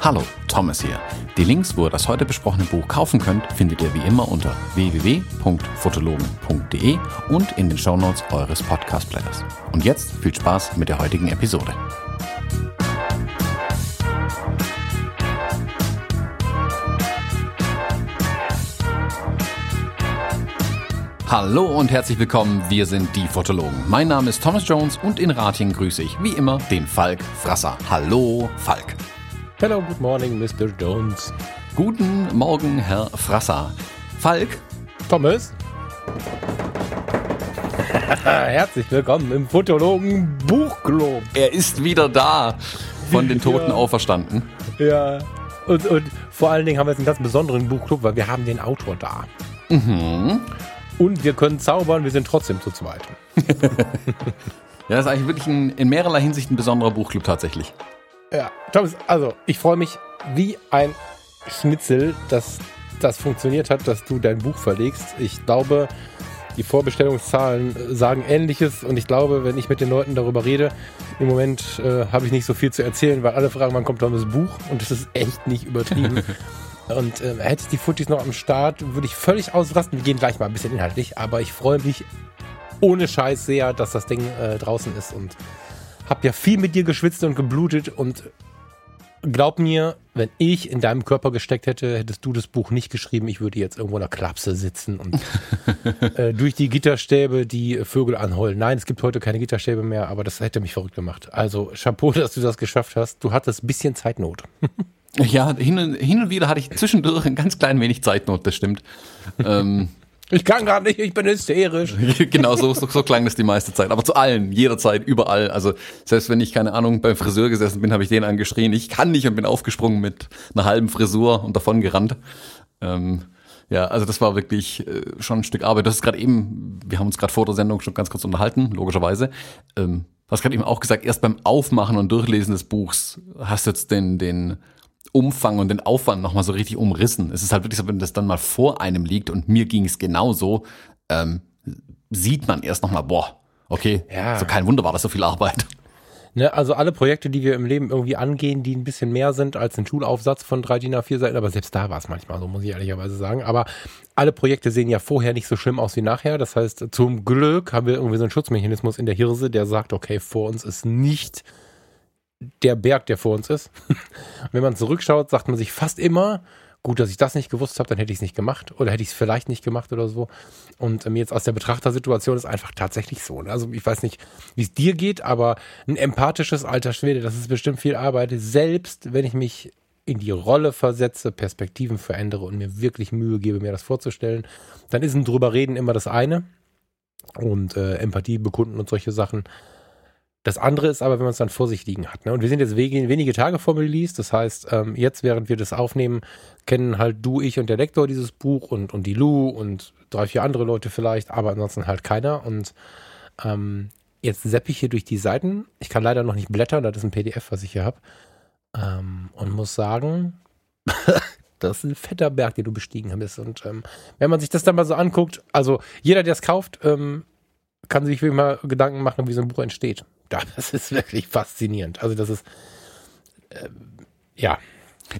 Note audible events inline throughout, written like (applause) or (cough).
Hallo, Thomas hier. Die Links, wo ihr das heute besprochene Buch kaufen könnt, findet ihr wie immer unter www.fotologen.de und in den Shownotes eures Podcast-Players. Und jetzt viel Spaß mit der heutigen Episode. Hallo und herzlich willkommen, wir sind die Fotologen. Mein Name ist Thomas Jones und in Ratingen grüße ich wie immer den Falk Frasser. Hallo, Falk. Hello, good morning, Mr. Jones. Guten Morgen, Herr Frasser. Falk. Thomas. (laughs) Herzlich willkommen im Fotologen Buchclub. Er ist wieder da. Von den Toten ja. auferstanden. Ja. Und, und vor allen Dingen haben wir jetzt einen ganz besonderen Buchclub, weil wir haben den Autor da. Mhm. Und wir können zaubern, wir sind trotzdem zu zweit. (laughs) ja, das ist eigentlich wirklich ein, in mehrerlei Hinsicht ein besonderer Buchclub tatsächlich. Ja, Thomas, also ich freue mich wie ein Schnitzel, dass das funktioniert hat, dass du dein Buch verlegst. Ich glaube, die Vorbestellungszahlen sagen ähnliches und ich glaube, wenn ich mit den Leuten darüber rede, im Moment äh, habe ich nicht so viel zu erzählen, weil alle fragen, wann kommt dann das Buch und das ist echt nicht übertrieben. (laughs) Und äh, hätte ich die Footies noch am Start, würde ich völlig ausrasten. Wir gehen gleich mal ein bisschen inhaltlich, aber ich freue mich ohne Scheiß sehr, dass das Ding äh, draußen ist und habe ja viel mit dir geschwitzt und geblutet und glaub mir, wenn ich in deinem Körper gesteckt hätte, hättest du das Buch nicht geschrieben. Ich würde jetzt irgendwo in der Klapse sitzen und (laughs) äh, durch die Gitterstäbe die Vögel anheulen. Nein, es gibt heute keine Gitterstäbe mehr, aber das hätte mich verrückt gemacht. Also Chapeau, dass du das geschafft hast. Du hattest ein bisschen Zeitnot. (laughs) Ja, hin und, hin und wieder hatte ich zwischendurch ein ganz klein wenig Zeitnot, das stimmt. ähm, ich kann gerade nicht, ich bin hysterisch. (laughs) genau, so, so, so klang das die meiste Zeit. Aber zu allen, jederzeit, überall. Also selbst wenn ich, keine Ahnung, beim Friseur gesessen bin, habe ich den angeschrien, ich kann nicht und bin aufgesprungen mit einer halben Frisur und davon gerannt. Ähm, ja, also das war wirklich äh, schon ein Stück Arbeit. Das ist gerade eben, wir haben uns gerade vor der Sendung schon ganz kurz unterhalten, logischerweise. Ähm, was gerade eben auch gesagt, erst beim Aufmachen und Durchlesen des Buchs hast du jetzt den, den Umfang und den Aufwand nochmal so richtig umrissen. Es ist halt wirklich so, wenn das dann mal vor einem liegt und mir ging es genauso, ähm, sieht man erst nochmal, boah, okay, ja. so kein Wunder war das so viel Arbeit. Ne, also alle Projekte, die wir im Leben irgendwie angehen, die ein bisschen mehr sind als ein Schulaufsatz von drei DIN A4 Seiten, aber selbst da war es manchmal so, muss ich ehrlicherweise sagen. Aber alle Projekte sehen ja vorher nicht so schlimm aus wie nachher. Das heißt, zum Glück haben wir irgendwie so einen Schutzmechanismus in der Hirse, der sagt, okay, vor uns ist nicht der Berg, der vor uns ist. (laughs) Wenn man zurückschaut, sagt man sich fast immer, gut, dass ich das nicht gewusst habe, dann hätte ich es nicht gemacht oder hätte ich es vielleicht nicht gemacht oder so. Und ähm, jetzt aus der Betrachtersituation ist einfach tatsächlich so. Ne? Also ich weiß nicht, wie es dir geht, aber ein empathisches alter Schwede, das ist bestimmt viel Arbeit. Selbst wenn ich mich in die Rolle versetze, Perspektiven verändere und mir wirklich Mühe gebe, mir das vorzustellen, dann ist ein drüber reden immer das eine und äh, Empathie bekunden und solche Sachen das andere ist aber, wenn man es dann vor sich liegen hat. Ne? Und wir sind jetzt wenige Tage vor Release. Das heißt, ähm, jetzt, während wir das aufnehmen, kennen halt du, ich und der Lektor dieses Buch und, und die Lou und drei, vier andere Leute vielleicht, aber ansonsten halt keiner. Und ähm, jetzt sepp ich hier durch die Seiten. Ich kann leider noch nicht blättern, das ist ein PDF, was ich hier habe. Ähm, und muss sagen, (laughs) das ist ein fetter Berg, den du bestiegen hast. Und ähm, wenn man sich das dann mal so anguckt, also jeder, der es kauft, ähm, kann sich wirklich mal Gedanken machen, wie so ein Buch entsteht. (laughs) Das ist wirklich faszinierend. Also das ist, äh, ja.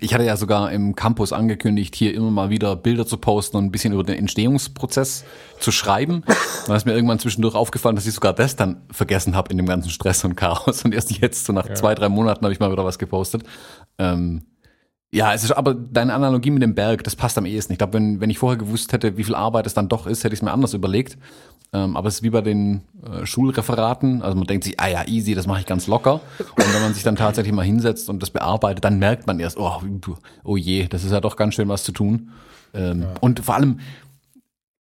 Ich hatte ja sogar im Campus angekündigt, hier immer mal wieder Bilder zu posten und ein bisschen über den Entstehungsprozess zu schreiben. (laughs) Dann ist mir irgendwann zwischendurch aufgefallen, dass ich sogar das dann vergessen habe in dem ganzen Stress und Chaos. Und erst jetzt, so nach ja. zwei, drei Monaten, habe ich mal wieder was gepostet. Ähm, ja, es ist aber deine Analogie mit dem Berg, das passt am ehesten. Ich glaube, wenn, wenn ich vorher gewusst hätte, wie viel Arbeit es dann doch ist, hätte ich es mir anders überlegt. Ähm, aber es ist wie bei den äh, Schulreferaten. Also man denkt sich, ah ja, easy, das mache ich ganz locker. Und wenn man sich dann tatsächlich mal hinsetzt und das bearbeitet, dann merkt man erst, oh, oh je, das ist ja doch ganz schön was zu tun. Ähm, ja. Und vor allem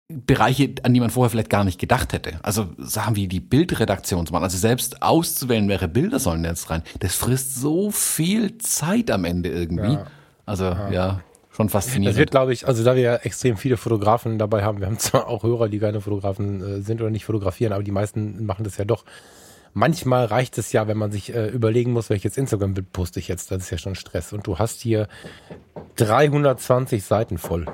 Bereiche, an die man vorher vielleicht gar nicht gedacht hätte. Also Sachen wie die Bildredaktion zu machen. Also selbst auszuwählen, welche Bilder sollen jetzt rein. Das frisst so viel Zeit am Ende irgendwie. Ja. Also ja. ja, schon faszinierend. Das wird, glaube ich, also da wir ja extrem viele Fotografen dabei haben, wir haben zwar auch Hörer, die keine Fotografen äh, sind oder nicht fotografieren, aber die meisten machen das ja doch. manchmal reicht es ja, wenn man sich äh, überlegen muss, welches Instagram-Bild poste ich jetzt. Das ist ja schon Stress. Und du hast hier 320 Seiten voll.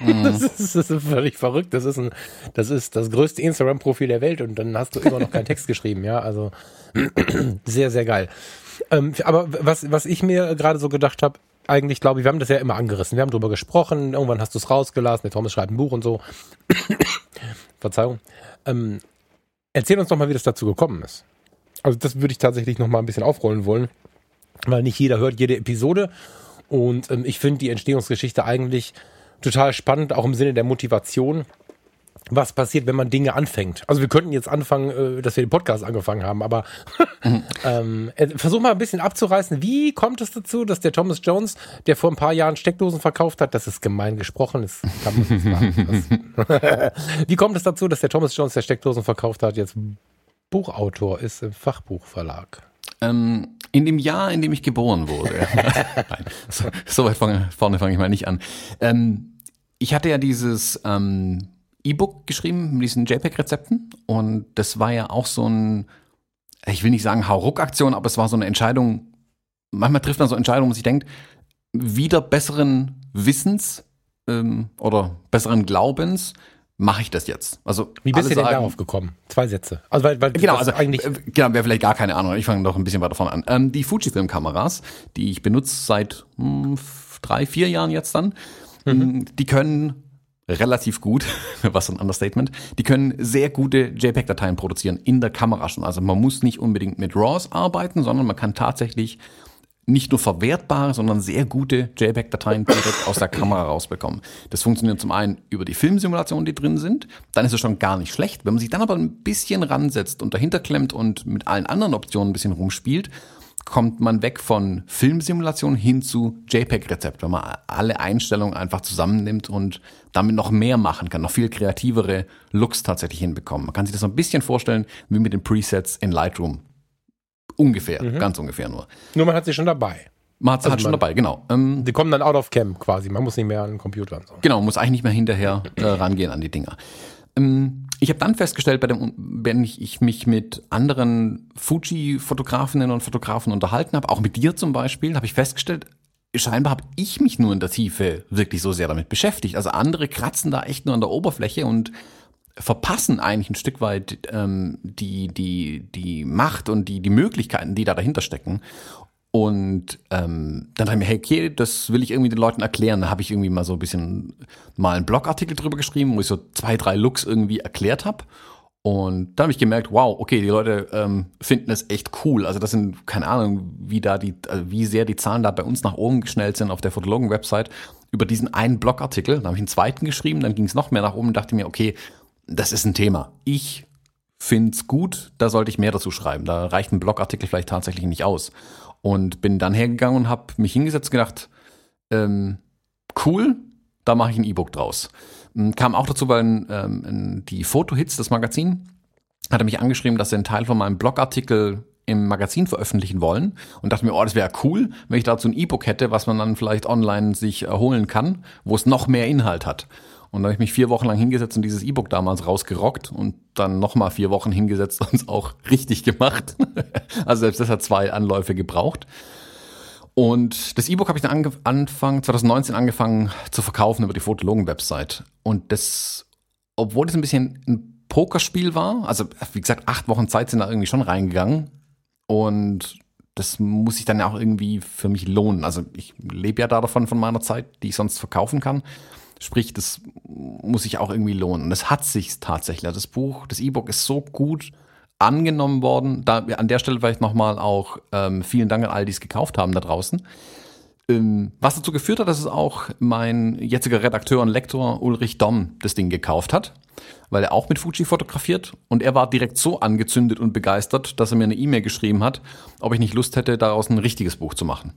Mhm. (laughs) Das, ist, das, ist, völlig verrückt. Das ist, ein, das ist das größte Instagram-Profil der Welt und dann hast du immer noch keinen Text geschrieben. Ja, also (clears throat) sehr, sehr geil. Ähm, aber was, was ich mir gerade so gedacht habe, eigentlich glaube ich, wir haben das ja immer angerissen. Wir haben drüber gesprochen, irgendwann hast du es rausgelassen, der Thomas schreibt ein Buch und so. (coughs) Verzeihung. Ähm, erzähl uns doch mal, wie das dazu gekommen ist. Also das würde ich tatsächlich noch mal ein bisschen aufrollen wollen, weil nicht jeder hört jede Episode und ähm, ich finde die Entstehungsgeschichte eigentlich total spannend, auch im Sinne der Motivation was passiert, wenn man Dinge anfängt. Also wir könnten jetzt anfangen, äh, dass wir den Podcast angefangen haben, aber (laughs) ähm, äh, versuch mal ein bisschen abzureißen. Wie kommt es dazu, dass der Thomas Jones, der vor ein paar Jahren Steckdosen verkauft hat, das ist gemein gesprochen, das kann man nicht. (laughs) (laughs) Wie kommt es dazu, dass der Thomas Jones, der Steckdosen verkauft hat, jetzt Buchautor ist im Fachbuchverlag? Ähm, in dem Jahr, in dem ich geboren wurde. Nein, so, so weit vorne, vorne fange ich mal nicht an. Ähm, ich hatte ja dieses ähm, E-Book geschrieben mit diesen JPEG-Rezepten und das war ja auch so ein, ich will nicht sagen Hauruck-Aktion, aber es war so eine Entscheidung, manchmal trifft man so Entscheidungen, wo man sich denkt, wieder besseren Wissens ähm, oder besseren Glaubens mache ich das jetzt. Also wie bist du denn darauf gekommen? Zwei Sätze. Also weil, weil genau, also eigentlich äh, genau, wäre vielleicht gar keine Ahnung. Ich fange noch ein bisschen weiter vorne an. Ähm, die Fujifilm-Kameras, die ich benutze seit hm, drei, vier Jahren jetzt dann, mhm. die können relativ gut, (laughs) was ein Understatement. Die können sehr gute JPEG-Dateien produzieren in der Kamera schon. Also man muss nicht unbedingt mit RAWs arbeiten, sondern man kann tatsächlich nicht nur verwertbare, sondern sehr gute JPEG-Dateien direkt aus der Kamera rausbekommen. Das funktioniert zum einen über die Filmsimulationen, die drin sind. Dann ist es schon gar nicht schlecht. Wenn man sich dann aber ein bisschen ransetzt und dahinter klemmt und mit allen anderen Optionen ein bisschen rumspielt, kommt man weg von Filmsimulation hin zu JPEG-Rezept, wenn man alle Einstellungen einfach zusammennimmt und damit noch mehr machen kann, noch viel kreativere Looks tatsächlich hinbekommen. Man kann sich das so ein bisschen vorstellen wie mit den Presets in Lightroom. Ungefähr, mhm. ganz ungefähr nur. Nur man hat sie schon dabei. Man hat sie also halt schon dabei, genau. Ähm, die kommen dann out of cam quasi. Man muss nicht mehr an den Computer so. Genau, man muss eigentlich nicht mehr hinterher äh, rangehen an die Dinger. Ähm, ich habe dann festgestellt, bei dem, wenn ich, ich mich mit anderen Fuji-Fotografinnen und Fotografen unterhalten habe, auch mit dir zum Beispiel, habe ich festgestellt, scheinbar habe ich mich nur in der Tiefe wirklich so sehr damit beschäftigt. Also andere kratzen da echt nur an der Oberfläche und verpassen eigentlich ein Stück weit ähm, die, die, die Macht und die, die Möglichkeiten, die da dahinter stecken. Und ähm, dann dachte ich mir, hey, okay, das will ich irgendwie den Leuten erklären. Da habe ich irgendwie mal so ein bisschen mal einen Blogartikel drüber geschrieben, wo ich so zwei, drei Looks irgendwie erklärt habe. Und dann habe ich gemerkt, wow, okay, die Leute ähm, finden es echt cool. Also das sind, keine Ahnung, wie da die, also wie sehr die Zahlen da bei uns nach oben geschnellt sind auf der Fotologen-Website über diesen einen Blogartikel. Dann habe ich einen zweiten geschrieben, dann ging es noch mehr nach oben und dachte mir, okay, das ist ein Thema. Ich find's gut, da sollte ich mehr dazu schreiben. Da reicht ein Blogartikel vielleicht tatsächlich nicht aus. Und bin dann hergegangen und habe mich hingesetzt und gedacht, ähm, cool, da mache ich ein E-Book draus. Ähm, kam auch dazu, weil ähm, die Fotohits, das Magazin, hatte mich angeschrieben, dass sie einen Teil von meinem Blogartikel im Magazin veröffentlichen wollen und dachte mir, oh, das wäre cool, wenn ich dazu ein E-Book hätte, was man dann vielleicht online sich erholen kann, wo es noch mehr Inhalt hat. Und da habe ich mich vier Wochen lang hingesetzt und dieses E-Book damals rausgerockt und dann nochmal vier Wochen hingesetzt und es auch (laughs) richtig gemacht. (laughs) also selbst das hat zwei Anläufe gebraucht. Und das E-Book habe ich dann Anfang 2019 angefangen zu verkaufen über die Fotologen-Website. Und das, obwohl es ein bisschen ein Pokerspiel war, also wie gesagt, acht Wochen Zeit sind da irgendwie schon reingegangen. Und das muss sich dann ja auch irgendwie für mich lohnen. Also ich lebe ja da davon von meiner Zeit, die ich sonst verkaufen kann. Sprich, das muss sich auch irgendwie lohnen. Und es hat sich tatsächlich. Also das Buch, das E-Book ist so gut angenommen worden. Da, an der Stelle vielleicht nochmal auch ähm, vielen Dank an all die es gekauft haben da draußen. Ähm, was dazu geführt hat, dass es auch mein jetziger Redakteur und Lektor Ulrich Domm das Ding gekauft hat, weil er auch mit Fuji fotografiert und er war direkt so angezündet und begeistert, dass er mir eine E-Mail geschrieben hat, ob ich nicht Lust hätte, daraus ein richtiges Buch zu machen.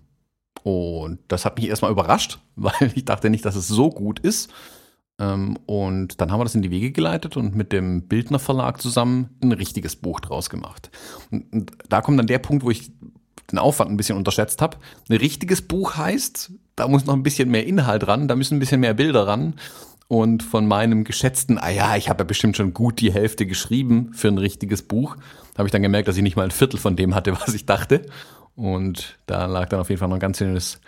Und das hat mich erstmal überrascht, (laughs) weil ich dachte nicht, dass es so gut ist. Ähm, und dann haben wir das in die Wege geleitet und mit dem Bildner Verlag zusammen ein richtiges Buch draus gemacht. Und da kommt dann der Punkt, wo ich den Aufwand ein bisschen unterschätzt habe. Ein richtiges Buch heißt, da muss noch ein bisschen mehr Inhalt ran, da müssen ein bisschen mehr Bilder ran. und von meinem geschätzten, ah ja, ich habe ja bestimmt schon gut die Hälfte geschrieben für ein richtiges Buch, habe ich dann gemerkt, dass ich nicht mal ein Viertel von dem hatte, (laughs) was ich dachte. Und da lag dann auf jeden Fall noch ein ganz schönes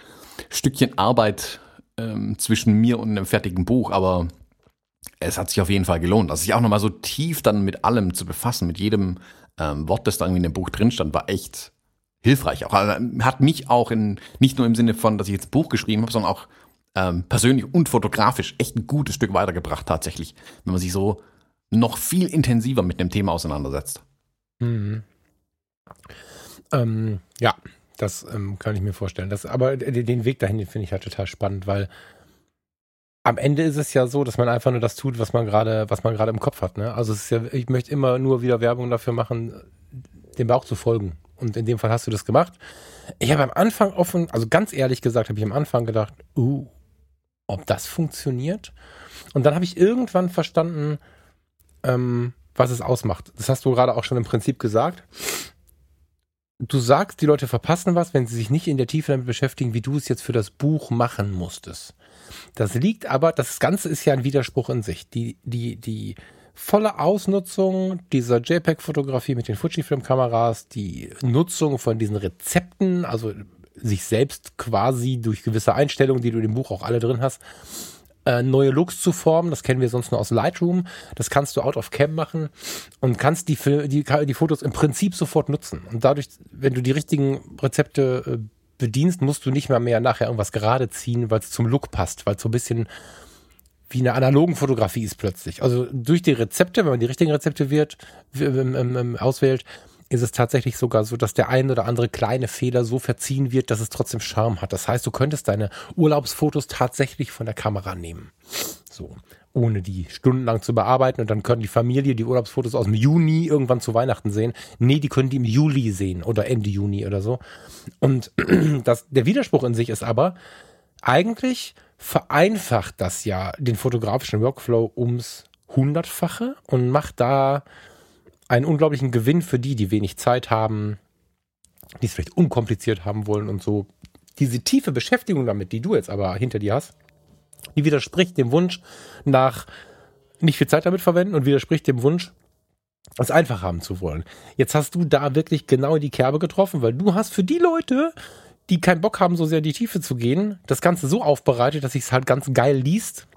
Stückchen Arbeit ähm, zwischen mir und einem fertigen Buch, aber es hat sich auf jeden Fall gelohnt. Also sich auch nochmal so tief dann mit allem zu befassen, mit jedem ähm, Wort, das da irgendwie in dem Buch drin stand, war echt hilfreich. Auch, also, hat mich auch in, nicht nur im Sinne von, dass ich jetzt ein Buch geschrieben habe, sondern auch ähm, persönlich und fotografisch echt ein gutes Stück weitergebracht tatsächlich, wenn man sich so noch viel intensiver mit dem Thema auseinandersetzt. Mhm. Ähm, ja, das ähm, kann ich mir vorstellen. Das, aber den Weg dahin finde ich halt total spannend, weil am Ende ist es ja so, dass man einfach nur das tut, was man gerade, was man gerade im Kopf hat. Ne? Also es ist ja, ich möchte immer nur wieder Werbung dafür machen, dem Bauch zu folgen. Und in dem Fall hast du das gemacht. Ich habe am Anfang offen, also ganz ehrlich gesagt, habe ich am Anfang gedacht, uh, ob das funktioniert. Und dann habe ich irgendwann verstanden, ähm, was es ausmacht. Das hast du gerade auch schon im Prinzip gesagt. Du sagst, die Leute verpassen was, wenn sie sich nicht in der Tiefe damit beschäftigen, wie du es jetzt für das Buch machen musstest. Das liegt aber, das Ganze ist ja ein Widerspruch in sich. Die, die, die volle Ausnutzung dieser JPEG-Fotografie mit den Fujifilm-Kameras, die Nutzung von diesen Rezepten, also sich selbst quasi durch gewisse Einstellungen, die du im Buch auch alle drin hast, äh, neue Looks zu formen. Das kennen wir sonst nur aus Lightroom. Das kannst du out of cam machen und kannst die, die, die Fotos im Prinzip sofort nutzen. Und dadurch, wenn du die richtigen Rezepte äh, bedienst, musst du nicht mehr mehr nachher irgendwas gerade ziehen, weil es zum Look passt, weil es so ein bisschen wie eine analogen Fotografie ist plötzlich. Also durch die Rezepte, wenn man die richtigen Rezepte wird, ähm, ähm, auswählt, ist es tatsächlich sogar so, dass der ein oder andere kleine Fehler so verziehen wird, dass es trotzdem Charme hat. Das heißt, du könntest deine Urlaubsfotos tatsächlich von der Kamera nehmen. So. Ohne die stundenlang zu bearbeiten und dann können die Familie die Urlaubsfotos aus dem Juni irgendwann zu Weihnachten sehen. Nee, die können die im Juli sehen oder Ende Juni oder so. Und (clears throat) das, der Widerspruch in sich ist aber, eigentlich vereinfacht das ja den fotografischen Workflow ums Hundertfache und macht da einen unglaublichen Gewinn für die, die wenig Zeit haben, die es vielleicht unkompliziert haben wollen und so. Diese tiefe Beschäftigung damit, die du jetzt aber hinter dir hast, die widerspricht dem Wunsch nach nicht viel Zeit damit verwenden und widerspricht dem Wunsch, es einfach haben zu wollen. Jetzt hast du da wirklich genau in die Kerbe getroffen, weil du hast für die Leute, die keinen Bock haben, so sehr in die Tiefe zu gehen, das Ganze so aufbereitet, dass sich es halt ganz geil liest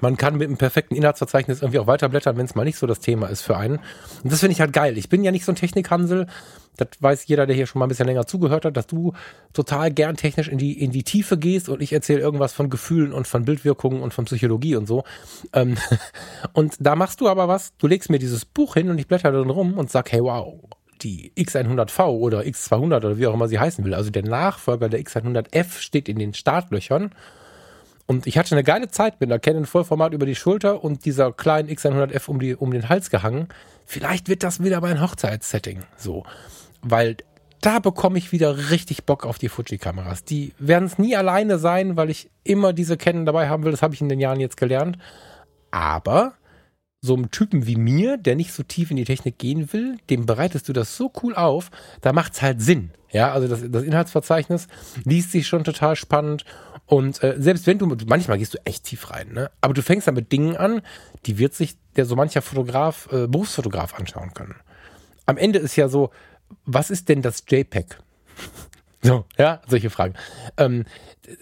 man kann mit einem perfekten Inhaltsverzeichnis irgendwie auch weiterblättern, wenn es mal nicht so das Thema ist für einen. Und das finde ich halt geil. Ich bin ja nicht so ein Technikhansel. Das weiß jeder, der hier schon mal ein bisschen länger zugehört hat, dass du total gern technisch in die, in die Tiefe gehst und ich erzähle irgendwas von Gefühlen und von Bildwirkungen und von Psychologie und so. Ähm, (laughs) und da machst du aber was, du legst mir dieses Buch hin und ich blätter drin rum und sag, hey wow, die X100V oder X200 oder wie auch immer sie heißen will, also der Nachfolger der X100F steht in den Startlöchern und ich hatte eine geile Zeit mit einer Canon Vollformat über die Schulter und dieser kleinen X100F um, die, um den Hals gehangen. Vielleicht wird das wieder mein Hochzeitssetting. So. Weil da bekomme ich wieder richtig Bock auf die Fuji-Kameras. Die werden es nie alleine sein, weil ich immer diese Canon dabei haben will. Das habe ich in den Jahren jetzt gelernt. Aber so einem Typen wie mir, der nicht so tief in die Technik gehen will, dem bereitest du das so cool auf, da macht es halt Sinn. Ja, also das, das Inhaltsverzeichnis liest sich schon total spannend und äh, selbst wenn du, manchmal gehst du echt tief rein, ne? Aber du fängst dann mit Dingen an, die wird sich der so mancher Fotograf, äh, Berufsfotograf anschauen können. Am Ende ist ja so, was ist denn das JPEG? (laughs) so, ja, solche Fragen. Ähm,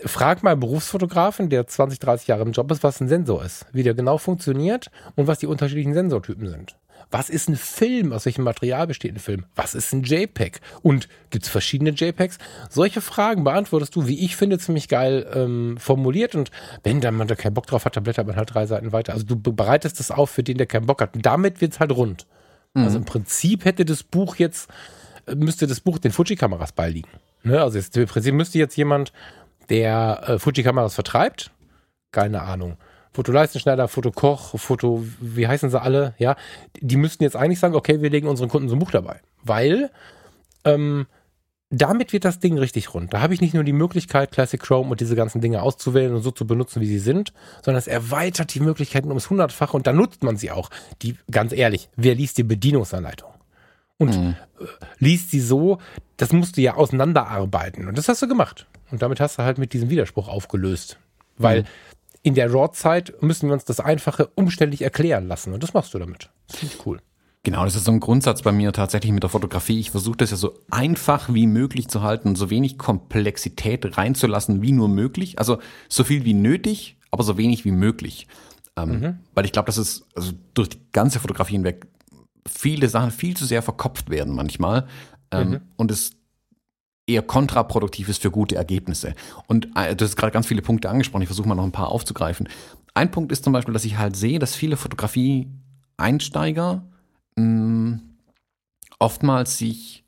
frag mal einen Berufsfotografen, der 20, 30 Jahre im Job ist, was ein Sensor ist, wie der genau funktioniert und was die unterschiedlichen Sensortypen sind. Was ist ein Film? Aus welchem Material besteht ein Film? Was ist ein JPEG? Und gibt es verschiedene JPEGs? Solche Fragen beantwortest du, wie ich finde, ziemlich geil ähm, formuliert. Und wenn dann man da keinen Bock drauf hat, dann blättert man halt drei Seiten weiter. Also du bereitest das auf für den, der keinen Bock hat. Und damit wird es halt rund. Mhm. Also im Prinzip hätte das Buch jetzt, müsste das Buch den Fuji-Kameras beiliegen. Ne? Also jetzt, im Prinzip müsste jetzt jemand, der äh, Fuji-Kameras vertreibt, keine Ahnung, Fotoleistenschneider, Fotokoch, Foto, wie heißen sie alle, ja, die müssten jetzt eigentlich sagen, okay, wir legen unseren Kunden so ein Buch dabei. Weil ähm, damit wird das Ding richtig rund. Da habe ich nicht nur die Möglichkeit, Classic Chrome und diese ganzen Dinge auszuwählen und so zu benutzen, wie sie sind, sondern es erweitert die Möglichkeiten ums hundertfache und da nutzt man sie auch. Die, ganz ehrlich, wer liest die Bedienungsanleitung? Und mhm. Äh, liest sie so, das musst du ja auseinanderarbeiten. Und das hast du gemacht. Und damit hast du halt mit diesem Widerspruch aufgelöst. Weil mhm in der RAW-Zeit müssen wir uns das Einfache umständlich erklären lassen. Und das machst du damit. Das finde ich cool. Genau, das ist so ein Grundsatz bei mir tatsächlich mit der Fotografie. Ich versuche das ja so einfach wie möglich zu halten, so wenig Komplexität reinzulassen wie nur möglich. Also so viel wie nötig, aber so wenig wie möglich. Ähm, mhm. Weil ich glaube, dass es also durch die ganze Fotografie hinweg viele Sachen viel zu sehr verkopft werden manchmal ähm, mhm. und es eher kontraproduktiv ist für gute Ergebnisse. Und äh, du hast gerade ganz viele Punkte angesprochen, ich versuche mal noch ein paar aufzugreifen. Ein Punkt ist zum Beispiel, dass ich halt sehe, dass viele Fotografie-Einsteiger mh, oftmals sich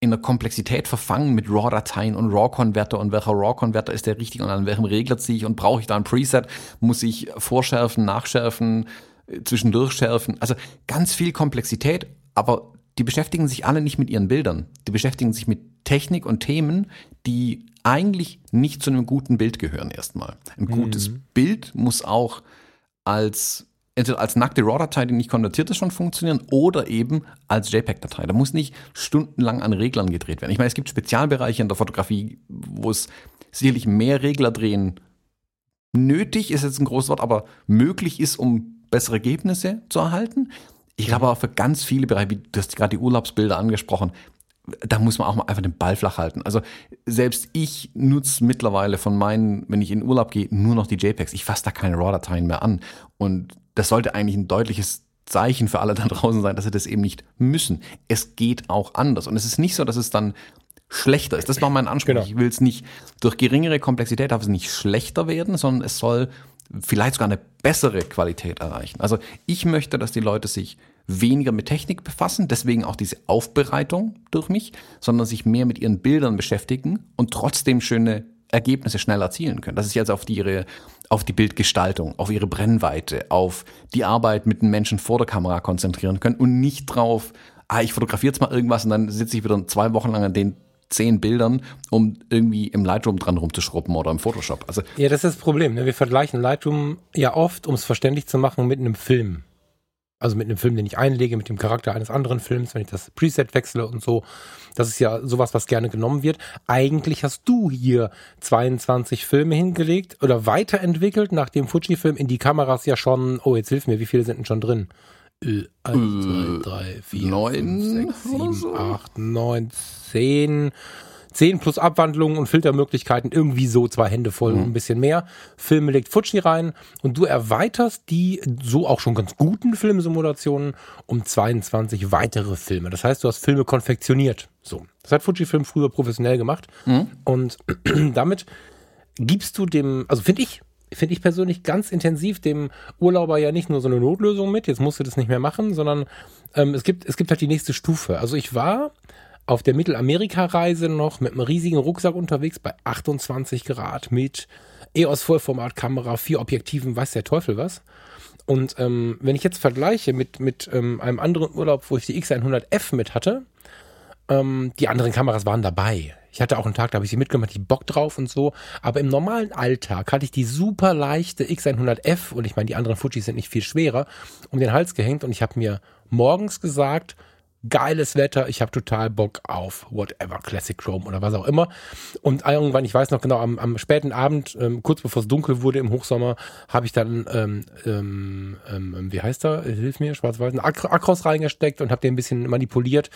in der Komplexität verfangen mit RAW-Dateien und RAW-Konverter und welcher RAW-Konverter ist der richtig und an welchem Regler ziehe ich und brauche ich da ein Preset, muss ich vorschärfen, nachschärfen, äh, zwischendurch schärfen. Also ganz viel Komplexität, aber die beschäftigen sich alle nicht mit ihren Bildern. Die beschäftigen sich mit Technik und Themen, die eigentlich nicht zu einem guten Bild gehören erstmal. Ein gutes mhm. Bild muss auch als entweder als nackte RAW-Datei, die nicht konvertiert ist, schon funktionieren oder eben als JPEG-Datei. Da muss nicht stundenlang an Reglern gedreht werden. Ich meine, es gibt Spezialbereiche in der Fotografie, wo es sicherlich mehr Regler drehen nötig ist jetzt ein großes Wort, aber möglich ist, um bessere Ergebnisse zu erhalten. Ich glaube auch für ganz viele Bereiche, wie du hast gerade die Urlaubsbilder angesprochen, da muss man auch mal einfach den Ball flach halten. Also selbst ich nutze mittlerweile von meinen, wenn ich in Urlaub gehe, nur noch die JPEGs. Ich fasse da keine RAW-Dateien mehr an. Und das sollte eigentlich ein deutliches Zeichen für alle da draußen sein, dass sie das eben nicht müssen. Es geht auch anders. Und es ist nicht so, dass es dann schlechter ist. Das war mein Anspruch. Genau. Ich will es nicht durch geringere Komplexität darf es nicht schlechter werden, sondern es soll vielleicht sogar eine bessere Qualität erreichen. Also ich möchte, dass die Leute sich weniger mit Technik befassen, deswegen auch diese Aufbereitung durch mich, sondern sich mehr mit ihren Bildern beschäftigen und trotzdem schöne Ergebnisse schnell erzielen können. Dass sie jetzt auf die, ihre, auf die Bildgestaltung, auf ihre Brennweite, auf die Arbeit mit den Menschen vor der Kamera konzentrieren können und nicht drauf, ah, ich fotografiere jetzt mal irgendwas und dann sitze ich wieder zwei Wochen lang an den zehn Bildern, um irgendwie im Lightroom dran rumzuschrubben oder im Photoshop. Also ja, das ist das Problem. Ne? Wir vergleichen Lightroom ja oft, um es verständlich zu machen, mit einem Film. Also mit einem Film, den ich einlege, mit dem Charakter eines anderen Films, wenn ich das Preset wechsle und so. Das ist ja sowas, was gerne genommen wird. Eigentlich hast du hier 22 Filme hingelegt oder weiterentwickelt, nach dem Fuji-Film in die Kameras ja schon, oh, jetzt hilf mir, wie viele sind denn schon drin? 1, 2, 3, 4, 5, 6, 7, 8, 9, 10. 10 plus Abwandlungen und Filtermöglichkeiten, irgendwie so zwei Hände voll mhm. und ein bisschen mehr. Filme legt Fuji rein und du erweiterst die so auch schon ganz guten Filmsimulationen um 22 weitere Filme. Das heißt, du hast Filme konfektioniert. So. Das hat Fujifilm früher professionell gemacht mhm. und (clears throat) damit gibst du dem, also finde ich, finde ich persönlich ganz intensiv dem Urlauber ja nicht nur so eine Notlösung mit, jetzt musst du das nicht mehr machen, sondern ähm, es gibt es gibt halt die nächste Stufe. Also ich war auf der Mittelamerika-Reise noch mit einem riesigen Rucksack unterwegs bei 28 Grad mit EOS Vollformat-Kamera, vier Objektiven, weiß der Teufel was. Und ähm, wenn ich jetzt vergleiche mit, mit ähm, einem anderen Urlaub, wo ich die X100F mit hatte, ähm, die anderen Kameras waren dabei. Ich hatte auch einen Tag, da habe ich sie mitgemacht, ich Bock drauf und so. Aber im normalen Alltag hatte ich die super leichte X100F und ich meine, die anderen Fujis sind nicht viel schwerer, um den Hals gehängt und ich habe mir morgens gesagt, geiles Wetter, ich habe total Bock auf whatever, Classic Chrome oder was auch immer. Und irgendwann, ich weiß noch genau, am, am späten Abend, ähm, kurz bevor es dunkel wurde im Hochsommer, habe ich dann, ähm, ähm, ähm, wie heißt er, hilf mir, schwarz-weiß, Ak Akros reingesteckt und habe den ein bisschen manipuliert,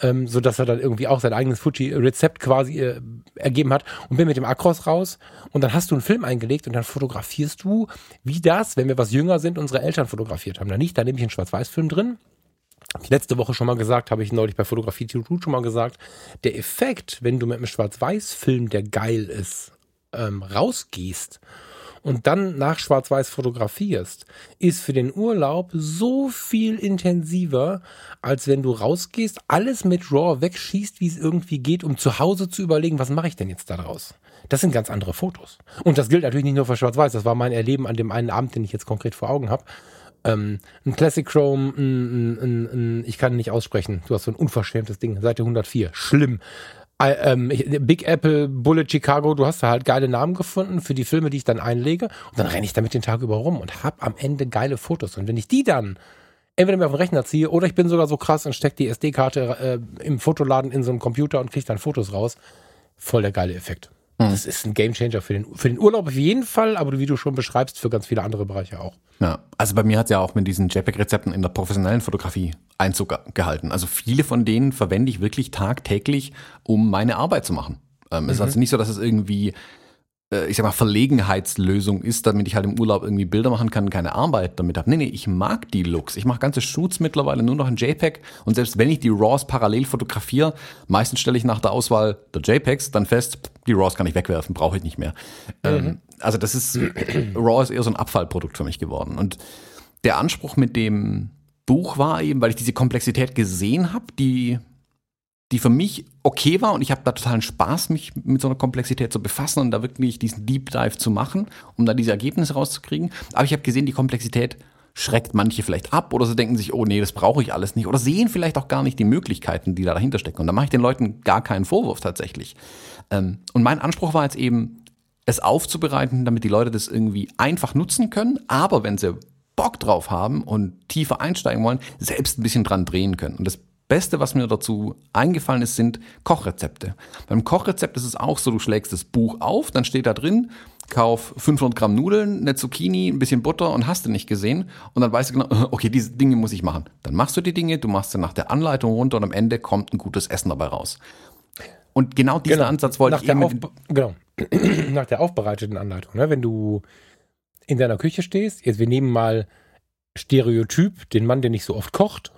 ähm, so dass er dann irgendwie auch sein eigenes Fuji-Rezept quasi äh, ergeben hat und bin mit dem Akros raus und dann hast du einen Film eingelegt und dann fotografierst du, wie das, wenn wir was jünger sind, unsere Eltern fotografiert haben. Da nicht, da nehme ich einen Schwarz-Weiß-Film drin, ich letzte Woche schon mal gesagt, habe ich neulich bei Fotografie Tutu schon mal gesagt, der Effekt, wenn du mit einem Schwarz-Weiß-Film, der geil ist, ähm, rausgehst und dann nach Schwarz-Weiß fotografierst, ist für den Urlaub so viel intensiver, als wenn du rausgehst, alles mit RAW wegschießt, wie es irgendwie geht, um zu Hause zu überlegen, was mache ich denn jetzt daraus? Das sind ganz andere Fotos. Und das gilt natürlich nicht nur für Schwarz-Weiß, das war mein Erleben an dem einen Abend, den ich jetzt konkret vor Augen habe ähm, ein Classic Chrome, ein, ein, ein, ich kann nicht aussprechen. Du hast so ein unverschämtes Ding. Seite 104. Schlimm. Äh, ähm, Big Apple, Bullet Chicago, du hast da halt geile Namen gefunden für die Filme, die ich dann einlege. Und dann renne ich damit den Tag über rum und hab am Ende geile Fotos. Und wenn ich die dann entweder mir auf den Rechner ziehe oder ich bin sogar so krass und stecke die SD-Karte äh, im Fotoladen in so einen Computer und kriege dann Fotos raus, voll der geile Effekt. Das ist ein Gamechanger für den, für den Urlaub auf jeden Fall, aber wie du schon beschreibst, für ganz viele andere Bereiche auch. Ja, also bei mir hat es ja auch mit diesen JPEG-Rezepten in der professionellen Fotografie Einzug gehalten. Also viele von denen verwende ich wirklich tagtäglich, um meine Arbeit zu machen. Ähm, Es ist also nicht so, dass es irgendwie ich sag mal, Verlegenheitslösung ist, damit ich halt im Urlaub irgendwie Bilder machen kann, keine Arbeit damit habe. Nee, nee, ich mag die Looks. Ich mache ganze Shoots mittlerweile nur noch in JPEG und selbst wenn ich die RAWs parallel fotografiere, meistens stelle ich nach der Auswahl der JPEGs dann fest, die RAWs kann ich wegwerfen, brauche ich nicht mehr. Ähm, also das ist, (clears throat) RAW ist eher so ein Abfallprodukt für mich geworden. Und der Anspruch mit dem Buch war eben, weil ich diese Komplexität gesehen habe, die die für mich okay war und ich habe da totalen Spaß, mich mit so einer Komplexität zu befassen und da wirklich diesen Deep Dive zu machen, um da diese Ergebnisse rauszukriegen. Aber ich habe gesehen, die Komplexität schreckt manche vielleicht ab oder sie denken sich, oh nee, das brauche ich alles nicht oder sehen vielleicht auch gar nicht die Möglichkeiten, die da dahinter stecken. Und da mache ich den Leuten gar keinen Vorwurf tatsächlich. Ähm, und mein Anspruch war jetzt eben, es aufzubereiten, damit die Leute das irgendwie einfach nutzen können, aber wenn sie Bock drauf haben und tiefer einsteigen wollen, selbst ein bisschen dran drehen können. Und das Beste, was mir dazu eingefallen ist, sind Kochrezepte. Beim Kochrezept ist es auch so, du schlägst das Buch auf, dann steht da drin, kauf 500 Gramm Nudeln, eine Zucchini, ein bisschen Butter und hast du nicht gesehen. Und dann weißt du genau, (laughs) okay, diese Dinge muss ich machen. Dann machst du die Dinge, du machst sie nach der Anleitung runter und am Ende kommt ein gutes Essen dabei raus. Und genau diesen Genau. Ansatz wollte nach ich eben Auf, genau. (clears throat) nach der aufbereiteten Anleitung. Ne? Wenn du in deiner Küche stehst, jetzt wir nehmen mal Stereotyp, den Mann, der nicht so oft kocht.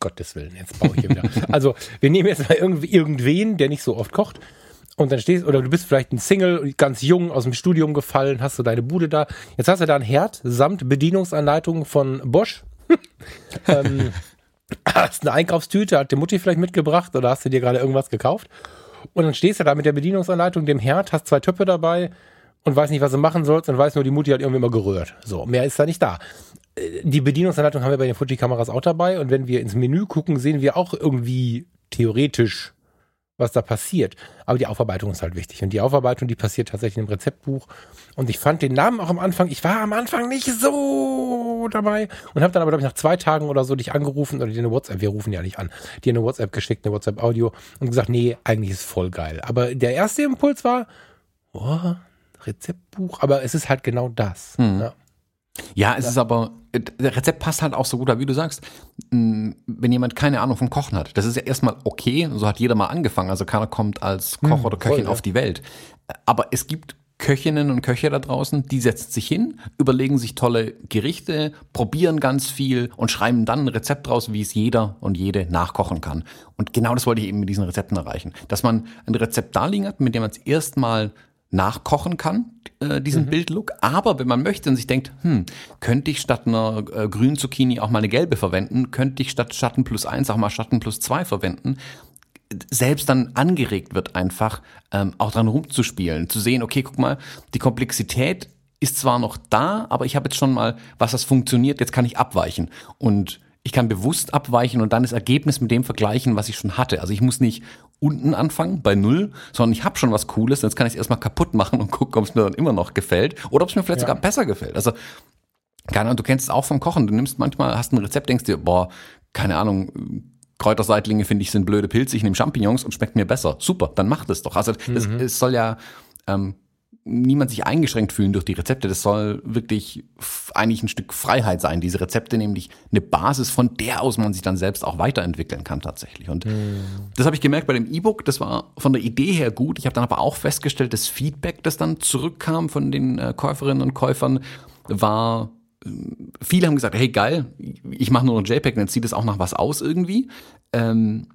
Gottes Willen, jetzt baue ich hier wieder. (laughs) Also, wir nehmen jetzt mal irgendwie irgendwen, der nicht so oft kocht. Und dann stehst, oder du bist vielleicht ein Single, ganz jung, aus dem Studium gefallen, hast du deine Bude da. Jetzt hast du da ein Herd samt Bedienungsanleitung von Bosch. (laughs) ähm, hast eine Einkaufstüte, hat die Mutti vielleicht mitgebracht oder hast du dir gerade irgendwas gekauft? Und dann stehst du da mit der Bedienungsanleitung, dem Herd, hast zwei Töpfe dabei und weiß nicht, was du machen sollst und weiß nur, die Mutti hat irgendwie immer gerührt. So, mehr ist da nicht da. Die Bedienungsanleitung haben wir bei den Fuji-Kameras auch dabei und wenn wir ins Menü gucken, sehen wir auch irgendwie theoretisch, was da passiert. Aber die Aufarbeitung ist halt wichtig. Und die Aufarbeitung, die passiert tatsächlich im Rezeptbuch. Und ich fand den Namen auch am Anfang, ich war am Anfang nicht so dabei und habe dann aber, glaube ich, nach zwei Tagen oder so dich angerufen oder dir eine WhatsApp, wir rufen ja nicht an, dir eine WhatsApp geschickt, eine WhatsApp-Audio und gesagt, nee, eigentlich ist voll geil. Aber der erste Impuls war, oh, Rezeptbuch, aber es ist halt genau das. Ja. Ja, es ist aber, äh, der Rezept passt halt auch so gut, wie du sagst, wenn jemand keine Ahnung vom Kochen hat. Das ist ja erstmal okay, so hat jeder mal angefangen, also keiner kommt als Koch oder Köchin voll, ja. auf die Welt. Aber es gibt Köchinnen und Köche da draußen, die setzen sich hin, überlegen sich tolle Gerichte, probieren ganz viel und schreiben dann ein Rezept raus, wie es jeder und jede nachkochen kann. Und genau das wollte ich eben mit diesen Rezepten erreichen. Dass man ein Rezept da liegen hat, mit dem man es erstmal nachkochen kann, äh, diesen Bildlook. Aber wenn man möchte und sich denkt, hm, könnte ich statt einer äh, grünen Zucchini auch mal eine gelbe verwenden, könnte ich statt Schatten plus eins auch mal Schatten plus zwei verwenden, selbst dann angeregt wird einfach, ähm, auch dran rumzuspielen, zu sehen, okay, guck mal, die Komplexität ist zwar noch da, aber ich habe jetzt schon mal, was das funktioniert, jetzt kann ich abweichen. Und ich kann bewusst abweichen und dann das Ergebnis mit dem vergleichen, was ich schon hatte. Also ich muss nicht unten anfangen, bei null, sondern ich habe schon was Cooles, jetzt kann ich es erstmal kaputt machen und gucken, ob es mir dann immer noch gefällt oder ob es mir vielleicht Ja. sogar besser gefällt. Also keine Ahnung, du kennst es auch vom Kochen. Du nimmst manchmal, hast ein Rezept, denkst dir, boah, keine Ahnung, Kräuterseitlinge finde ich sind blöde Pilze, ich nehme Champignons und schmeckt mir besser. Super, dann mach das doch. Also das, es soll ja ähm, niemand sich eingeschränkt fühlen durch die Rezepte. Das soll wirklich eigentlich ein Stück Freiheit sein. Diese Rezepte nämlich eine Basis, von der aus man sich dann selbst auch weiterentwickeln kann tatsächlich. Und das habe ich gemerkt bei dem E-Book. Das war von der Idee her gut. Ich habe dann aber auch festgestellt, das Feedback, das dann zurückkam von den äh, Käuferinnen und Käufern, war viele haben gesagt, hey geil, ich mache nur noch JPEG, dann zieht es auch nach was aus irgendwie. Ähm,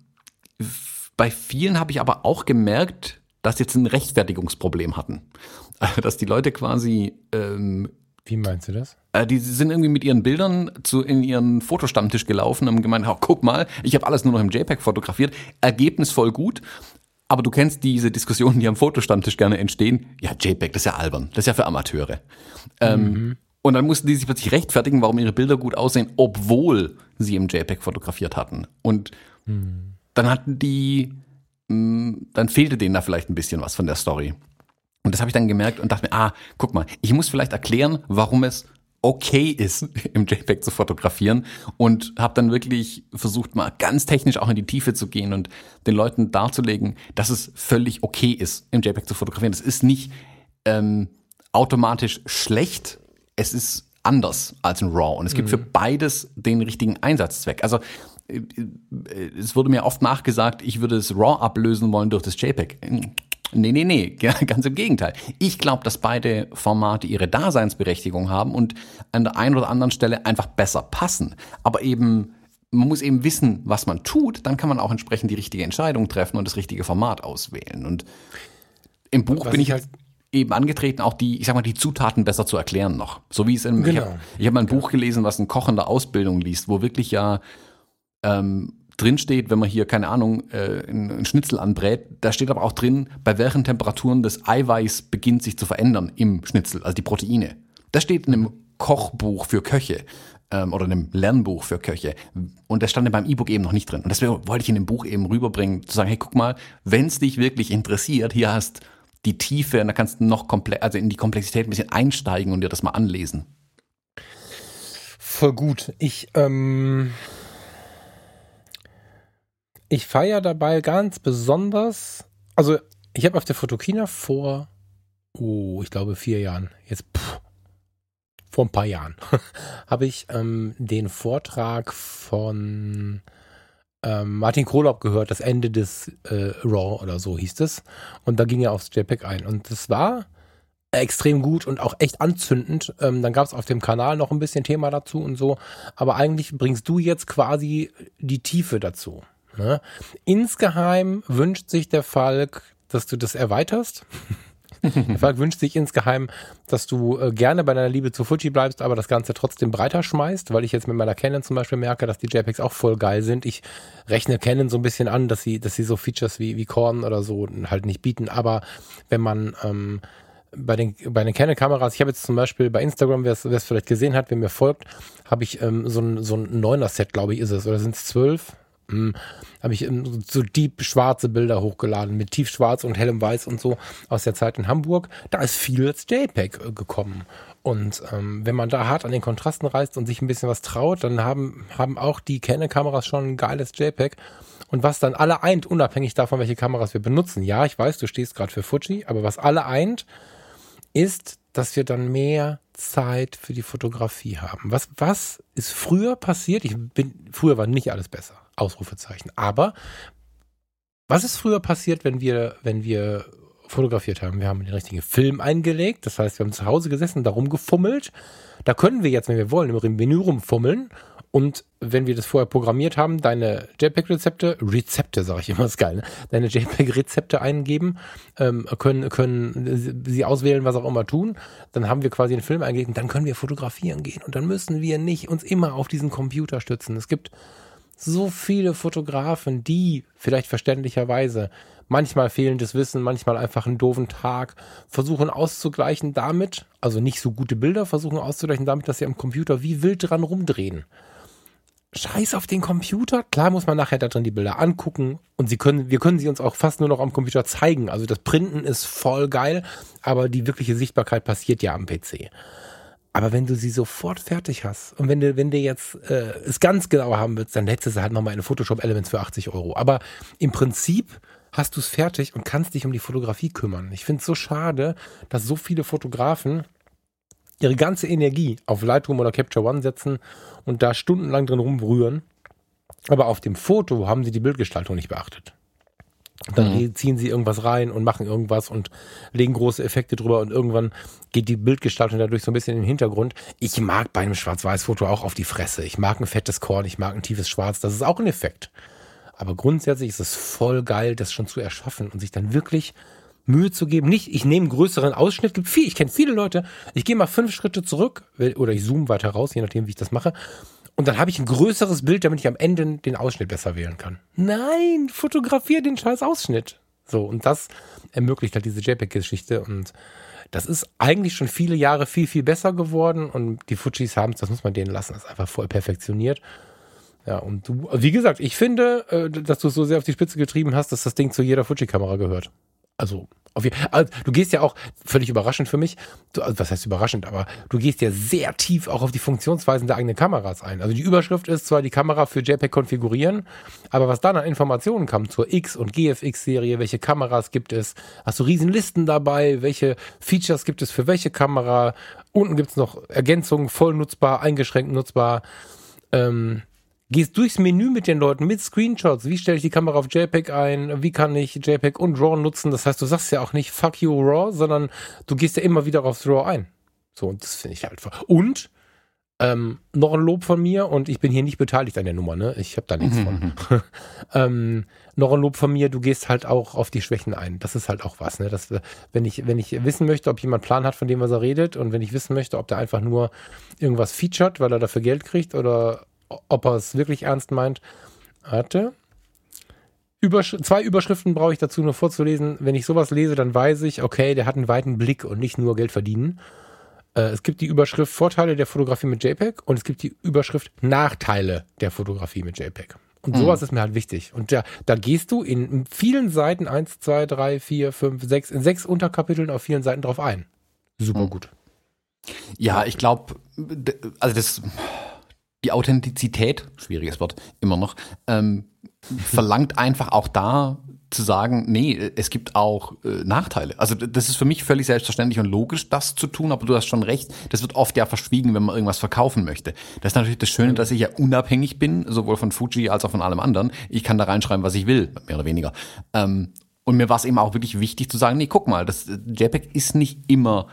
bei vielen habe ich aber auch gemerkt, dass jetzt ein Rechtfertigungsproblem hatten. Dass die Leute quasi, ähm, Wie meinst du das? äh, die sind irgendwie mit ihren Bildern zu, in ihren Fotostammtisch gelaufen und haben gemeint, oh, guck mal, ich habe alles nur noch im JPEG fotografiert, Ergebnis voll gut. Aber du kennst diese Diskussionen, die am Fotostammtisch gerne entstehen. Ja, JPEG, das ist ja albern. Das ist ja für Amateure. Ähm, und dann mussten die sich plötzlich rechtfertigen, warum ihre Bilder gut aussehen, obwohl sie im JPEG fotografiert hatten. Und dann hatten die, dann fehlte denen da vielleicht ein bisschen was von der Story. Und das habe ich dann gemerkt und dachte mir, ah, guck mal, ich muss vielleicht erklären, warum es okay ist, (laughs) im JPEG zu fotografieren und habe dann wirklich versucht, mal ganz technisch auch in die Tiefe zu gehen und den Leuten darzulegen, dass es völlig okay ist, im JPEG zu fotografieren. Das ist nicht ähm, automatisch schlecht, es ist anders als ein RAW und es gibt mhm. für beides den richtigen Einsatzzweck. Also es wurde mir oft nachgesagt, ich würde es RAW ablösen wollen durch das JPEG. Nee, nee, nee, (laughs) ganz im Gegenteil. Ich glaube, dass beide Formate ihre Daseinsberechtigung haben und an der einen oder anderen Stelle einfach besser passen. Aber eben, man muss eben wissen, was man tut, dann kann man auch entsprechend die richtige Entscheidung treffen und das richtige Format auswählen. Und im Buch was bin ich halt eben angetreten, auch die, ich sag mal, die Zutaten besser zu erklären noch. So wie es in, genau. ich habe hab mal ein Buch gelesen, was ein Koch in der Ausbildung liest, wo wirklich ja ähm, drin steht, wenn man hier, keine Ahnung, äh, einen Schnitzel anbrät, da steht aber auch drin, bei welchen Temperaturen das Eiweiß beginnt sich zu verändern im Schnitzel, also die Proteine. Das steht in einem Kochbuch für Köche ähm, oder einem Lernbuch für Köche. Und das stand in meinem E-Book eben noch nicht drin. Und deswegen wollte ich in dem Buch eben rüberbringen, zu sagen, hey, guck mal, wenn es dich wirklich interessiert, hier hast die Tiefe und da kannst du noch komplett, also in die Komplexität ein bisschen einsteigen und dir das mal anlesen. Voll gut. Ich, ähm, ich feiere dabei ganz besonders, also ich habe auf der Fotokina vor, oh, ich glaube vier Jahren, jetzt pff, vor ein paar Jahren, (laughs) habe ich ähm, den Vortrag von ähm, Martin Krolop gehört, das Ende des äh, Raw oder so hieß es. Und da ging er aufs JPEG ein. Und das war extrem gut und auch echt anzündend. Ähm, dann gab es auf dem Kanal noch ein bisschen Thema dazu und so. Aber eigentlich bringst du jetzt quasi die Tiefe dazu. Ne? Insgeheim wünscht sich der Falk, dass du das erweiterst. (laughs) der Falk wünscht sich insgeheim, dass du äh, gerne bei deiner Liebe zu Fuji bleibst, aber das Ganze trotzdem breiter schmeißt, weil ich jetzt mit meiner Canon zum Beispiel merke, dass die JPEGs auch voll geil sind. Ich rechne Canon so ein bisschen an, dass sie, dass sie so Features wie, wie Korn oder so halt nicht bieten. Aber wenn man ähm, bei den, bei den Canon-Kameras, ich habe jetzt zum Beispiel bei Instagram, wer es vielleicht gesehen hat, wer mir folgt, habe ich ähm, so ein, so ein Neuner-Set, glaube ich, ist es, oder sind es zwölf? Hm, habe ich so deep schwarze Bilder hochgeladen mit tiefschwarz und hellem Weiß und so aus der Zeit in Hamburg. Da ist viel als JPEG äh, gekommen. Und ähm, wenn man da hart an den Kontrasten reißt und sich ein bisschen was traut, dann haben, haben auch die Canon-Kameras schon ein geiles JPEG. Und was dann alle eint, unabhängig davon, welche Kameras wir benutzen. Ja, ich weiß, du stehst gerade für Fuji, aber was alle eint, ist, dass wir dann mehr Zeit für die Fotografie haben. Was, was ist früher passiert? Ich bin, früher war nicht alles besser. Ausrufezeichen. Aber was ist früher passiert, wenn wir, wenn wir fotografiert haben? Wir haben den richtigen Film eingelegt. Das heißt, wir haben zu Hause gesessen, darum gefummelt. Da können wir jetzt, wenn wir wollen, im Menü rumfummeln. Und wenn wir das vorher programmiert haben, deine JPEG-Rezepte, Rezepte sage ich immer, ist geil, ne? deine JPEG-Rezepte eingeben, ähm, können, können sie auswählen, was auch immer tun, dann haben wir quasi einen Film eingegeben, dann können wir fotografieren gehen und dann müssen wir nicht uns immer auf diesen Computer stützen. Es gibt so viele Fotografen, die vielleicht verständlicherweise manchmal fehlendes Wissen, manchmal einfach einen doofen Tag, versuchen auszugleichen damit, also nicht so gute Bilder, versuchen auszugleichen damit, dass sie am Computer wie wild dran rumdrehen. Scheiß auf den Computer. Klar muss man nachher da drin die Bilder angucken und sie können, wir können sie uns auch fast nur noch am Computer zeigen. Also das Printen ist voll geil, aber die wirkliche Sichtbarkeit passiert ja am PC. Aber wenn du sie sofort fertig hast und wenn du, wenn du jetzt äh, es ganz genau haben willst, dann hättest du halt nochmal eine Photoshop Elements für 80 Euro. Aber im Prinzip hast du es fertig und kannst dich um die Fotografie kümmern. Ich finde es so schade, dass so viele Fotografen ihre ganze Energie auf Lightroom oder Capture One setzen und da stundenlang drin rumrühren. Aber auf dem Foto haben sie die Bildgestaltung nicht beachtet. Dann mhm. ziehen sie irgendwas rein und machen irgendwas und legen große Effekte drüber und irgendwann geht die Bildgestaltung dadurch so ein bisschen in den Hintergrund. Ich mag bei einem Schwarz-Weiß-Foto auch auf die Fresse. Ich mag ein fettes Korn, ich mag ein tiefes Schwarz. Das ist auch ein Effekt. Aber grundsätzlich ist es voll geil, das schon zu erschaffen und sich dann wirklich Mühe zu geben. Nicht, ich nehme einen größeren Ausschnitt. Gibt viel, ich kenne viele Leute. Ich gehe mal fünf Schritte zurück oder ich zoome weiter raus, je nachdem, wie ich das mache. Und dann habe ich ein größeres Bild, damit ich am Ende den Ausschnitt besser wählen kann. Nein, fotografier den scheiß Ausschnitt. So, und das ermöglicht halt diese JPEG-Geschichte. Und das ist eigentlich schon viele Jahre viel, viel besser geworden. Und die Fujis haben es, das muss man denen lassen, das ist einfach voll perfektioniert. Ja, und du, wie gesagt, ich finde, äh, dass du es so sehr auf die Spitze getrieben hast, dass das Ding zu jeder Fuji-Kamera gehört. Also Also, du gehst ja auch, völlig überraschend für mich, du, also was heißt überraschend, aber du gehst ja sehr tief auch auf die Funktionsweisen der eigenen Kameras ein. Also die Überschrift ist zwar die Kamera für JPEG konfigurieren, aber was dann an Informationen kam zur X- und GFX-Serie, welche Kameras gibt es, hast du Riesenlisten dabei, welche Features gibt es für welche Kamera, unten gibt es noch Ergänzungen, voll nutzbar, eingeschränkt nutzbar, ähm, gehst durchs Menü mit den Leuten, mit Screenshots. Wie stelle ich die Kamera auf JPEG ein? Wie kann ich JPEG und RAW nutzen? Das heißt, du sagst ja auch nicht fuck you RAW, sondern du gehst ja immer wieder aufs RAW ein. So, und das finde ich halt. Und ähm, noch ein Lob von mir und ich bin hier nicht beteiligt an der Nummer, ne? Ich habe da nichts von. (laughs) ähm, noch ein Lob von mir, du gehst halt auch auf die Schwächen ein. Das ist halt auch was, ne? Das, wenn ich, wenn ich wissen möchte, ob jemand Plan hat von dem, was er redet, und wenn ich wissen möchte, ob der einfach nur irgendwas featured, weil er dafür Geld kriegt, oder ob er es wirklich ernst meint. Warte. Übersch zwei Überschriften brauche ich dazu nur vorzulesen. Wenn ich sowas lese, dann weiß ich, okay, der hat einen weiten Blick und nicht nur Geld verdienen. Äh, es gibt die Überschrift Vorteile der Fotografie mit JPEG und es gibt die Überschrift Nachteile der Fotografie mit JPEG. Und mhm. sowas ist mir halt wichtig. Und da, da gehst du in vielen Seiten, eins, zwei, drei, vier, fünf, sechs, in sechs Unterkapiteln auf vielen Seiten drauf ein. Super mhm. gut. Ja, ich glaube, also das die Authentizität, schwieriges Wort, immer noch, ähm, verlangt einfach auch da zu sagen, nee, es gibt auch äh, Nachteile. Also das ist für mich völlig selbstverständlich und logisch, das zu tun, aber du hast schon recht, das wird oft ja verschwiegen, wenn man irgendwas verkaufen möchte. Das ist natürlich das Schöne, dass ich ja unabhängig bin, sowohl von Fuji als auch von allem anderen. Ich kann da reinschreiben, was ich will, mehr oder weniger. Ähm, und mir war es eben auch wirklich wichtig zu sagen, nee, guck mal, das JPEG ist nicht immer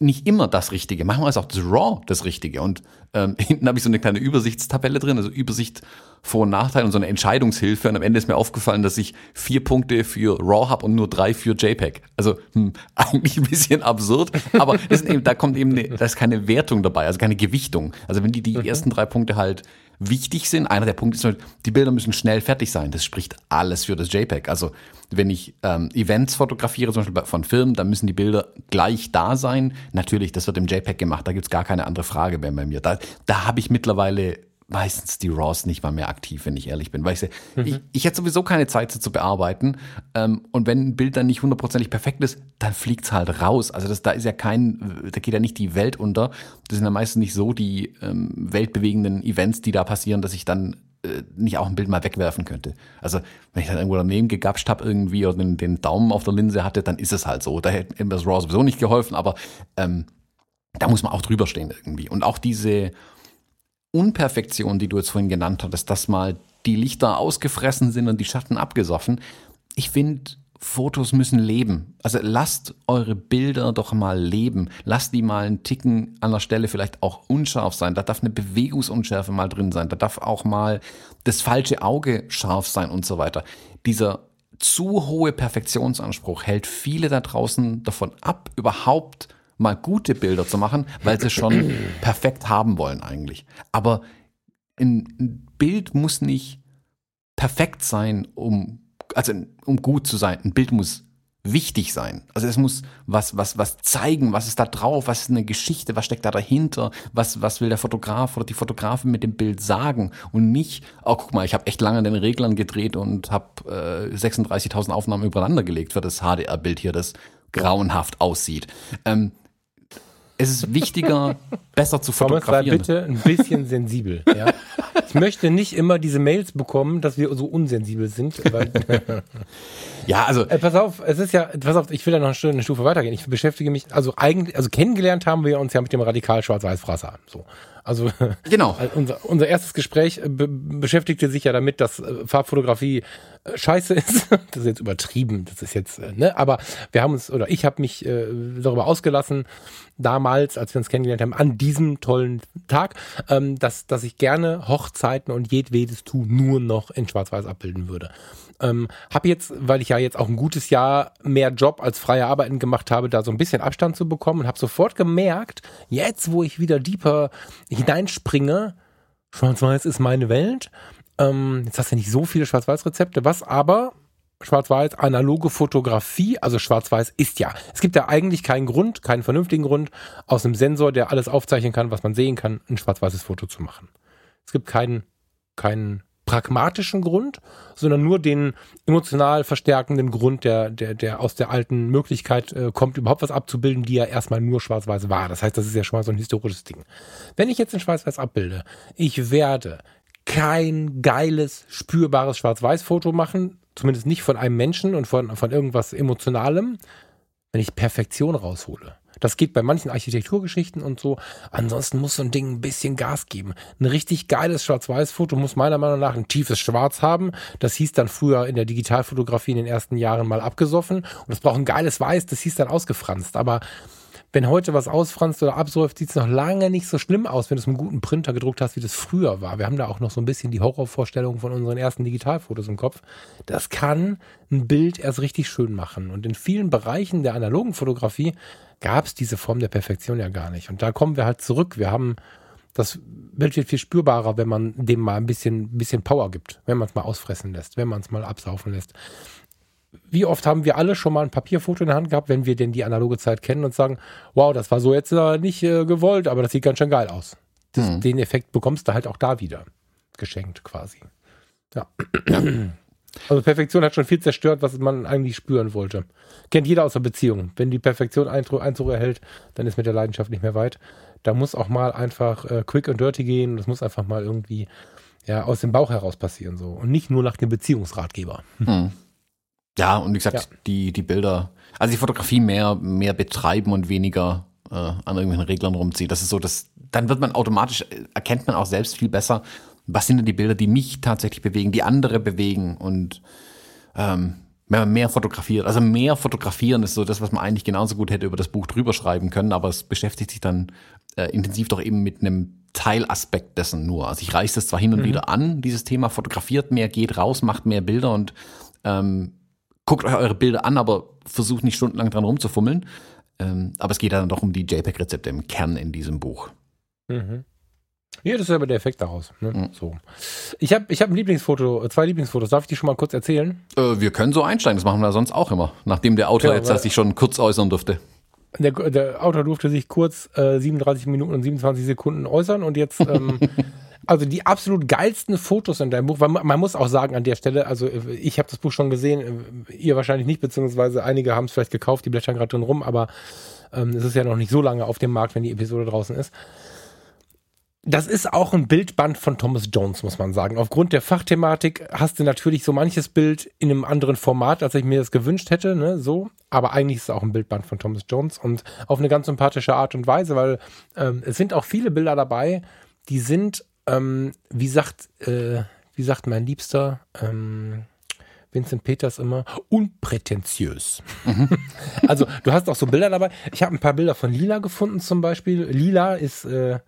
nicht immer das Richtige. Manchmal ist auch das RAW das Richtige. Und ähm, (laughs) hinten habe ich so eine kleine Übersichtstabelle drin, also Übersicht Vor- und Nachteile und so eine Entscheidungshilfe. Und am Ende ist mir aufgefallen, dass ich vier Punkte für RAW habe und nur drei für JPEG. Also hm, (laughs) eigentlich ein bisschen absurd, aber eben, da kommt eben, eine, da ist keine Wertung dabei, also keine Gewichtung. Also wenn die die mhm. ersten drei Punkte halt wichtig sind. Einer der Punkte ist, halt, die Bilder müssen schnell fertig sein. Das spricht alles für das JPEG. Also wenn ich ähm, Events fotografiere, zum Beispiel von Filmen, dann müssen die Bilder gleich da sein. Natürlich, das wird im JPEG gemacht, da gibt's gar keine andere Frage mehr bei mir. Da, da habe ich mittlerweile meistens die Raws nicht mal mehr aktiv, wenn ich ehrlich bin. Weil ich, mhm. ich, ich hätte sowieso keine Zeit, sie zu bearbeiten. Ähm, und wenn ein Bild dann nicht hundertprozentig perfekt ist, dann fliegt's halt raus. Also das, da ist ja kein, da geht ja nicht die Welt unter. Das sind ja meistens nicht so die ähm, weltbewegenden Events, die da passieren, dass ich dann äh, nicht auch ein Bild mal wegwerfen könnte. Also wenn ich dann irgendwo daneben gegapscht habe irgendwie oder den, den Daumen auf der Linse hatte, dann ist es halt so. Da hätte mir das RAW sowieso nicht geholfen, aber ähm, da muss man auch drüber stehen irgendwie. Und auch diese Unperfektion, die du jetzt vorhin genannt hattest, dass mal die Lichter ausgefressen sind und die Schatten abgesoffen. Ich finde, Fotos müssen leben. Also lasst eure Bilder doch mal leben. Lasst die mal einen Ticken an der Stelle vielleicht auch unscharf sein. Da darf eine Bewegungsunschärfe mal drin sein. Da darf auch mal das falsche Auge scharf sein und so weiter. Dieser zu hohe Perfektionsanspruch hält viele da draußen davon ab, überhaupt mal gute Bilder zu machen, weil sie schon (clears throat) perfekt haben wollen eigentlich. Aber ein Bild muss nicht perfekt sein, um, also um gut zu sein. Ein Bild muss wichtig sein. Also es muss was, was, was zeigen, was ist da drauf, was ist eine Geschichte, was steckt da dahinter, was, was will der Fotograf oder die Fotografin mit dem Bild sagen und nicht, oh guck mal, ich habe echt lange an den Reglern gedreht und habe äh, 36.000 Aufnahmen übereinander gelegt für das HDR-Bild hier, das grauenhaft aussieht. Ähm, es ist wichtiger, (laughs) besser zu fotografieren. Thomas, sei bitte ein bisschen sensibel. Ja? Ich möchte nicht immer diese Mails bekommen, dass wir so unsensibel sind. (laughs) ja, also. Äh, pass auf, es ist ja, pass auf, ich will da noch eine Stufe weitergehen. Ich beschäftige mich, also eigentlich, also kennengelernt haben wir uns ja mit dem radikal schwarz-weiß-Frasser. So. Also genau. (laughs) unser, unser erstes Gespräch be beschäftigte sich ja damit, dass äh, Farbfotografie äh, scheiße ist. (laughs) das ist jetzt übertrieben, das ist jetzt, äh, ne? Aber wir haben uns, oder ich habe mich äh, darüber ausgelassen, damals, als wir uns kennengelernt haben, an diesem tollen Tag, ähm, dass, dass ich gerne Hochzeiten und jedwedes Tu nur noch in Schwarz-Weiß abbilden würde. Ähm, habe jetzt, weil ich ja jetzt auch ein gutes Jahr mehr Job als freie Arbeiten gemacht habe, da so ein bisschen Abstand zu bekommen und habe sofort gemerkt, jetzt wo ich wieder deeper hineinspringe, Schwarz-Weiß ist meine Welt. Ähm, jetzt hast du nicht so viele Schwarz-Weiß-Rezepte, was aber Schwarz-Weiß, analoge Fotografie, also Schwarz-Weiß ist ja. Es gibt ja eigentlich keinen Grund, keinen vernünftigen Grund, aus einem Sensor, der alles aufzeichnen kann, was man sehen kann, ein schwarz-weißes Foto zu machen. Es gibt keinen, keinen pragmatischen Grund, sondern nur den emotional verstärkenden Grund, der, der, der aus der alten Möglichkeit äh, kommt, überhaupt was abzubilden, die ja erstmal nur schwarz-weiß war. Das heißt, das ist ja schon mal so ein historisches Ding. Wenn ich jetzt in schwarz-weiß abbilde, ich werde kein geiles, spürbares Schwarz-Weiß-Foto machen, zumindest nicht von einem Menschen und von, von irgendwas Emotionalem, wenn ich Perfektion raushole. Das geht bei manchen Architekturgeschichten und so. Ansonsten muss so ein Ding ein bisschen Gas geben. Ein richtig geiles Schwarz-Weiß-Foto muss meiner Meinung nach ein tiefes Schwarz haben. Das hieß dann früher in der Digitalfotografie in den ersten Jahren mal abgesoffen. Und es braucht ein geiles Weiß, das hieß dann ausgefranst. Aber wenn heute was ausfranst oder absäuft, sieht es noch lange nicht so schlimm aus, wenn du es mit einem guten Printer gedruckt hast, wie das früher war. Wir haben da auch noch so ein bisschen die Horrorvorstellung von unseren ersten Digitalfotos im Kopf. Das kann ein Bild erst richtig schön machen. Und in vielen Bereichen der analogen Fotografie gab es diese Form der Perfektion ja gar nicht. Und da kommen wir halt zurück. Wir haben das Bild wird viel spürbarer, wenn man dem mal ein bisschen, bisschen Power gibt, wenn man es mal ausfressen lässt, wenn man es mal absaufen lässt. Wie oft haben wir alle schon mal ein Papierfoto in der Hand gehabt, wenn wir denn die analoge Zeit kennen und sagen, wow, das war so jetzt äh, nicht äh, gewollt, aber das sieht ganz schön geil aus. Das, mhm. Den Effekt bekommst du halt auch da wieder geschenkt quasi. Ja. ja. Also Perfektion hat schon viel zerstört, was man eigentlich spüren wollte. Kennt jeder aus der Beziehung. Wenn die Perfektion Einzug, Einzug erhält, dann ist mit der Leidenschaft nicht mehr weit. Da muss auch mal einfach äh, quick and dirty gehen. Das muss einfach mal irgendwie ja, aus dem Bauch heraus passieren. so Und nicht nur nach dem Beziehungsratgeber. Hm. Ja, und wie gesagt, ja. die, die Bilder, also die Fotografie mehr, mehr betreiben und weniger äh, an irgendwelchen Reglern rumziehen. Das ist so, dass dann wird man automatisch, äh, erkennt man auch selbst viel besser, was sind denn die Bilder, die mich tatsächlich bewegen, die andere bewegen und ähm, wenn man mehr fotografiert. Also mehr fotografieren ist so das, was man eigentlich genauso gut hätte über das Buch drüber schreiben können, aber es beschäftigt sich dann äh, intensiv doch eben mit einem Teilaspekt dessen nur. Also ich reiße das zwar hin und mhm. wieder an, dieses Thema, fotografiert mehr, geht raus, macht mehr Bilder und ähm, guckt euch eure Bilder an, aber versucht nicht stundenlang dran rumzufummeln. Ähm, aber es geht dann doch um die JPEG-Rezepte im Kern in diesem Buch. Mhm. Ja, das ist aber der Effekt daraus. Ne? Mhm. So. Ich habe ich hab ein Lieblingsfoto, zwei Lieblingsfotos. Darf ich die schon mal kurz erzählen? Äh, wir können so einsteigen, das machen wir sonst auch immer. Nachdem der Autor ja, jetzt sich schon kurz äußern durfte. Der, der Autor durfte sich kurz äh, 37 Minuten und 27 Sekunden äußern und jetzt, ähm, (laughs) also die absolut geilsten Fotos in deinem Buch, weil man, muss auch sagen an der Stelle, also ich habe das Buch schon gesehen, äh, ihr wahrscheinlich nicht, beziehungsweise einige haben es vielleicht gekauft, die blättern gerade drin rum, aber ähm, es ist ja noch nicht so lange auf dem Markt, wenn die Episode draußen ist das ist auch ein Bildband von Thomas Jones, muss man sagen. Aufgrund der Fachthematik hast du natürlich so manches Bild in einem anderen Format, als ich mir das gewünscht hätte, ne, so. Aber eigentlich ist es auch ein Bildband von Thomas Jones und auf eine ganz sympathische Art und Weise, weil ähm, es sind auch viele Bilder dabei, die sind, ähm, wie sagt, äh, wie sagt mein Liebster, ähm, Vincent Peters immer, unprätentiös. Mhm. also du hast auch so Bilder dabei. Ich habe ein paar Bilder von Lila gefunden zum Beispiel. Lila ist äh,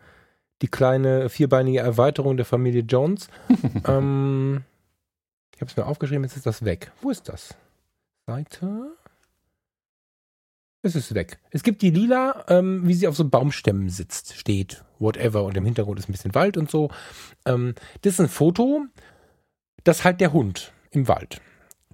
die kleine vierbeinige Erweiterung der Familie Jones. (laughs) ähm, ich habe es mir aufgeschrieben, jetzt ist das weg. Wo ist das? Seite. Es ist weg. Es gibt die Lila, ähm, wie sie auf so Baumstämmen sitzt, steht, whatever, und im Hintergrund ist ein bisschen Wald und so. Ähm, das ist ein Foto, das halt der Hund im Wald.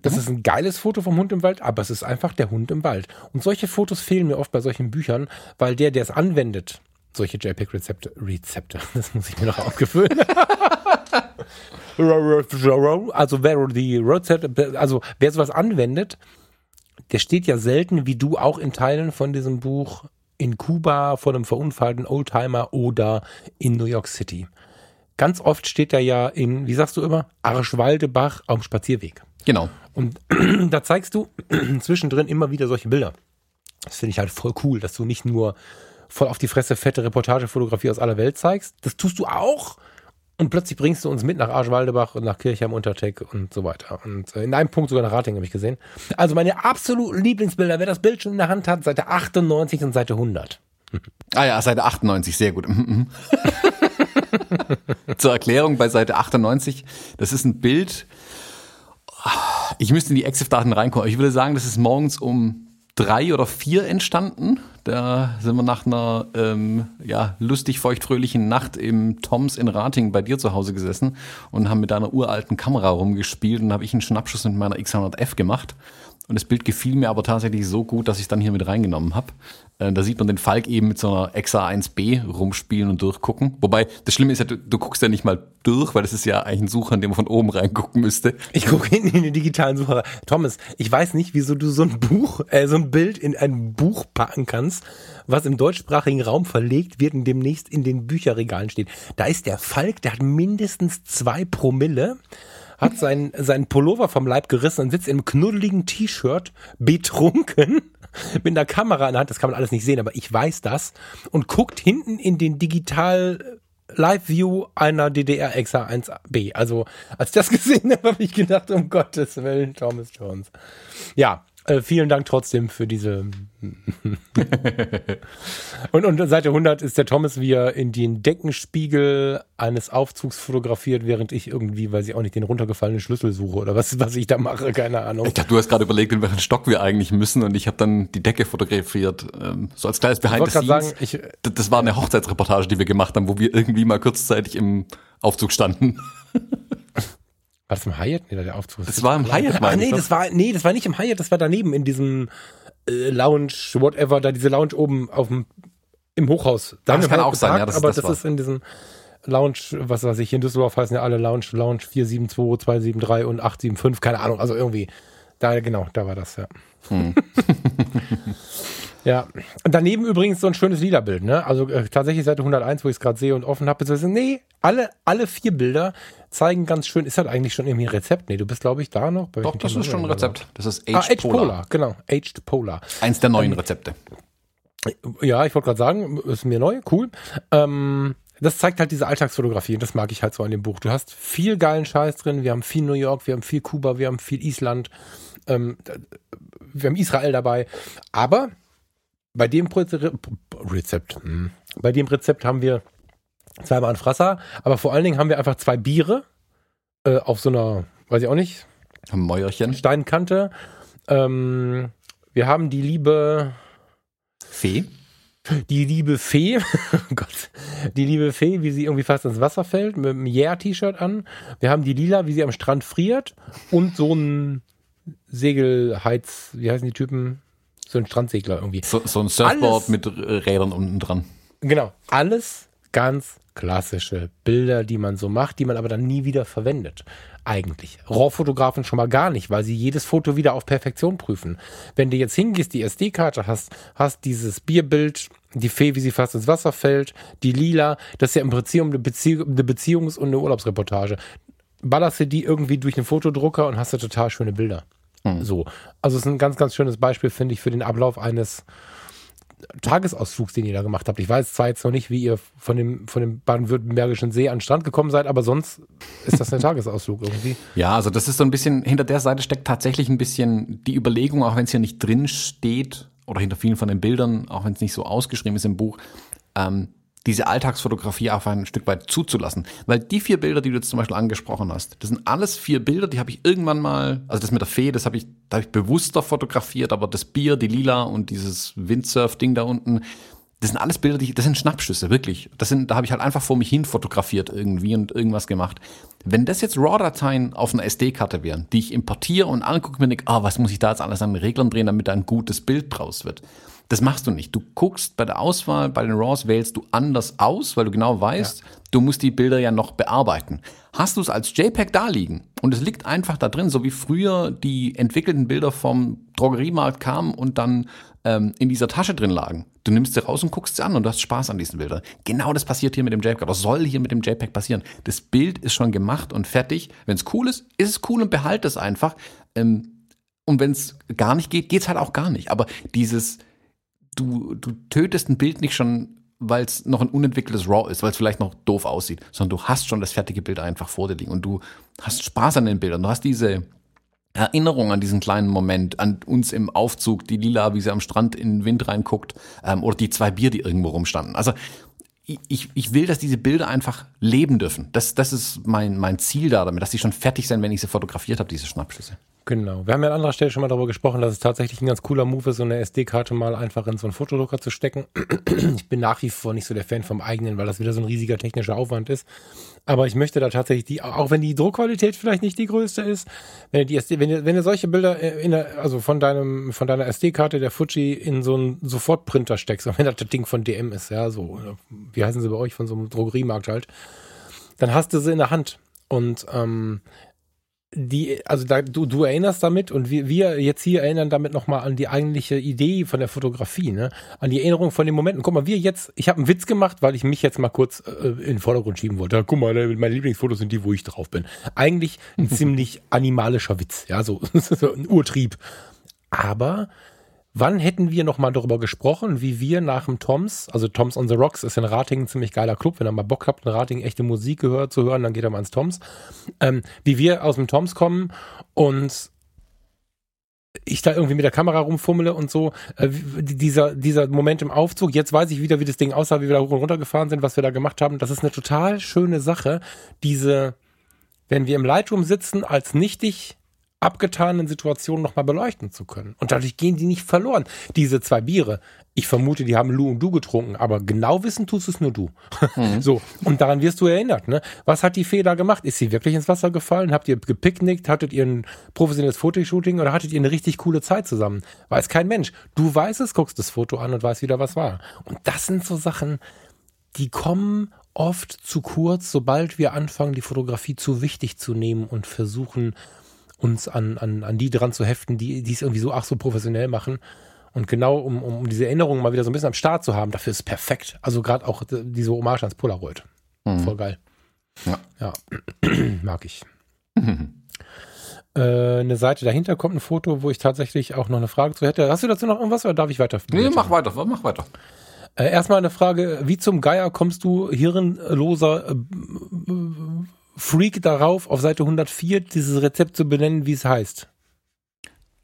Das mhm. ist ein geiles Foto vom Hund im Wald, aber es ist einfach der Hund im Wald. Und solche Fotos fehlen mir oft bei solchen Büchern, weil der, der es anwendet, solche JPEG-Rezepte, Rezepte, (laughs) das muss ich mir noch aufgefüllen. (laughs) also wer die Rezepte, also wer sowas anwendet, der steht ja selten wie du auch in Teilen von diesem Buch in Kuba vor einem verunfallten Oldtimer oder in New York City. Ganz oft steht er ja in, wie sagst du immer, Arschwaldebach am Spazierweg. Genau. Und (clears throat) da zeigst du (clears throat) zwischendrin immer wieder solche Bilder. Das finde ich halt voll cool, dass du nicht nur voll auf die Fresse fette Reportagefotografie aus aller Welt zeigst. Das tust du auch. Und plötzlich bringst du uns mit nach Arschwaldebach und nach Kirchheim Unterteck und so weiter. Und äh, in einem Punkt sogar nach Rating habe ich gesehen. Also meine absoluten Lieblingsbilder, wer das Bild schon in der Hand hat, Seite 98 und Seite 100. Ah ja, Seite 98, sehr gut. (laughs) Zur Erklärung bei Seite 98, das ist ein Bild. Ich müsste in die EXIF-Daten reinkommen. Ich würde sagen, das ist morgens um drei oder vier entstanden. Da sind wir nach einer ähm, ja, lustig feuchtfröhlichen Nacht im Toms in Rating bei dir zu Hause gesessen und haben mit deiner uralten Kamera rumgespielt und habe ich einen Schnappschuss mit meiner X100F gemacht. Und das Bild gefiel mir aber tatsächlich so gut, dass ich es dann hier mit reingenommen habe. Äh, da sieht man den Falk eben mit so einer Exa 1b rumspielen und durchgucken. Wobei, das Schlimme ist ja, du, du, guckst ja nicht mal durch, weil das ist ja eigentlich ein Sucher, in dem man von oben reingucken müsste. Ich gucke hinten in den digitalen Sucher. Thomas, ich weiß nicht, wieso du so ein Buch, äh, so ein Bild in ein Buch packen kannst, was im deutschsprachigen Raum verlegt wird und demnächst in den Bücherregalen steht. Da ist der Falk, der hat mindestens zwei Promille hat seinen, seinen Pullover vom Leib gerissen und sitzt im knuddeligen T-Shirt betrunken (laughs) mit einer Kamera in der Hand, das kann man alles nicht sehen, aber ich weiß das, und guckt hinten in den Digital Live View einer DDR Exa 1B. Also, als ich das (laughs) gesehen habe, habe ich gedacht, um Gottes Willen, Thomas Jones. Ja, äh, vielen Dank trotzdem für diese. (laughs) und, und Seite 100 ist der Thomas, wie er in den Deckenspiegel eines Aufzugs fotografiert, während ich irgendwie, weil ich auch nicht den runtergefallenen Schlüssel suche oder was, was ich da mache, keine Ahnung. Ich dachte, du hast gerade überlegt, in welchen Stock wir eigentlich müssen und ich habe dann die Decke fotografiert. Ähm, so als kleines Behind the Scenes. Sagen, ich, das war eine Hochzeitsreportage, die wir gemacht haben, wo wir irgendwie mal kurzzeitig im Aufzug standen. (laughs) War das im Hyatt? Nee, der Aufzug. Das war im Hyatt, Ah, nee, das war, nee, das war nicht im Hyatt, das war daneben in diesem äh, Lounge, whatever, da diese Lounge oben auf dem, im Hochhaus. Da das kann auch sein, ja, das, aber das, das ist in diesem Lounge, was weiß ich, in Düsseldorf heißen ja alle Lounge, Lounge 472, 273 und 875, keine Ahnung, also irgendwie, da, genau, da war das, ja. Hm. (laughs) Ja, und daneben übrigens so ein schönes Liederbild, ne? Also äh, tatsächlich Seite 101, wo ich es gerade sehe und offen habe, beziehungsweise nee, alle, alle vier Bilder zeigen ganz schön, ist halt eigentlich schon irgendwie ein Rezept? Nee, du bist glaube ich da noch. Bei Doch, das Thema ist schon ein Rezept. Das ist Aged, ah, Aged Polar. Polar. Genau, Aged Polar. Eins der neuen ähm, Rezepte. Ja, ich wollte gerade sagen, ist mir neu, cool. Ähm, das zeigt halt diese Alltagsfotografie und das mag ich halt so an dem Buch. Du hast viel geilen Scheiß drin, wir haben viel New York, wir haben viel Kuba, wir haben viel Island, ähm, wir haben Israel dabei, aber bei dem Rezept, hm. bei dem Rezept haben wir zweimal ein Frasser, aber vor allen Dingen haben wir einfach zwei Biere äh, auf so einer, weiß ich auch nicht, ein Mäuerchen. Steinkante. Ähm, wir haben die liebe Fee. Die liebe Fee, (laughs) oh Gott, die liebe Fee, wie sie irgendwie fast ins Wasser fällt, mit einem Yeah-T-Shirt an. Wir haben die Lila, wie sie am Strand friert und so ein Segelheiz, wie heißen die Typen? so ein Strandsegler irgendwie. So, so ein Surfboard alles, mit Rädern unten dran. Genau, alles ganz klassische Bilder, die man so macht, die man aber dann nie wieder verwendet. Eigentlich. RAW-Fotografen schon mal gar nicht, weil sie jedes Foto wieder auf Perfektion prüfen. Wenn du jetzt hingehst, die SD-Karte hast, hast dieses Bierbild, die Fee, wie sie fast ins Wasser fällt, die Lila, das ist ja im Prinzip eine, Beziehung, eine Beziehungs- und eine Urlaubsreportage. Ballerst du die irgendwie durch einen Fotodrucker und hast du total schöne Bilder. Mhm. So. Also es ist ein ganz, ganz schönes Beispiel, finde ich, für den Ablauf eines Tagesausflugs, den ihr da gemacht habt. Ich weiß zwar jetzt noch nicht, wie ihr von dem, von dem baden-württembergischen See an den Strand gekommen seid, aber sonst ist das ein Tagesausflug irgendwie. Ja, also das ist so ein bisschen, hinter der Seite steckt tatsächlich ein bisschen die Überlegung, auch wenn es hier nicht drin steht, oder hinter vielen von den Bildern, auch wenn es nicht so ausgeschrieben ist im Buch, ähm, diese Alltagsfotografie auch ein Stück weit zuzulassen. Weil die vier Bilder, die du jetzt zum Beispiel angesprochen hast, das sind alles vier Bilder, die habe ich irgendwann mal, also das mit der Fee, das habe ich, da habe ich bewusster fotografiert, aber das Bier, die Lila und dieses Windsurf-Ding da unten, das sind alles Bilder, die, das sind Schnappschüsse, wirklich. Das sind, da habe ich halt einfach vor mich hin fotografiert irgendwie und irgendwas gemacht. Wenn das jetzt RAW-Dateien auf einer SD-Karte wären, die ich importiere und angucke mir denke, ah, was muss ich da jetzt alles an Reglern drehen, damit da ein gutes Bild draus wird das machst du nicht. Du guckst bei der Auswahl, bei den RAWs wählst du anders aus, weil du genau weißt, ja. du musst die Bilder ja noch bearbeiten. Hast du es als JPEG da liegen und es liegt einfach da drin, so wie früher die entwickelten Bilder vom Drogeriemarkt kamen und dann ähm, in dieser Tasche drin lagen. Du nimmst sie raus und guckst sie an und du hast Spaß an diesen Bildern. Genau das passiert hier mit dem JPEG oder soll hier mit dem JPEG passieren. Das Bild ist schon gemacht und fertig. Wenn es cool ist, ist es cool und behalte es einfach. Ähm, und wenn es gar nicht geht, geht es halt auch gar nicht. Aber dieses du, du tötest ein Bild nicht schon, weil es noch ein unentwickeltes RAW ist, weil es vielleicht noch doof aussieht, sondern du hast schon das fertige Bild einfach vor dir liegen und du hast Spaß an den Bildern. Du hast diese Erinnerung an diesen kleinen Moment, an uns im Aufzug, die Lila, wie sie am Strand in den Wind reinguckt, ähm, oder die zwei Bier, die irgendwo rumstanden. Also ich, ich will, dass diese Bilder einfach leben dürfen. Das, das ist mein, mein Ziel da damit, dass die schon fertig sind, wenn ich sie fotografiert habe, diese Schnappschüsse. Genau. Wir haben ja an anderer Stelle schon mal darüber gesprochen, dass es tatsächlich ein ganz cooler Move ist, so eine SD-Karte mal einfach in so einen Fotodrucker zu stecken. Ich bin nach wie vor nicht so der Fan vom eigenen, weil das wieder so ein riesiger technischer Aufwand ist. Aber ich möchte da tatsächlich die, auch wenn die Druckqualität vielleicht nicht die größte ist, wenn du die SD, wenn du, wenn du solche Bilder in der, also von deinem, von deiner SD-Karte der Fuji in so einen Sofortprinter steckst, auch (laughs) wenn das Ding von DM ist, ja, so, wie heißen sie bei euch, von so einem Drogeriemarkt halt, dann hast du sie in der Hand. Und ähm, die, also da, du, du erinnerst damit und wir, wir jetzt hier erinnern damit nochmal an die eigentliche Idee von der Fotografie, ne? An die Erinnerung von den Momenten. Guck mal, wir jetzt, ich habe einen Witz gemacht, weil ich mich jetzt mal kurz äh, in den Vordergrund schieben wollte. Guck mal, meine Lieblingsfotos sind die, wo ich drauf bin. Eigentlich ein (laughs) ziemlich animalischer Witz, ja, so, (laughs) so ein Urtrieb. Aber Wann hätten wir noch mal darüber gesprochen, wie wir nach dem Toms, also Toms on the Rocks ist in Ratingen ein ziemlich geiler Club, wenn ihr mal Bock habt, in Ratingen echte Musik gehört zu hören, dann geht er mal ins Toms, ähm, wie wir aus dem Toms kommen und ich da irgendwie mit der Kamera rumfummele und so, äh, dieser, dieser Moment im Aufzug, jetzt weiß ich wieder, wie das Ding aussah, wie wir da hoch und runter gefahren sind, was wir da gemacht haben, das ist eine total schöne Sache, diese, wenn wir im Lightroom sitzen, als nichtig abgetanen Situationen nochmal beleuchten zu können. Und dadurch gehen die nicht verloren. Diese zwei Biere, ich vermute, die haben Lu und du getrunken, aber genau wissen tust es nur du. Mhm. (laughs) So, und daran wirst du erinnert. Ne? Was hat die Fee da gemacht? Ist sie wirklich ins Wasser gefallen? Habt ihr gepicknickt? Hattet ihr ein professionelles Fotoshooting oder hattet ihr eine richtig coole Zeit zusammen? Weiß kein Mensch. Du weißt es, guckst das Foto an und weißt wieder, was war. Und das sind so Sachen, die kommen oft zu kurz, sobald wir anfangen, die Fotografie zu wichtig zu nehmen und versuchen, uns an, an, an die dran zu heften, die die es irgendwie so ach so professionell machen. Und genau, um, um diese Erinnerungen mal wieder so ein bisschen am Start zu haben, dafür ist es perfekt. Also gerade auch diese Hommage ans Polaroid. Mhm. Voll geil. Ja. ja. (clears throat) Mag ich. Mhm. Äh, eine Seite dahinter kommt ein Foto, wo ich tatsächlich auch noch eine Frage zu hätte. Hast du dazu noch irgendwas oder darf ich weiter? Nee, mach weiter, mach weiter. Äh, erstmal eine Frage, wie zum Geier kommst du hirnloser äh, Freak darauf, auf Seite 104 dieses Rezept zu benennen, wie es heißt?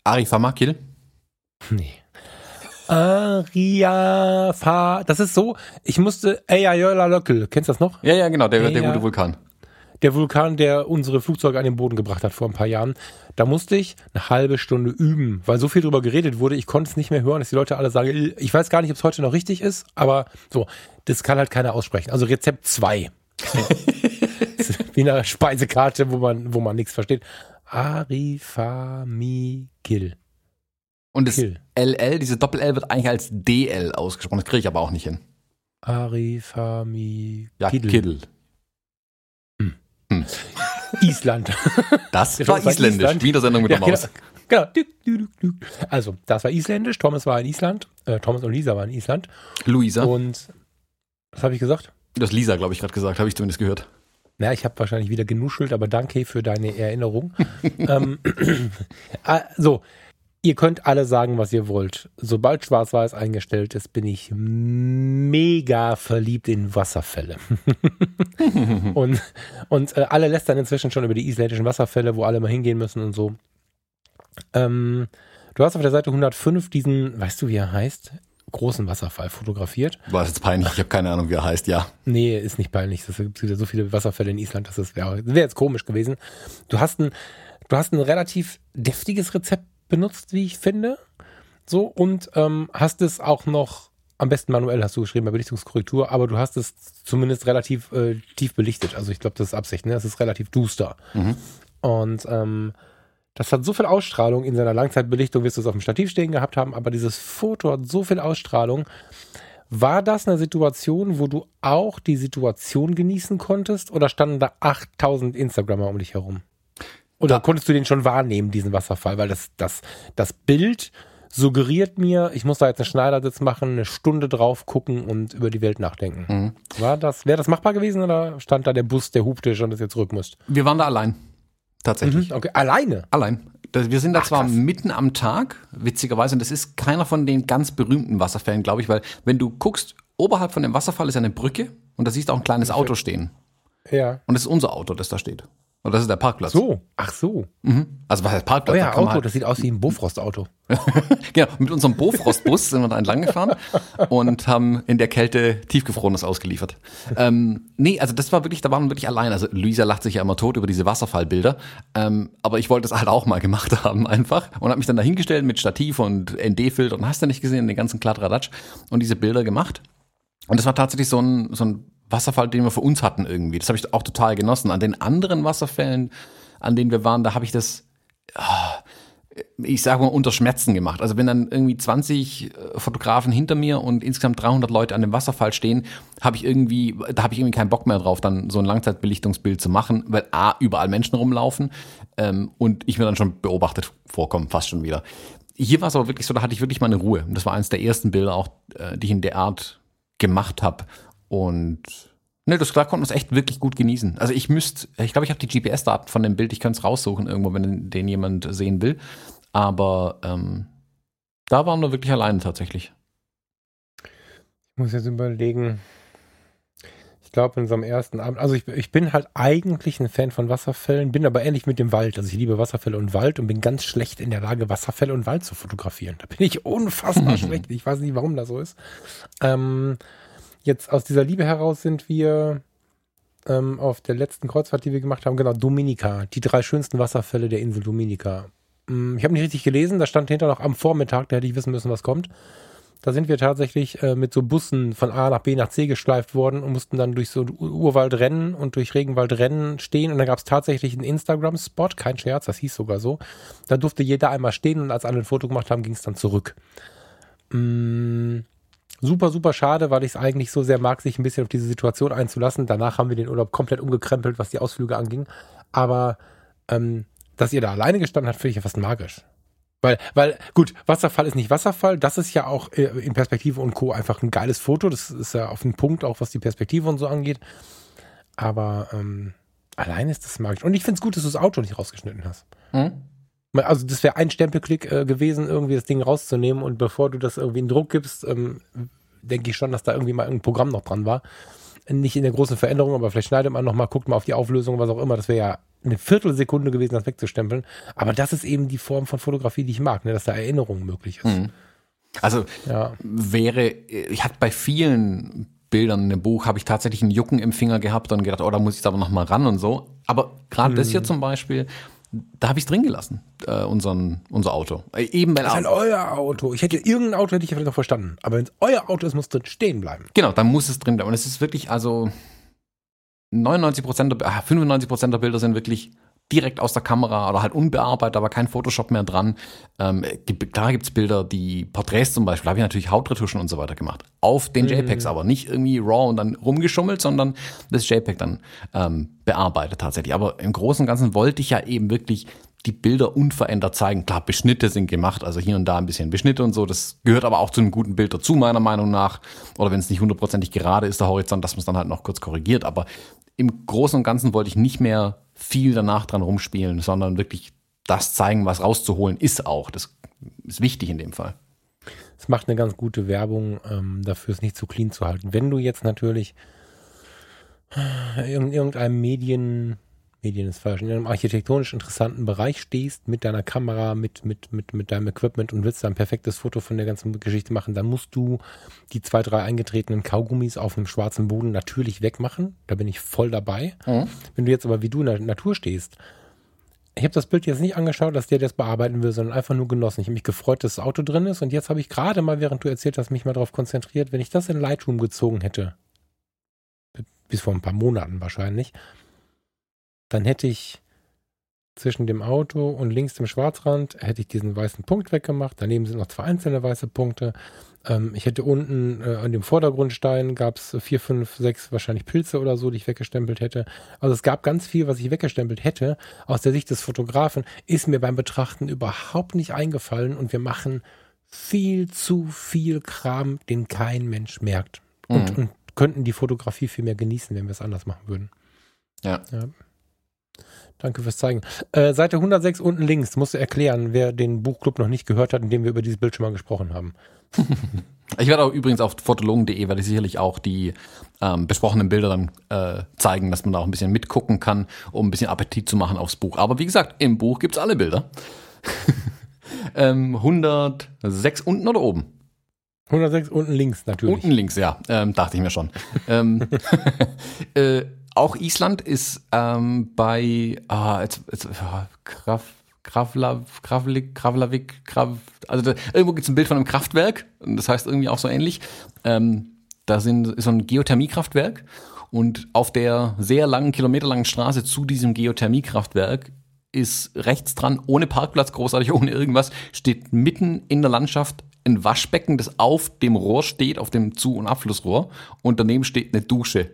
Arifamakil? Nee. Ariafa, das ist so, ich musste Eyayola Löckel, kennst du das noch? Ja, ja, genau, der, der gute Vulkan. Der Vulkan, der unsere Flugzeuge an den Boden gebracht hat vor ein paar Jahren. Da musste ich eine halbe Stunde üben, weil so viel drüber geredet wurde, ich konnte es nicht mehr hören, dass die Leute alle sagen, ich weiß gar nicht, ob es heute noch richtig ist, aber so, das kann halt keiner aussprechen. Also Rezept 2. (laughs) (laughs) wie eine Speisekarte, wo man, wo man nichts versteht. Arifamikil. Und das Kill. LL, diese Doppel-L wird eigentlich als DL ausgesprochen. Das kriege ich aber auch nicht hin. Arifamikil. Ja, Kiddle. Hm. Hm. (laughs) Island. (laughs) Das war isländisch. Island. Wiedersendung mit ja, der Maus. Genau. genau. Also, das war isländisch. Thomas war in Island. Äh, Thomas und Lisa waren in Island. Luisa. Und was habe ich gesagt? Das Lisa, glaube ich, gerade gesagt. Habe ich zumindest gehört. Na, ich habe wahrscheinlich wieder genuschelt, aber danke für deine Erinnerung. (laughs) ähm, äh, (clears throat) so, ihr könnt alle sagen, was ihr wollt. Sobald Schwarz-Weiß eingestellt ist, bin ich mega verliebt in Wasserfälle. (laughs) und und äh, alle lästern inzwischen schon über die isländischen Wasserfälle, wo alle mal hingehen müssen und so. Ähm, du hast auf der Seite 105 diesen, weißt du, wie er heißt? Großen Wasserfall fotografiert. War das jetzt peinlich? Ich habe keine Ahnung, wie er heißt, ja. Nee, ist nicht peinlich. Es gibt ja so viele Wasserfälle in Island, dass das wäre wär jetzt komisch gewesen. Du hast ein, du hast ein relativ deftiges Rezept benutzt, wie ich finde. So, und ähm, hast es auch noch, am besten manuell hast du geschrieben bei Belichtungskorrektur, aber du hast es zumindest relativ äh, tief belichtet. Also ich glaube, das ist Absicht, ne? Das ist relativ duster. Mhm. Und ähm, das hat so viel Ausstrahlung in seiner Langzeitbelichtung, wirst du es auf dem Stativ stehen gehabt haben, aber dieses Foto hat so viel Ausstrahlung. War das eine Situation, wo du auch die Situation genießen konntest oder standen da 8000 Instagrammer um dich herum? Oder konntest du den schon wahrnehmen, diesen Wasserfall? Weil das, das, das Bild suggeriert mir, ich muss da jetzt einen Schneidersitz machen, eine Stunde drauf gucken und über die Welt nachdenken. Mhm. War das, wäre das machbar gewesen oder stand da der Bus, der hupte schon, dass ihr zurück müsst? Wir waren da allein. Tatsächlich. Mhm, okay, alleine? Allein. Wir sind da Ach, zwar krass. mitten am Tag, witzigerweise, und das ist keiner von den ganz berühmten Wasserfällen, glaube ich, weil wenn du guckst, oberhalb von dem Wasserfall ist eine Brücke und da siehst du auch ein kleines Auto stehen. Ja. Und das ist unser Auto, das da steht. Und das ist der Parkplatz. So, ach so. Mhm. Also was heißt Parkplatz? Euer Da kann man Auto, halt- das sieht aus wie ein Bofrost-Auto. (laughs) genau, mit unserem Bofrostbus sind wir da entlang gefahren (laughs) und haben in der Kälte tiefgefrorenes ausgeliefert. Ähm, nee, also das war wirklich, da waren wir wirklich allein. Also Luisa lacht sich ja immer tot über diese Wasserfallbilder. Ähm, aber ich wollte es halt auch mal gemacht (laughs) haben einfach und habe mich dann dahingestellt mit Stativ und ND-Filter und hast du nicht gesehen, den ganzen Kladderadatsch und diese Bilder gemacht. Und das war tatsächlich so ein, so ein Wasserfall, den wir für uns hatten irgendwie. Das habe ich auch total genossen. An den anderen Wasserfällen, an denen wir waren, da habe ich das ich sage mal, unter Schmerzen gemacht. Also wenn dann irgendwie 20 äh, Fotografen hinter mir und insgesamt 300 Leute an dem Wasserfall stehen, habe ich irgendwie, da habe ich irgendwie keinen Bock mehr drauf, dann so ein Langzeitbelichtungsbild zu machen, weil A, überall Menschen rumlaufen ähm, und ich mir dann schon beobachtet vorkomme, fast schon wieder. Hier war es aber wirklich so, da hatte ich wirklich meine Ruhe. Und das war eines der ersten Bilder auch, äh, die ich in der Art gemacht habe. Und Ne, das da konnte man es echt wirklich gut genießen. Also ich müsste, ich glaube, ich habe die GPS-Daten von dem Bild, ich könnte es raussuchen irgendwo, wenn den jemand sehen will. Aber ähm, da waren wir wirklich alleine tatsächlich. Ich muss jetzt überlegen. Ich glaube, in unserem ersten Abend, also ich, ich bin halt eigentlich ein Fan von Wasserfällen, bin aber ähnlich mit dem Wald. Also ich liebe Wasserfälle und Wald und bin ganz schlecht in der Lage, Wasserfälle und Wald zu fotografieren. Da bin ich unfassbar (laughs) schlecht. Ich weiß nicht, warum das so ist. Ähm, jetzt aus dieser Liebe heraus sind wir ähm, auf der letzten Kreuzfahrt, die wir gemacht haben, genau, Dominica, die drei schönsten Wasserfälle der Insel Dominica. Mm, Ich habe nicht richtig gelesen, da stand hinter noch am Vormittag, da hätte ich wissen müssen, was kommt. Da sind wir tatsächlich äh, mit so Bussen von A nach B nach C geschleift worden und mussten dann durch so Urwald rennen und durch Regenwald rennen stehen. Und dann gab es tatsächlich einen Instagram-Spot, kein Scherz, das hieß sogar so. Da durfte jeder einmal stehen und als alle ein Foto gemacht haben, ging es dann zurück. Mm, super, super schade, weil ich es eigentlich so sehr mag, sich ein bisschen auf diese Situation einzulassen. Danach haben wir den Urlaub komplett umgekrempelt, was die Ausflüge anging. Aber ähm, dass ihr da alleine gestanden habt, finde ich ja fast magisch. Weil, weil, gut, Wasserfall ist nicht Wasserfall. Das ist ja auch äh, in Perspektive und Co. einfach ein geiles Foto. Das ist ja auf den Punkt, auch was die Perspektive und so angeht. Aber ähm, allein ist das magisch. Und ich finde es gut, dass du das Auto nicht rausgeschnitten hast. Hm? Also das wäre ein Stempelklick äh, gewesen, irgendwie das Ding rauszunehmen. Und bevor du das irgendwie in Druck gibst, ähm, denke ich schon, dass da irgendwie mal ein Programm noch dran war. Nicht in der großen Veränderung, aber vielleicht schneidet man noch mal, guckt mal auf die Auflösung, was auch immer. Das wäre ja eine Viertelsekunde gewesen, das wegzustempeln. Aber das ist eben die Form von Fotografie, die ich mag, ne? dass da Erinnerung möglich ist. Mhm. Also Ja. wäre, ich hatte bei vielen Bildern in dem Buch, habe ich tatsächlich einen Jucken im Finger gehabt und gedacht, oh, da muss ich jetzt aber noch mal ran und so. Aber gerade das hier zum Beispiel, da habe ich es drin gelassen, äh, unseren, unser Auto. Äh, Eben weil Das ist halt euer Auto. Ich hätte irgendein Auto hätte ich vielleicht noch verstanden. Aber wenn es euer Auto ist, muss drin stehen bleiben. Genau, dann muss es drin bleiben. Und es ist wirklich, also 99 Prozent, der, ah, 95 Prozent der Bilder sind wirklich direkt aus der Kamera oder halt unbearbeitet, aber kein Photoshop mehr dran. Ähm, gibt, klar gibt's Bilder, die Porträts zum Beispiel, habe ich natürlich Hautretuschen und so weiter gemacht. Auf den JPEGs, aber nicht irgendwie RAW und dann rumgeschummelt, sondern das JPEG dann ähm, bearbeitet tatsächlich. Aber im Großen und Ganzen wollte ich ja eben wirklich die Bilder unverändert zeigen. Klar, Beschnitte sind gemacht, also hier und da ein bisschen Beschnitte und so. Das gehört aber auch zu einem guten Bild dazu, meiner Meinung nach. Oder wenn es nicht hundertprozentig gerade ist, der Horizont, dass man es dann halt noch kurz korrigiert. Aber im Großen und Ganzen wollte ich nicht mehr viel danach dran rumspielen, sondern wirklich das zeigen, was rauszuholen ist auch. Das ist wichtig in dem Fall. Es macht eine ganz gute Werbung ähm, dafür, es nicht zu clean zu halten. Wenn du jetzt natürlich in irgendeinem Medien, Medien ist falsch, in einem architektonisch interessanten Bereich stehst mit deiner Kamera, mit, mit, mit, mit deinem Equipment und willst da ein perfektes Foto von der ganzen Geschichte machen, dann musst du die zwei, drei eingetretenen Kaugummis auf einem schwarzen Boden natürlich wegmachen. Da bin ich voll dabei. Wenn du jetzt aber wie du in der Natur stehst, ich habe das Bild jetzt nicht angeschaut, dass der das bearbeiten will, sondern einfach nur genossen. Ich habe mich gefreut, dass das Auto drin ist und jetzt habe ich gerade mal, während du erzählt hast, mich mal darauf konzentriert, wenn ich das in Lightroom gezogen hätte, bis vor ein paar Monaten wahrscheinlich, dann hätte ich zwischen dem Auto und links dem Schwarzrand hätte ich diesen weißen Punkt weggemacht. Daneben sind noch zwei einzelne weiße Punkte. Ähm, ich hätte unten äh, an dem Vordergrundstein gab es vier, fünf, sechs wahrscheinlich Pilze oder so, die ich weggestempelt hätte. Also es gab ganz viel, was ich weggestempelt hätte. Aus der Sicht des Fotografen ist mir beim Betrachten überhaupt nicht eingefallen und wir machen viel zu viel Kram, den kein Mensch merkt. Und, Mhm. und könnten die Fotografie viel mehr genießen, wenn wir es anders machen würden. Ja. Ja. Danke fürs Zeigen. Äh, Seite 106 unten links, musst du erklären, wer den Buchclub noch nicht gehört hat, in dem wir über dieses Bild schon mal gesprochen haben. (laughs) Ich werde auch übrigens auf fotologen.de werde ich sicherlich auch die ähm, besprochenen Bilder dann äh, zeigen, dass man da auch ein bisschen mitgucken kann, um ein bisschen Appetit zu machen aufs Buch. Aber wie gesagt, im Buch gibt's alle Bilder. (laughs) ähm, 106 unten oder oben? 106 unten links natürlich. Unten links, ja, ähm, dachte ich mir schon. ähm, (laughs) äh, auch Island ist ähm, bei ah, jetzt, jetzt, ah, Graf, Graflav, Graflik, Graflavik, Graf, also da, irgendwo gibt es ein Bild von einem Kraftwerk, das heißt irgendwie auch so ähnlich. Ähm, da sind, ist so ein Geothermiekraftwerk und auf der sehr langen, kilometerlangen Straße zu diesem Geothermiekraftwerk ist rechts dran, ohne Parkplatz, großartig, (laughs) ohne irgendwas, steht mitten in der Landschaft ein Waschbecken, das auf dem Rohr steht, auf dem Zu- und Abflussrohr. Und daneben steht eine Dusche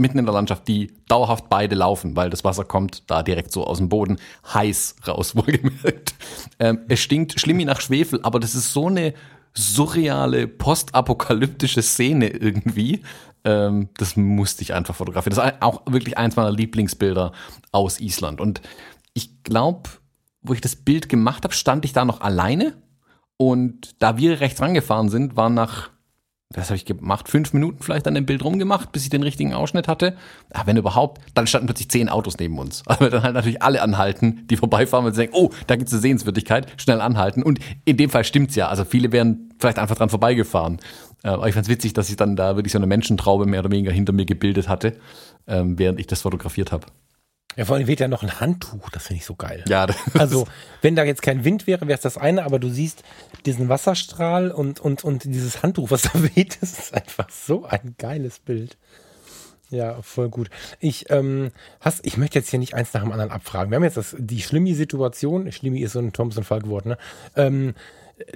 mitten in der Landschaft, die dauerhaft beide laufen, weil das Wasser kommt da direkt so aus dem Boden heiß raus, (laughs) wohlgemerkt. Ähm, es stinkt schlimm wie nach Schwefel, aber das ist so eine surreale, postapokalyptische Szene irgendwie. Ähm, das musste ich einfach fotografieren. Das ist auch wirklich eins meiner Lieblingsbilder aus Island. Und ich glaube, wo ich das Bild gemacht habe, stand ich da noch alleine. Und da wir rechts rangefahren sind, waren nach was habe ich gemacht? Fünf Minuten vielleicht an dem Bild rumgemacht, bis ich den richtigen Ausschnitt hatte. Aber wenn überhaupt, dann standen plötzlich zehn Autos neben uns. (laughs) Aber dann halt natürlich alle anhalten, die vorbeifahren und sagen, oh, da gibt's eine Sehenswürdigkeit, schnell anhalten. Und in dem Fall stimmt's ja. Also viele wären vielleicht einfach dran vorbeigefahren. Äh, aber ich fand's witzig, dass ich dann da wirklich so eine Menschentraube mehr oder weniger hinter mir gebildet hatte, ähm, während ich das fotografiert habe. Ja, vor allem weht ja noch ein Handtuch, das finde ich so geil. Ja, (laughs) also wenn da jetzt kein Wind wäre, wäre es das eine, aber du siehst diesen Wasserstrahl und, und, und dieses Handtuch, was da (laughs) weht, das ist einfach so ein geiles Bild. Ja, voll gut. Ich, ähm, hast, ich möchte jetzt hier nicht eins nach dem anderen abfragen. Wir haben jetzt das, die Schlimmi-Situation, Schlimmi ist so ein Thompson-Fall geworden, ne? Ähm,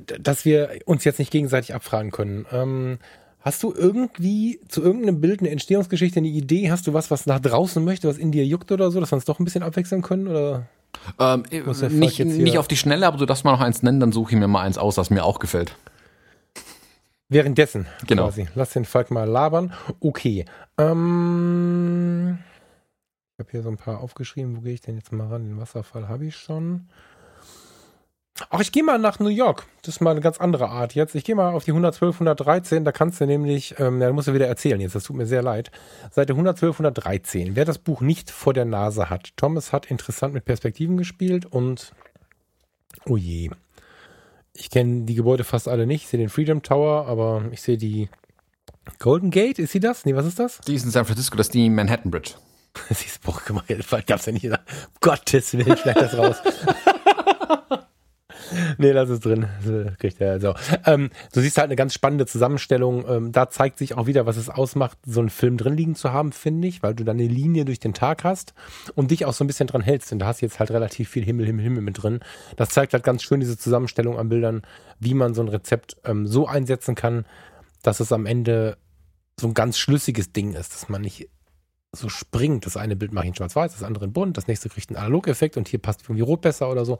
dass wir uns jetzt nicht gegenseitig abfragen können. Ähm, Hast du irgendwie zu irgendeinem Bild eine Entstehungsgeschichte, eine Idee? Hast du was, was nach draußen möchte, was in dir juckt oder so, dass wir uns doch ein bisschen abwechseln können? Oder ähm, nicht, nicht auf die Schnelle, aber du darfst mal noch eins nennen, dann suche ich mir mal eins aus, was mir auch gefällt. Währenddessen genau. quasi. Lass den Falk mal labern. Okay. Ähm, ich habe hier so ein paar aufgeschrieben. Wo gehe ich denn jetzt mal ran? Den Wasserfall habe ich schon. Ach, ich gehe mal nach New York. Das ist mal eine ganz andere Art jetzt. Ich gehe mal auf die 112, 113. Da kannst du nämlich, ähm, da musst du wieder erzählen jetzt. Das tut mir sehr leid. Seite 112, 113. Wer das Buch nicht vor der Nase hat. Thomas hat interessant mit Perspektiven gespielt und, oh je. Ich kenne die Gebäude fast alle nicht. Ich sehe den Freedom Tower, aber ich sehe die Golden Gate. Ist sie das? Nee, was ist das? Die ist in San Francisco. Das ist die Manhattan Bridge. (laughs) Siehst du, boah, (laughs) gab's ja nicht. Gottes Willen, schneid das raus. (laughs) (laughs) nee, lass es drin. Kriegt er also. Ähm, du siehst halt eine ganz spannende Zusammenstellung. Ähm, da zeigt sich auch wieder, was es ausmacht, so einen Film drin liegen zu haben, finde ich, weil du dann eine Linie durch den Tag hast und dich auch so ein bisschen dran hältst. Und da hast du jetzt halt relativ viel Himmel, Himmel, Himmel mit drin. Das zeigt halt ganz schön diese Zusammenstellung an Bildern, wie man so ein Rezept ähm, so einsetzen kann, dass es am Ende so ein ganz schlüssiges Ding ist, dass man nicht so springt. Das eine Bild mache ich in schwarz-weiß, das andere in bunt, das nächste kriegt einen Analogeffekt und hier passt irgendwie rot besser oder so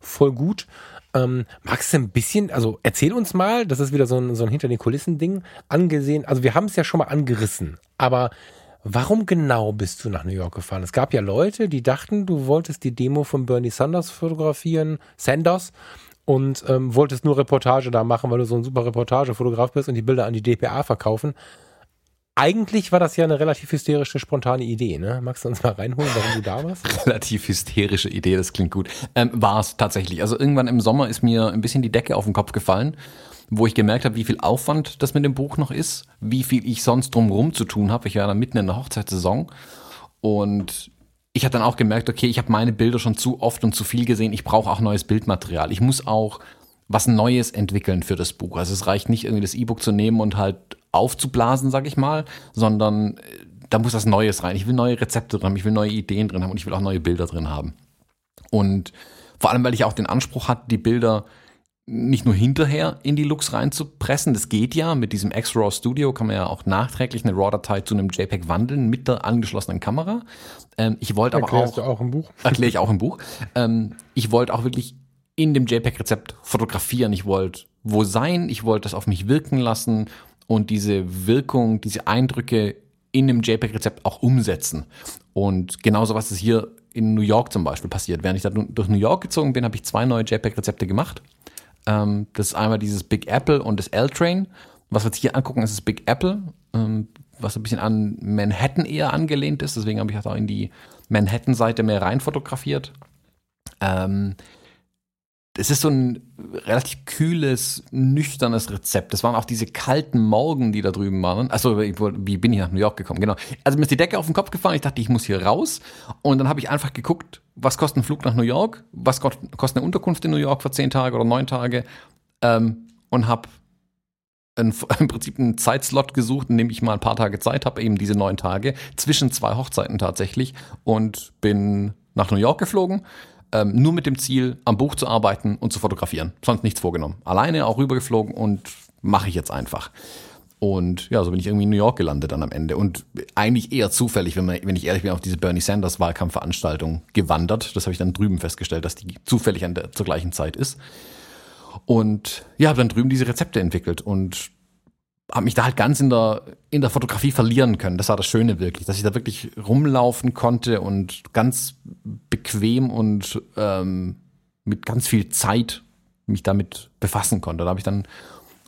voll gut. Ähm, magst du ein bisschen, also erzähl uns mal, das ist wieder so ein, so ein Hinter den Kulissen-Ding, angesehen, also wir haben es ja schon mal angerissen, aber warum genau bist du nach New York gefahren? Es gab ja Leute, die dachten, du wolltest die Demo von Bernie Sanders fotografieren, Sanders, und ähm, wolltest nur Reportage da machen, weil du so ein super Reportagefotograf bist und die Bilder an die DPA verkaufen eigentlich war das ja eine relativ hysterische, spontane Idee, ne? Magst du uns mal reinholen, warum du da warst? (laughs) relativ hysterische Idee, das klingt gut. Ähm, war es tatsächlich. Also irgendwann im Sommer ist mir ein bisschen die Decke auf den Kopf gefallen, wo ich gemerkt habe, wie viel Aufwand das mit dem Buch noch ist, wie viel ich sonst drumherum zu tun habe. Ich war dann mitten in der Hochzeitssaison und ich habe dann auch gemerkt, okay, ich habe meine Bilder schon zu oft und zu viel gesehen. Ich brauche auch neues Bildmaterial. Ich muss auch was Neues entwickeln für das Buch. Also es reicht nicht irgendwie das E-Book zu nehmen und halt aufzublasen, sag ich mal, sondern äh, da muss was Neues rein. Ich will neue Rezepte drin haben, ich will neue Ideen drin haben und ich will auch neue Bilder drin haben. Und vor allem, weil ich auch den Anspruch hatte, die Bilder nicht nur hinterher in die Looks reinzupressen, das geht ja, mit diesem X-RAW Studio kann man ja auch nachträglich eine RAW-Datei zu einem JPEG wandeln mit der angeschlossenen Kamera. Ähm, ich wollte aber auch... Du auch im Buch? (laughs) Erkläre ich auch im Buch. Ähm, ich wollte auch wirklich in dem JPEG-Rezept fotografieren. Ich wollte wo sein, ich wollte das auf mich wirken lassen und diese Wirkung, diese Eindrücke in dem JPEG-Rezept auch umsetzen. Und genauso was ist hier in New York zum Beispiel passiert. Während ich da durch New York gezogen bin, habe ich zwei neue JPEG-Rezepte gemacht. Ähm, das ist einmal dieses Big Apple und das L-Train. Was wir jetzt hier angucken, ist das Big Apple, ähm, was ein bisschen an Manhattan eher angelehnt ist. Deswegen habe ich auch in die Manhattan-Seite mehr rein fotografiert. Ähm, es ist so ein relativ kühles, nüchternes Rezept. Das waren auch diese kalten Morgen, die da drüben waren. Also wie bin ich nach New York gekommen? Genau. Also mir ist die Decke auf den Kopf gefallen. Ich dachte, ich muss hier raus. Und dann habe ich einfach geguckt, was kostet ein Flug nach New York? Was kostet eine Unterkunft in New York für zehn Tage oder neun Tage? Ähm, und habe (laughs) im Prinzip einen Zeitslot gesucht, in dem ich mal ein paar Tage Zeit habe, eben diese neun Tage, zwischen zwei Hochzeiten tatsächlich. Und bin nach New York geflogen ähm, nur mit dem Ziel, am Buch zu arbeiten und zu fotografieren. Sonst nichts vorgenommen. Alleine auch rübergeflogen und mache ich jetzt einfach. Und ja, so bin ich irgendwie in New York gelandet dann am Ende. Und eigentlich eher zufällig, wenn, man, wenn ich ehrlich bin, auf diese Bernie Sanders Wahlkampfveranstaltung gewandert. Das habe ich dann drüben festgestellt, dass die zufällig an der, zur gleichen Zeit ist. Und ja, habe dann drüben diese Rezepte entwickelt. Und habe mich da halt ganz in der, in der Fotografie verlieren können. Das war das Schöne wirklich, dass ich da wirklich rumlaufen konnte und ganz bequem und ähm, mit ganz viel Zeit mich damit befassen konnte. Da habe ich dann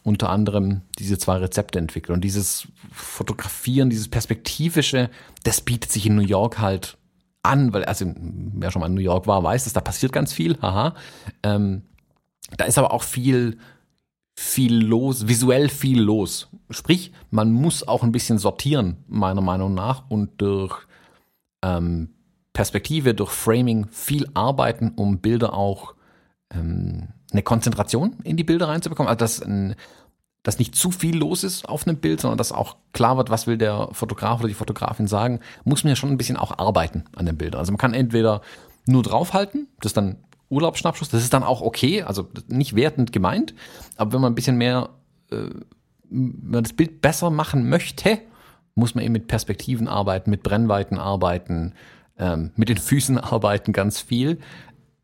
unter anderem diese zwei Rezepte entwickelt. Und dieses Fotografieren, dieses Perspektivische, das bietet sich in New York halt an, weil, also wer schon mal in New York war, weiß, dass da passiert ganz viel, haha. Ähm, da ist aber auch viel viel los, visuell viel los. Sprich, man muss auch ein bisschen sortieren, meiner Meinung nach, und durch ähm, Perspektive, durch Framing viel arbeiten, um Bilder auch ähm, eine Konzentration in die Bilder reinzubekommen. Also dass, ein, dass nicht zu viel los ist auf einem Bild, sondern dass auch klar wird, was will der Fotograf oder die Fotografin sagen, muss man ja schon ein bisschen auch arbeiten an dem Bild. Also man kann entweder nur draufhalten, das dann Urlaubsschnappschuss. Das ist dann auch okay, also nicht wertend gemeint, aber wenn man ein bisschen mehr, äh, wenn man das Bild besser machen möchte, muss man eben mit Perspektiven arbeiten, mit Brennweiten arbeiten, ähm, mit den Füßen (laughs) arbeiten, ganz viel.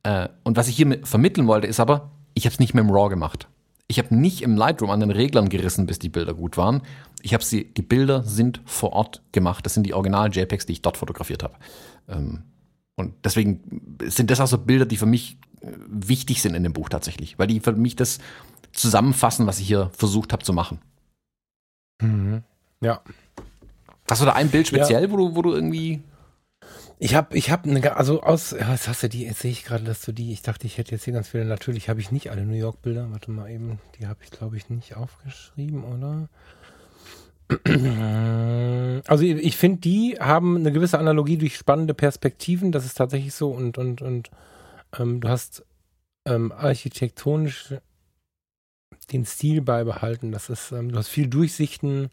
Äh, und was ich hier vermitteln wollte, ist aber, ich habe es nicht mit dem RAW gemacht. Ich habe nicht im Lightroom an den Reglern gerissen, bis die Bilder gut waren. Ich habe sie, die Bilder sind vor Ort gemacht. Das sind die Original JPEGs, die ich dort fotografiert habe. Ähm, und deswegen sind das auch so Bilder, die für mich äh, wichtig sind in dem Buch tatsächlich, weil die für mich das zusammenfassen, was ich hier versucht habe zu machen. Mhm. Ja. Hast du da ein Bild speziell, ja. wo du, wo du irgendwie ich habe, ich habe, eine, also aus, jetzt hast du die, jetzt sehe ich gerade, dass du die, ich dachte, ich hätte jetzt hier ganz viele, natürlich habe ich nicht alle New York Bilder, warte mal eben, die habe ich glaube ich nicht aufgeschrieben, oder? (clears throat) Also ich finde, die haben eine gewisse Analogie durch spannende Perspektiven. Das ist tatsächlich so. Und, und, und ähm, du hast ähm, architektonisch den Stil beibehalten. Das ist, ähm, du hast viel Durchsichten.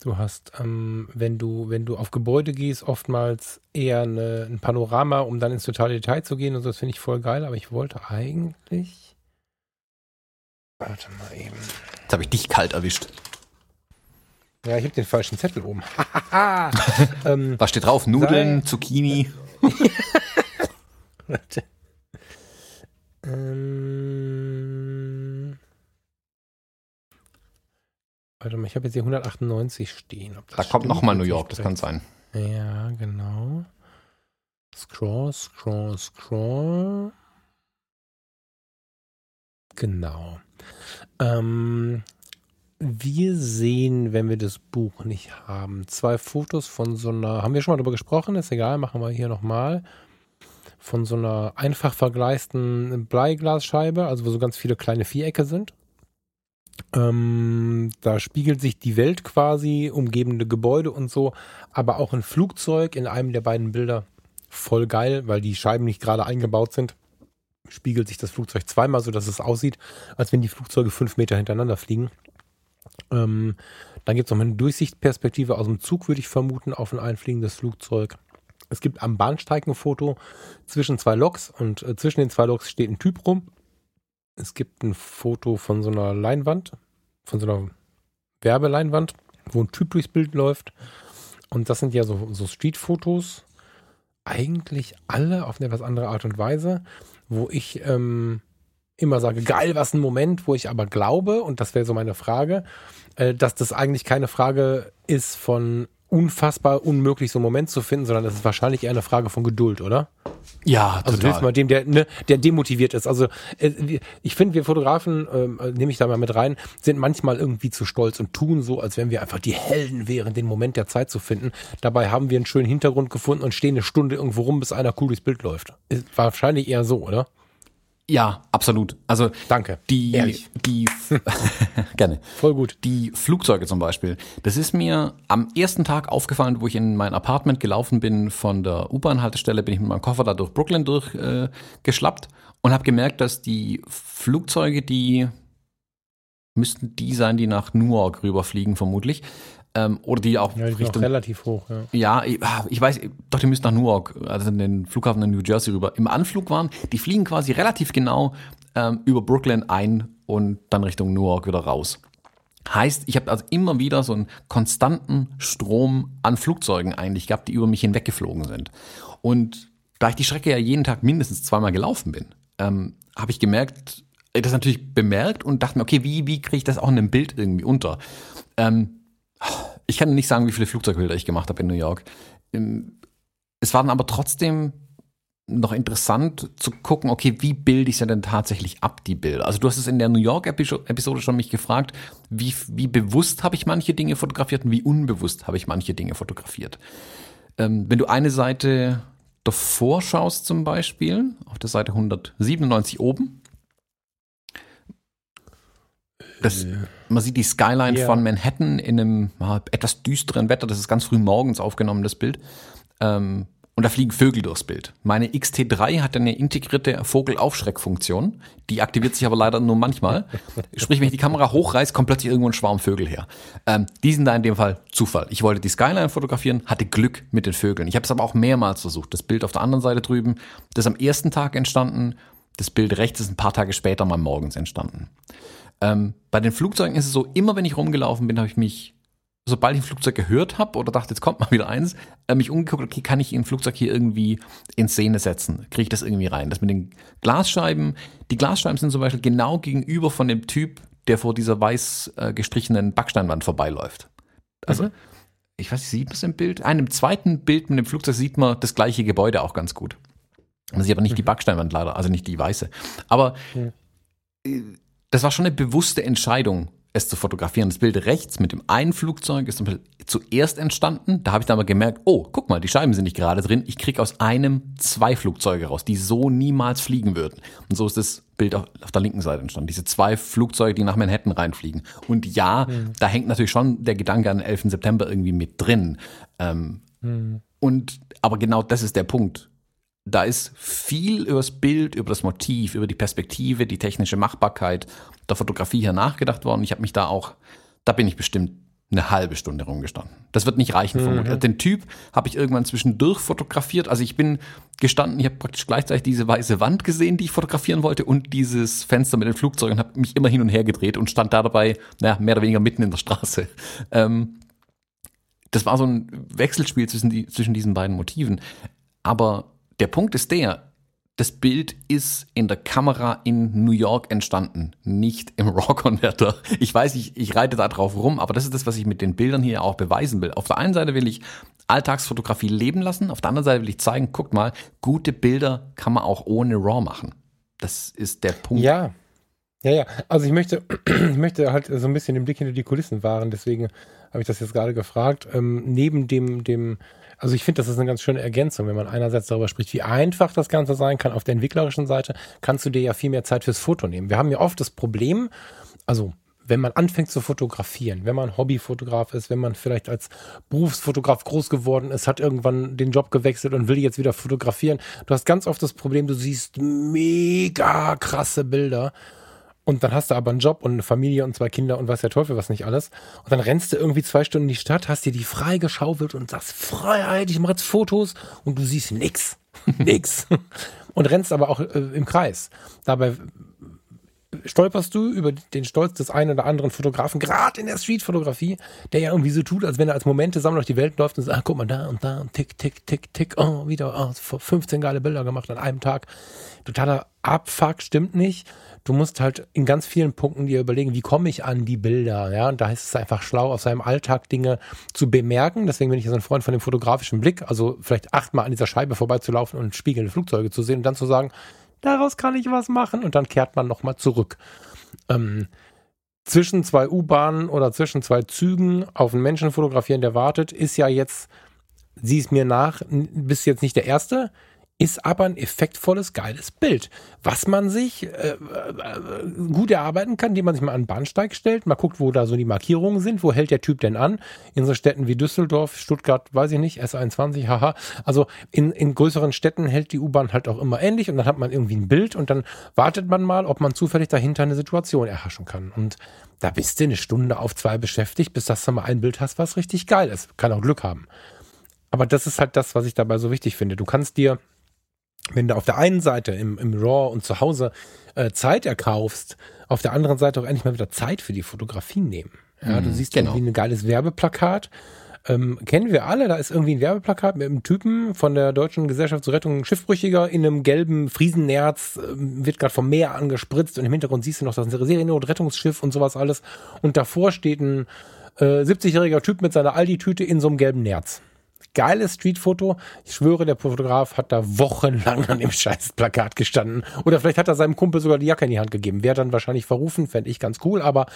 Du hast, ähm, wenn du, wenn du auf Gebäude gehst, oftmals eher eine, ein Panorama, um dann ins totale Detail zu gehen. Und so, das finde ich voll geil. Aber ich wollte eigentlich. Warte mal eben. Jetzt habe ich dich kalt erwischt. Ja, ich habe den falschen Zettel oben. (laughs) ähm, Was steht drauf? Nudeln, sei, Zucchini. (laughs) Warte. Ähm, warte mal, ich habe jetzt hier 198 stehen. da kommt nochmal New York, das kann sein. Ja, genau. Scroll, scroll, scroll. Genau. Ähm, wir sehen, wenn wir das Buch nicht haben, zwei Fotos von so einer, haben wir schon mal darüber gesprochen, ist egal, machen wir hier nochmal, von so einer einfach vergleisten Bleiglasscheibe, also wo so ganz viele kleine Vierecke sind. Ähm, da spiegelt sich die Welt quasi, umgebende Gebäude und so, aber auch ein Flugzeug in einem der beiden Bilder. Voll geil, weil die Scheiben nicht gerade eingebaut sind. Spiegelt sich das Flugzeug zweimal, so dass es aussieht, als wenn die Flugzeuge fünf Meter hintereinander fliegen. Ähm, dann gibt es noch eine Durchsichtperspektive aus dem Zug, würde ich vermuten, auf ein einfliegendes Flugzeug. Es gibt am Bahnsteig ein Foto zwischen zwei Loks und äh, zwischen den zwei Loks steht ein Typ rum. Es gibt ein Foto von so einer Leinwand, von so einer Werbeleinwand, wo ein Typ durchs Bild läuft. Und das sind ja so, so Street-Fotos. Eigentlich alle auf eine etwas andere Art und Weise, wo ich ähm, immer sage, geil, was ein Moment, wo ich aber glaube, und das wäre so meine Frage, äh, dass das eigentlich keine Frage ist von unfassbar unmöglich, so einen Moment zu finden, sondern das ist wahrscheinlich eher eine Frage von Geduld, oder? Ja, Also du hilfst mal dem, der, ne, der demotiviert ist. Also äh, ich finde, wir Fotografen, ähm, nehme ich da mal mit rein, sind manchmal irgendwie zu stolz und tun so, als wenn wir einfach die Helden wären, den Moment der Zeit zu finden. Dabei haben wir einen schönen Hintergrund gefunden und stehen eine Stunde irgendwo rum, bis einer cool durchs Bild läuft. Ist wahrscheinlich eher so, oder? Ja, absolut. Also Danke. die, Ehrlich. die (laughs) gerne. Voll gut. Die Flugzeuge zum Beispiel. Das ist mir am ersten Tag aufgefallen, wo ich in mein Apartment gelaufen bin von der U-Bahn-Haltestelle, bin ich mit meinem Koffer da durch Brooklyn durchgeschlappt äh, und habe gemerkt, dass die Flugzeuge, die müssten die sein, die nach Newark rüberfliegen vermutlich, ähm, oder die auch Ja, die sind auch Richtung relativ hoch, ja. ja, ich, ah, weiß, doch, die müssen nach Newark, also in den Flughafen in New Jersey rüber. Im Anflug waren, die fliegen quasi relativ genau ähm, über Brooklyn ein und dann Richtung Newark wieder raus. Heißt, ich habe also immer wieder so einen konstanten Strom an Flugzeugen eigentlich gehabt, die über mich hinweggeflogen sind. Und da ich die Strecke ja jeden Tag mindestens zweimal gelaufen bin, ähm, habe ich gemerkt, äh, das natürlich bemerkt und dachte mir, okay, wie, wie kriege ich das auch in einem Bild irgendwie unter? Ähm, ich kann nicht sagen, wie viele Flugzeugbilder ich gemacht habe in New York. Ähm, Es war dann aber trotzdem noch interessant zu gucken, okay, wie bilde ich sie denn tatsächlich ab, die Bilder? Also du hast es in der New York-Episode schon mich gefragt, wie, wie bewusst habe ich manche Dinge fotografiert und wie unbewusst habe ich manche Dinge fotografiert. Ähm, wenn du eine Seite davor schaust zum Beispiel, auf der Seite 197 oben, das, man sieht die Skyline Ja. von Manhattan in einem ja, etwas düsteren Wetter. Das ist ganz früh morgens aufgenommen, das Bild. Ähm, und da fliegen Vögel durchs Bild. Meine XT3 hat eine integrierte Vogelaufschreckfunktion. Die aktiviert sich aber leider nur manchmal. Sprich, wenn ich die Kamera hochreiß, kommt plötzlich irgendwo ein Schwarm Vögel her. Ähm, die sind da in dem Fall Zufall. Ich wollte die Skyline fotografieren, hatte Glück mit den Vögeln. Ich habe es aber auch mehrmals versucht. Das Bild auf der anderen Seite drüben, das ist am ersten Tag entstanden. Das Bild rechts ist ein paar Tage später mal morgens entstanden. Ähm, bei den Flugzeugen ist es so, immer wenn ich rumgelaufen bin, habe ich mich, sobald ich ein Flugzeug gehört habe oder dachte, jetzt kommt mal wieder eins, äh, mich umgeguckt, okay, kann ich ein Flugzeug hier irgendwie in Szene setzen? Kriege ich das irgendwie rein? Das mit den Glasscheiben, die Glasscheiben sind zum Beispiel genau gegenüber von dem Typ, der vor dieser weiß äh, gestrichenen Backsteinwand vorbeiläuft. Also, Mhm. ich weiß nicht, sieht man es im Bild? Ah, dem zweiten Bild mit dem Flugzeug sieht man das gleiche Gebäude auch ganz gut. Man sieht aber nicht die Backsteinwand leider, also nicht die weiße. Aber äh, das war schon eine bewusste Entscheidung, es zu fotografieren. Das Bild rechts mit dem einen Flugzeug ist zum Beispiel zuerst entstanden. Da habe ich dann aber gemerkt, oh, guck mal, die Scheiben sind nicht gerade drin. Ich kriege aus einem zwei Flugzeuge raus, die so niemals fliegen würden. Und so ist das Bild auf, auf der linken Seite entstanden. Diese zwei Flugzeuge, die nach Manhattan reinfliegen. Und ja, da hängt natürlich schon der Gedanke an den 11. September irgendwie mit drin. Ähm, Und aber genau das ist der Punkt da ist viel über das Bild, über das Motiv, über die Perspektive, die technische Machbarkeit der Fotografie hier nachgedacht worden. Ich habe mich da auch, da bin ich bestimmt eine halbe Stunde rumgestanden. Das wird nicht reichen. vermutlich. Den Typ habe ich irgendwann zwischendurch fotografiert. Also ich bin gestanden, ich habe praktisch gleichzeitig diese weiße Wand gesehen, die ich fotografieren wollte und dieses Fenster mit den Flugzeugen, habe mich immer hin und her gedreht und stand da dabei, naja, mehr oder weniger mitten in der Straße. (laughs) Ähm, das war so ein Wechselspiel zwischen, die, zwischen diesen beiden Motiven. Aber der Punkt ist der, das Bild ist in der Kamera in New York entstanden, nicht im (laughs) RAW-Converter. Ich weiß, ich, ich reite da drauf rum, aber das ist das, was ich mit den Bildern hier auch beweisen will. Auf der einen Seite will ich Alltagsfotografie leben lassen, auf der anderen Seite will ich zeigen, guckt mal, gute Bilder kann man auch ohne RAW machen. Das ist der Punkt. Ja. Ja, ja. Also ich möchte, (clears throat) ich möchte halt so ein bisschen den Blick hinter die Kulissen wahren, deswegen habe ich das jetzt gerade gefragt. Ähm, neben dem, dem, also ich finde, das ist eine ganz schöne Ergänzung, wenn man einerseits darüber spricht, wie einfach das Ganze sein kann. Auf der entwicklerischen Seite kannst du dir ja viel mehr Zeit fürs Foto nehmen. Wir haben ja oft das Problem, also wenn man anfängt zu fotografieren, wenn man Hobbyfotograf ist, wenn man vielleicht als Berufsfotograf groß geworden ist, hat irgendwann den Job gewechselt und will jetzt wieder fotografieren. Du hast ganz oft das Problem, du siehst mega krasse Bilder und dann hast du aber einen Job und eine Familie und zwei Kinder und weiß der Teufel was nicht alles. Und dann rennst du irgendwie zwei Stunden in die Stadt, hast dir die frei geschaufelt und sagst, Freiheit, ich mache jetzt Fotos und du siehst nix. (laughs) nix. Und rennst aber auch äh, im Kreis. Dabei stolperst du über den Stolz des einen oder anderen Fotografen, gerade in der Streetfotografie, der ja irgendwie so tut, als wenn er als Momente-Sammler durch die Welt läuft und sagt, ah, guck mal da und da und tick, tick, tick, tick, oh, wieder oh, 15 geile Bilder gemacht an einem Tag. Totaler Abfuck, stimmt nicht. Du musst halt in ganz vielen Punkten dir überlegen, wie komme ich an die Bilder, ja, und da ist es einfach schlau, aus seinem Alltag Dinge zu bemerken. Deswegen bin ich so ein Freund von dem fotografischen Blick, also vielleicht achtmal an dieser Scheibe vorbeizulaufen und spiegelnde Flugzeuge zu sehen und dann zu sagen, daraus kann ich was machen und dann kehrt man nochmal zurück. Ähm, zwischen zwei U-Bahnen oder zwischen zwei Zügen auf einen Menschen fotografieren, der wartet, ist ja jetzt, sieh es mir nach, bist jetzt nicht der Erste, ist aber ein effektvolles, geiles Bild, was man sich äh, äh, gut erarbeiten kann, indem man sich mal an den Bahnsteig stellt, mal guckt, wo da so die Markierungen sind, wo hält der Typ denn an, in so Städten wie Düsseldorf, Stuttgart, weiß ich nicht, S21, haha, also in, in größeren Städten hält die U-Bahn halt auch immer ähnlich und dann hat man irgendwie ein Bild und dann wartet man mal, ob man zufällig dahinter eine Situation erhaschen kann und da bist du eine Stunde auf zwei beschäftigt, bis dass du mal ein Bild hast, was richtig geil ist, kann auch Glück haben. Aber das ist halt das, was ich dabei so wichtig finde. Du kannst dir wenn du auf der einen Seite im, im RAW und zu Hause äh, Zeit erkaufst, auf der anderen Seite auch endlich mal wieder Zeit für die Fotografie nehmen. Ja, du mhm, siehst genau. irgendwie ein geiles Werbeplakat. Ähm, kennen wir alle, da ist irgendwie ein Werbeplakat mit einem Typen von der Deutschen Gesellschaft zur Rettung Schiffbrüchiger in einem gelben Friesennerz, äh, wird gerade vom Meer angespritzt und im Hintergrund siehst du noch das Seriennot-Rettungsschiff und sowas alles. Und davor steht ein äh, 70-jähriger Typ mit seiner Aldi-Tüte in so einem gelben Nerz geiles Streetfoto. Ich schwöre, der Fotograf hat da wochenlang an dem scheiß Plakat gestanden. Oder vielleicht hat er seinem Kumpel sogar die Jacke in die Hand gegeben. Wäre dann wahrscheinlich verrufen, fände ich ganz cool, aber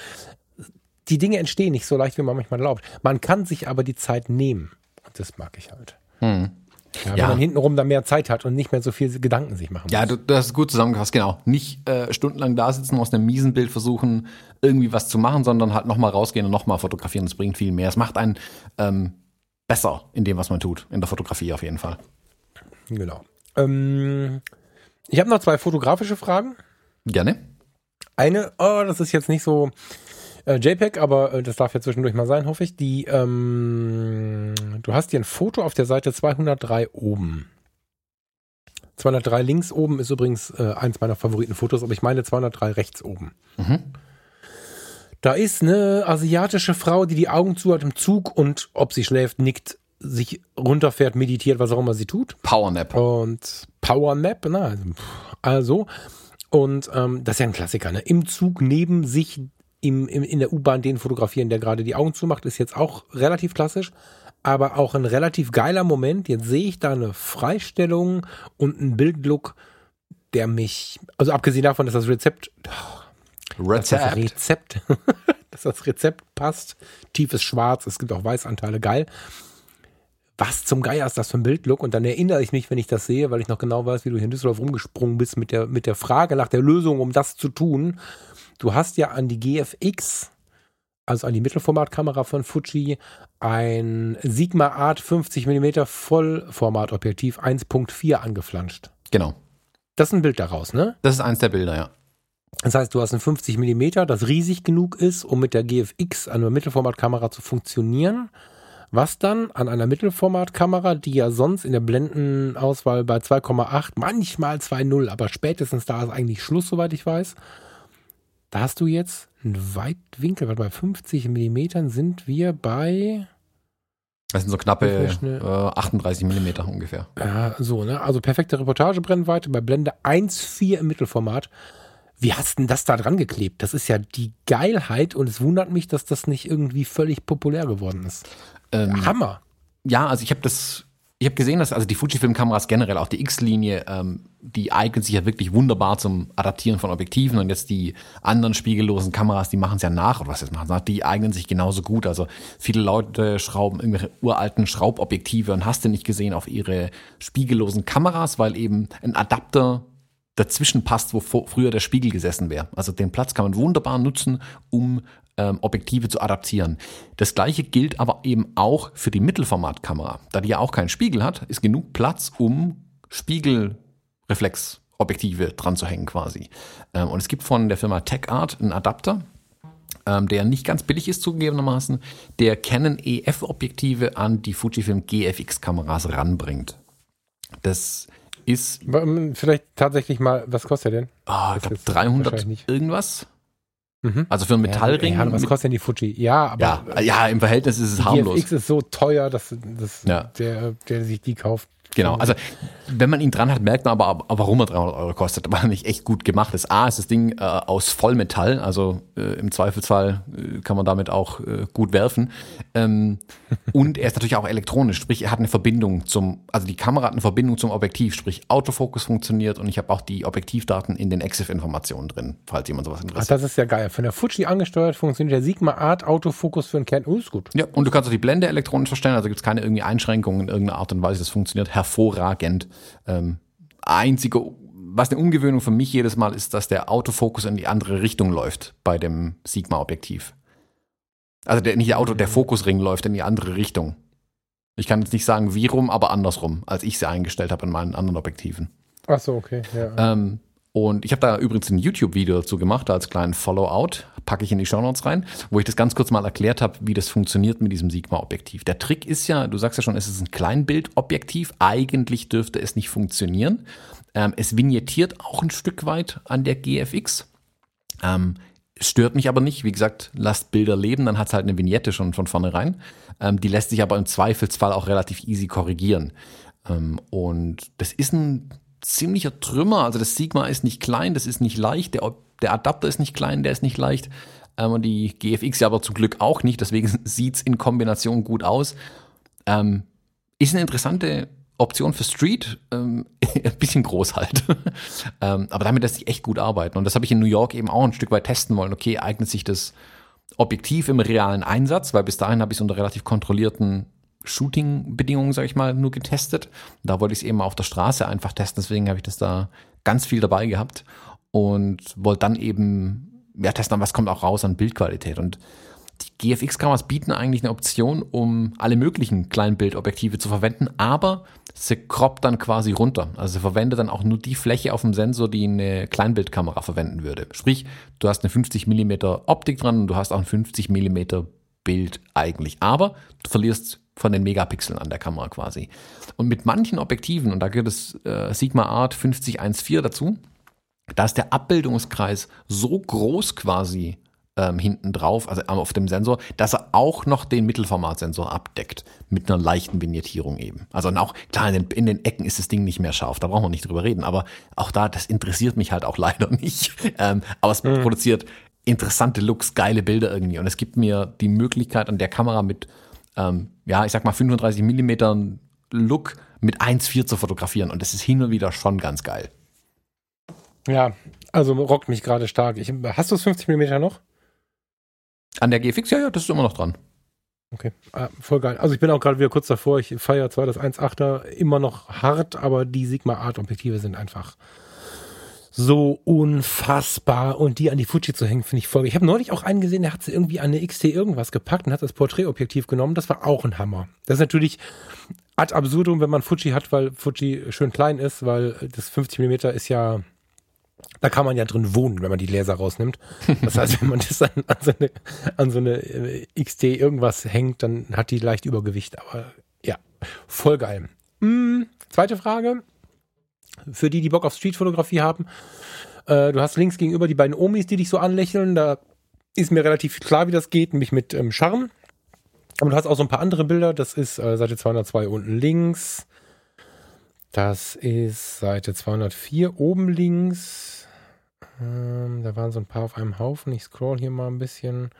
die Dinge entstehen nicht so leicht, wie man manchmal glaubt. Man kann sich aber die Zeit nehmen. Und das mag ich halt. Hm. Ja, wenn ja. man hintenrum da mehr Zeit hat und nicht mehr so viel Gedanken sich machen muss. Ja, du, hast gut zusammengefasst, genau. Nicht äh, stundenlang da sitzen, aus einem miesen Bild versuchen, irgendwie was zu machen, sondern halt nochmal rausgehen und nochmal fotografieren. Das bringt viel mehr. Es macht einen ähm, besser in dem, was man tut. In der Fotografie auf jeden Fall. Genau. Ähm, ich habe noch zwei fotografische Fragen. Gerne. Eine, oh, das ist jetzt nicht so äh, JPEG, aber äh, das darf ja zwischendurch mal sein, hoffe ich. Die, ähm, du hast hier ein Foto auf der Seite 203 oben. 203 links oben ist übrigens äh, eins meiner Favoritenfotos, aber ich meine 203 rechts oben. Mhm. Da ist eine asiatische Frau, die die Augen zu hat im Zug und ob sie schläft, nickt, sich runterfährt, meditiert, was auch immer sie tut. Powernap. Und Powernap, na, also. Und ähm, das ist ja ein Klassiker, ne? Im Zug neben sich im, im, in der U-Bahn den fotografieren, der gerade die Augen zumacht, ist jetzt auch relativ klassisch, aber auch ein relativ geiler Moment. Jetzt sehe ich da eine Freistellung und einen Bildlook, der mich, also abgesehen davon, dass das Rezept, oh, Rezept. Rezept, (laughs) dass das Rezept passt. Tiefes Schwarz, es gibt auch Weißanteile, geil. Was zum Geier ist das für ein Bildlook? Und dann erinnere ich mich, wenn ich das sehe, weil ich noch genau weiß, wie du hier in Düsseldorf rumgesprungen bist mit der, mit der Frage nach der Lösung, um das zu tun. Du hast ja an die GFX, also an die Mittelformatkamera von Fuji, ein Sigma Art 50 mm Vollformatobjektiv 1.4 angeflanscht. Genau. Das ist ein Bild daraus, ne? Das ist eins der Bilder, ja. Das heißt, du hast ein 50 mm, das riesig genug ist, um mit der GFX, einer Mittelformatkamera, zu funktionieren. Was dann an einer Mittelformatkamera, die ja sonst in der Blendenauswahl bei 2,8, manchmal 2,0, aber spätestens da ist eigentlich Schluss, soweit ich weiß. Da hast du jetzt einen Weitwinkel, weil bei 50 mm sind wir bei. Das sind so knappe äh, 38 mm ungefähr. Ja, so, ne? Also perfekte Reportagebrennweite bei Blende 1,4 im Mittelformat. Wie hast denn das da dran geklebt? Das ist ja die Geilheit und es wundert mich, dass das nicht irgendwie völlig populär geworden ist. Ähm, Hammer. Ja, also ich habe das, ich habe gesehen, dass also die Fujifilm-Kameras generell, auch die X-Linie, ähm, die eignen sich ja wirklich wunderbar zum Adaptieren von Objektiven und jetzt die anderen spiegellosen Kameras, die machen es ja nach oder was jetzt machen, die eignen sich genauso gut. Also viele Leute schrauben irgendwelche uralten Schraubobjektive und hast du nicht gesehen auf ihre spiegellosen Kameras, weil eben ein Adapter dazwischen passt, wo früher der Spiegel gesessen wäre. Also den Platz kann man wunderbar nutzen, um ähm, Objektive zu adaptieren. Das gleiche gilt aber eben auch für die Mittelformatkamera. Da die ja auch keinen Spiegel hat, ist genug Platz, um Spiegelreflexobjektive dran zu hängen quasi. Ähm, und es gibt von der Firma TechArt einen Adapter, ähm, der nicht ganz billig ist zugegebenermaßen, der Canon EF-Objektive an die Fujifilm GFX-Kameras ranbringt. Das ist. Vielleicht tatsächlich mal, was kostet der denn? Oh, ich glaube 300 irgendwas. Mhm. Also für einen Metallring. Ja, was kostet denn die Fuji? Ja, aber. Ja, ja im Verhältnis ist es harmlos. GFX ist so teuer, dass, dass ja. der, der sich die kauft, Genau, also wenn man ihn dran hat, merkt man aber, warum er 300 Euro kostet, weil er nicht echt gut gemacht ist. A, ist das Ding äh, aus Vollmetall, also äh, im Zweifelsfall äh, kann man damit auch äh, gut werfen. Ähm, und er ist natürlich auch elektronisch, sprich er hat eine Verbindung zum, also die Kamera hat eine Verbindung zum Objektiv, sprich Autofokus funktioniert und ich habe auch die Objektivdaten in den EXIF-Informationen drin, falls jemand sowas interessiert. Ach, das ist ja geil. Von der Fuji angesteuert funktioniert der Sigma Art Autofokus für einen Kern. Oh, ist gut. Ja, und du kannst auch die Blende elektronisch verstellen, also gibt es keine irgendwie Einschränkungen in irgendeiner Art und Weise, das funktioniert hervorragend. Ähm, einzige, was eine Ungewöhnung für mich jedes Mal ist, dass der Autofokus in die andere Richtung läuft bei dem Sigma-Objektiv. Also der, nicht der Auto, der mhm. Fokusring läuft in die andere Richtung. Ich kann jetzt nicht sagen, wie rum, aber andersrum, als ich sie eingestellt habe in meinen anderen Objektiven. Ach so, okay. Ja. Ähm, und ich habe da übrigens ein YouTube-Video dazu gemacht, als kleinen Follow-out, packe ich in die Show Notes rein, wo ich das ganz kurz mal erklärt habe, wie das funktioniert mit diesem Sigma-Objektiv. Der Trick ist ja, du sagst ja schon, es ist ein Kleinbild-Objektiv. Eigentlich dürfte es nicht funktionieren. Ähm, es vignettiert auch ein Stück weit an der GFX. Ähm, stört mich aber nicht. Wie gesagt, lasst Bilder leben, dann hat es halt eine Vignette schon von vornherein. Ähm, die lässt sich aber im Zweifelsfall auch relativ easy korrigieren. Ähm, und das ist ein ziemlicher Trümmer. Also das Sigma ist nicht klein, das ist nicht leicht, der, der Adapter ist nicht klein, der ist nicht leicht. Ähm, die GFX ja aber zum Glück auch nicht, deswegen (laughs) sieht es in Kombination gut aus. Ähm, ist eine interessante Option für Street, ähm, (laughs) ein bisschen groß halt. (laughs) ähm, aber damit lässt sich echt gut arbeiten. Und das habe ich in New York eben auch ein Stück weit testen wollen. Okay, eignet sich das Objektiv im realen Einsatz, weil bis dahin habe ich es unter relativ kontrollierten Shooting-Bedingungen, sage ich mal, nur getestet. Da wollte ich es eben auf der Straße einfach testen, deswegen habe ich das da ganz viel dabei gehabt und wollte dann eben ja, testen, was kommt auch raus an Bildqualität. Und die GFX-Kameras bieten eigentlich eine Option, um alle möglichen Kleinbildobjektive zu verwenden, aber sie croppt dann quasi runter. Also sie verwendet dann auch nur die Fläche auf dem Sensor, die eine Kleinbildkamera verwenden würde. Sprich, du hast eine 50 mm Optik dran und du hast auch ein 50 mm Bild eigentlich. Aber du verlierst von den Megapixeln an der Kamera quasi. Und mit manchen Objektiven, und da gehört das äh, Sigma Art 5014 dazu, da ist der Abbildungskreis so groß quasi ähm, hinten drauf, also auf dem Sensor, dass er auch noch den Mittelformatsensor abdeckt. Mit einer leichten Vignettierung eben. Also auch, klar, in den, in den, Ecken ist das Ding nicht mehr scharf, da brauchen wir nicht drüber reden. Aber auch da, das interessiert mich halt auch (laughs) leider nicht. Ähm, aber es mhm. produziert interessante Looks, geile Bilder irgendwie. Und es gibt mir die Möglichkeit, an der Kamera mit ähm, ja, ich sag mal 35 Millimetern Look mit 1,4 zu fotografieren. Und das ist hin und wieder schon ganz geil. Ja, also rockt mich gerade stark. Ich, hast du es 50 Millimeter noch? An der GFX, ja, ja, das ist immer noch dran. Okay, ah, voll geil. Also ich bin auch gerade wieder kurz davor. Ich feiere zwar das 1.8er immer noch hart, aber die Sigma Art Objektive sind einfach so unfassbar. Und die an die Fuji zu hängen, finde ich voll. Ich habe neulich auch einen gesehen, der hat sie irgendwie an eine XT irgendwas gepackt und hat das Porträtobjektiv genommen. Das war auch ein Hammer. Das ist natürlich ad absurdum, wenn man Fuji hat, weil Fuji schön klein ist, weil das 50 mm ist ja da kann man ja drin wohnen, wenn man die Laser rausnimmt. Das heißt, wenn man das an, an, so eine, an so eine äh, XT irgendwas hängt, dann hat die leicht Übergewicht. Aber ja, voll geil. Hm, zweite Frage für die, die Bock auf Streetfotografie haben. Äh, du hast links gegenüber die beiden Omis, die dich so anlächeln. Da ist mir relativ klar, wie das geht, nämlich mit ähm, Charme. Aber du hast auch so ein paar andere Bilder. Das ist äh, Seite 202 unten links. Das ist Seite 204 oben links. Ähm, da waren so ein paar auf einem Haufen. Ich scroll hier mal ein bisschen.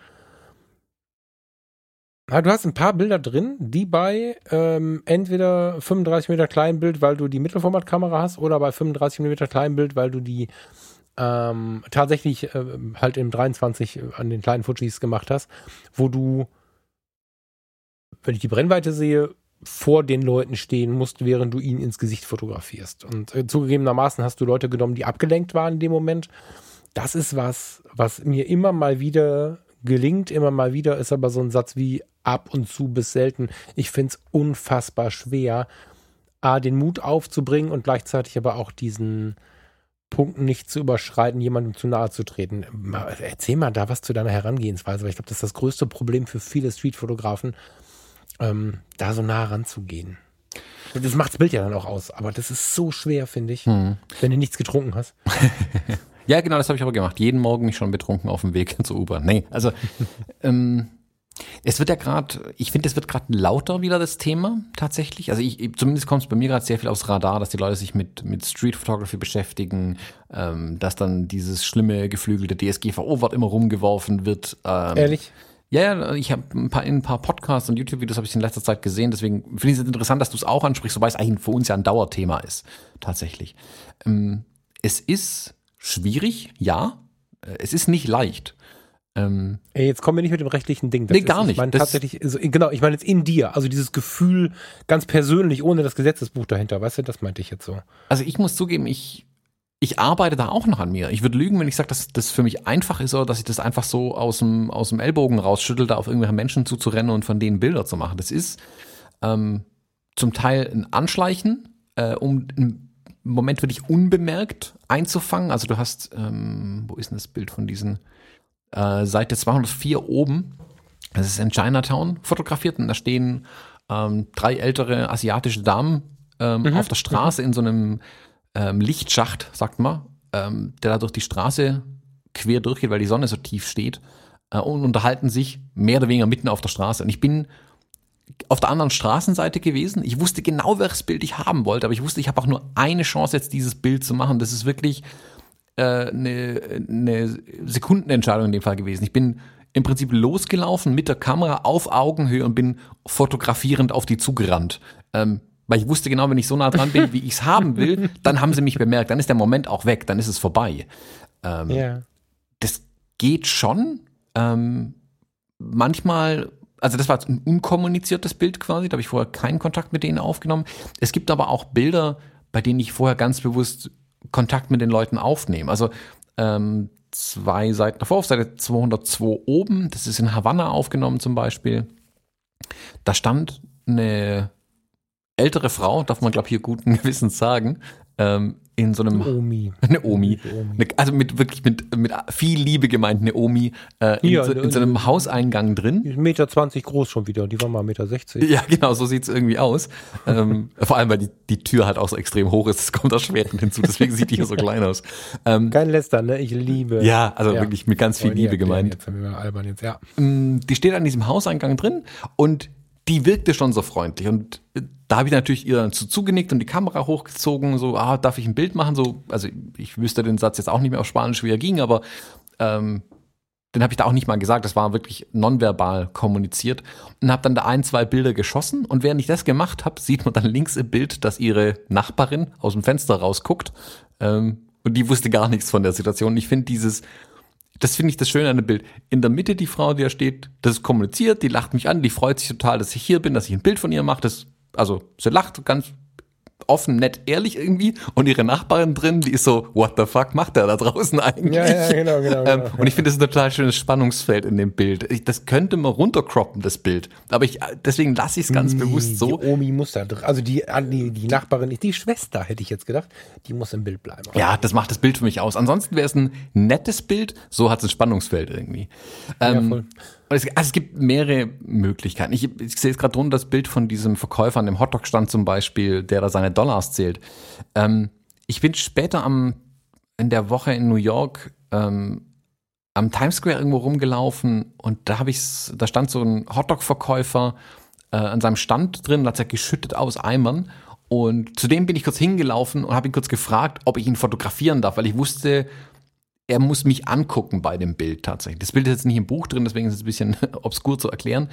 Ja, du hast ein paar Bilder drin, die bei ähm, entweder 35 mm Kleinbild, weil du die Mittelformatkamera hast, oder bei 35 mm Kleinbild, weil du die ähm, tatsächlich äh, halt im 23 an den kleinen Fujis gemacht hast, wo du, wenn ich die Brennweite sehe, vor den Leuten stehen musst, während du ihn ins Gesicht fotografierst. Und äh, zugegebenermaßen hast du Leute genommen, die abgelenkt waren in dem Moment. Das ist was, was mir immer mal wieder gelingt immer mal wieder, ist aber so ein Satz wie ab und zu bis selten. Ich finde es unfassbar schwer, A, den Mut aufzubringen und gleichzeitig aber auch diesen Punkt nicht zu überschreiten, jemandem zu nahe zu treten. Erzähl mal da was zu deiner Herangehensweise, weil ich glaube, das ist das größte Problem für viele Streetfotografen, ähm, da so nah ranzugehen. Das macht das Bild ja dann auch aus, aber das ist so schwer, finde ich, Hm. wenn du nichts getrunken hast. (laughs) Ja, genau, das habe ich aber gemacht. Jeden Morgen mich schon betrunken auf dem Weg (laughs) zur U-Bahn. Nee, also ähm, es wird ja gerade, ich finde, es wird gerade lauter wieder das Thema tatsächlich. Also ich, zumindest kommt es bei mir gerade sehr viel aufs Radar, dass die Leute sich mit, mit Street Photography beschäftigen, ähm, dass dann dieses schlimme geflügelte DSGVO-Wort immer rumgeworfen wird. Ähm, Ehrlich? Ja, ja, ich habe ein paar, in ein paar Podcasts und YouTube-Videos habe ich in letzter Zeit gesehen, deswegen finde ich es interessant, dass du es auch ansprichst, wobei es eigentlich für uns ja ein Dauerthema ist, tatsächlich. Ähm, es ist schwierig, ja. Äh, Es ist nicht leicht. Ähm, Ey, jetzt kommen wir nicht mit dem rechtlichen Ding. Das Nee, gar ist, nicht. Ich meine tatsächlich, also, genau, ich meine jetzt in dir, also dieses Gefühl ganz persönlich, ohne das Gesetzesbuch dahinter, weißt du, das meinte ich jetzt so. also ich muss zugeben, ich, ich arbeite da auch noch an mir. Ich würde lügen, wenn ich sage, dass das für mich einfach ist oder dass ich das einfach so aus dem, aus dem Ellbogen rausschüttel, da auf irgendwelche Menschen zuzurennen und von denen Bilder zu machen. Das ist ähm, zum Teil ein Anschleichen, äh, um im Moment wirklich unbemerkt einzufangen. Also du hast, ähm, wo ist denn das Bild von diesen äh, Seite 204 oben? Das ist in Chinatown fotografiert und da stehen ähm, drei ältere asiatische Damen ähm, auf der Straße in so einem ähm, Lichtschacht, sagt man, ähm, der da durch die Straße quer durchgeht, weil die Sonne so tief steht äh, und unterhalten sich mehr oder weniger mitten auf der Straße. Und ich bin auf der anderen Straßenseite gewesen. Ich wusste genau, welches Bild ich haben wollte, aber ich wusste, ich habe auch nur eine Chance, jetzt dieses Bild zu machen. Das ist wirklich äh, eine, eine Sekundenentscheidung in dem Fall gewesen. Ich bin im Prinzip losgelaufen mit der Kamera auf Augenhöhe und bin fotografierend auf die zugerannt. Ähm, weil ich wusste genau, wenn ich so nah dran bin, wie ich es haben will, (laughs) dann haben sie mich bemerkt. Dann ist der Moment auch weg, dann ist es vorbei. Ähm, Ja. das geht schon. Ähm, manchmal, also das war jetzt ein unkommuniziertes Bild quasi, da habe ich vorher keinen Kontakt mit denen aufgenommen. Es gibt aber auch Bilder, bei denen ich vorher ganz bewusst Kontakt mit den Leuten aufnehme. Also ähm, zwei Seiten davor, auf Seite 202 oben, das ist in Havanna aufgenommen zum Beispiel. Da stand eine ältere Frau, darf man glaube ich hier guten (laughs) Gewissens sagen, ähm, in so einem Omi. (laughs) eine Omi. Omi. Also mit wirklich mit, mit viel Liebe gemeint, eine Omi, äh, in, Ja, so, in so einem Hauseingang drin. Meter 20 groß schon wieder, die war mal Meter 60. Ja, genau, so sieht's irgendwie aus. ähm, (laughs) vor allem, weil die, die Tür halt auch so extrem hoch ist, das kommt erschwerend hinzu, deswegen sieht die hier so (laughs) klein aus. Ähm, Kein Lästern, ne? Ich liebe. ja, also Ja. wirklich mit ganz viel Liebe gemeint. Jetzt, albern jetzt, ja. Mm, die steht an diesem Hauseingang drin und die wirkte schon so freundlich. Und da habe ich natürlich ihr dann zu zugenickt und die Kamera hochgezogen, so, ah, darf ich ein Bild machen? So, also ich wüsste den Satz jetzt auch nicht mehr auf Spanisch, wie er ging, aber ähm, den habe ich da auch nicht mal gesagt. Das war wirklich nonverbal kommuniziert und habe dann da ein, zwei Bilder geschossen. Und während ich das gemacht habe, sieht man dann links im Bild, dass ihre Nachbarin aus dem Fenster rausguckt. Ähm, und die wusste gar nichts von der Situation. Ich finde dieses, das finde ich das Schöne an dem Bild. In der Mitte die Frau, die da steht, das kommuniziert, die lacht mich an, die freut sich total, dass ich hier bin, dass ich ein Bild von ihr mache. Das, also sie lacht ganz offen, nett, ehrlich irgendwie. Und ihre Nachbarin drin, die ist so, what the fuck macht der da draußen eigentlich? Ja, ja, genau, genau, Ähm, genau. und ich finde, das ist ein total schönes Spannungsfeld in dem Bild. Ich, das könnte man runtercroppen, das Bild. Aber ich, deswegen lasse ich es ganz bewusst so. Die Omi muss da drin. Also die, die, die Nachbarin, die Schwester, hätte ich jetzt gedacht, die muss im Bild bleiben. Ja, das macht das Bild für mich aus. Ansonsten wäre es ein nettes Bild, so hat es ein Spannungsfeld irgendwie. Ähm, voll. Es, also es gibt mehrere Möglichkeiten. Ich, ich sehe jetzt gerade drunter das Bild von diesem Verkäufer an dem Hotdog-Stand zum Beispiel, der da seine Dollars zählt. Ähm, ich bin später am, in der Woche in New York ähm, am Times Square irgendwo rumgelaufen und da habe ich da stand so ein Hotdog-Verkäufer äh, an seinem Stand drin, hat er geschüttet aus Eimern und zu dem bin ich kurz hingelaufen und habe ihn kurz gefragt, ob ich ihn fotografieren darf, weil ich wusste, er muss mich angucken bei dem Bild tatsächlich. Das Bild ist jetzt nicht im Buch drin, deswegen ist es ein bisschen (laughs) obskur zu erklären.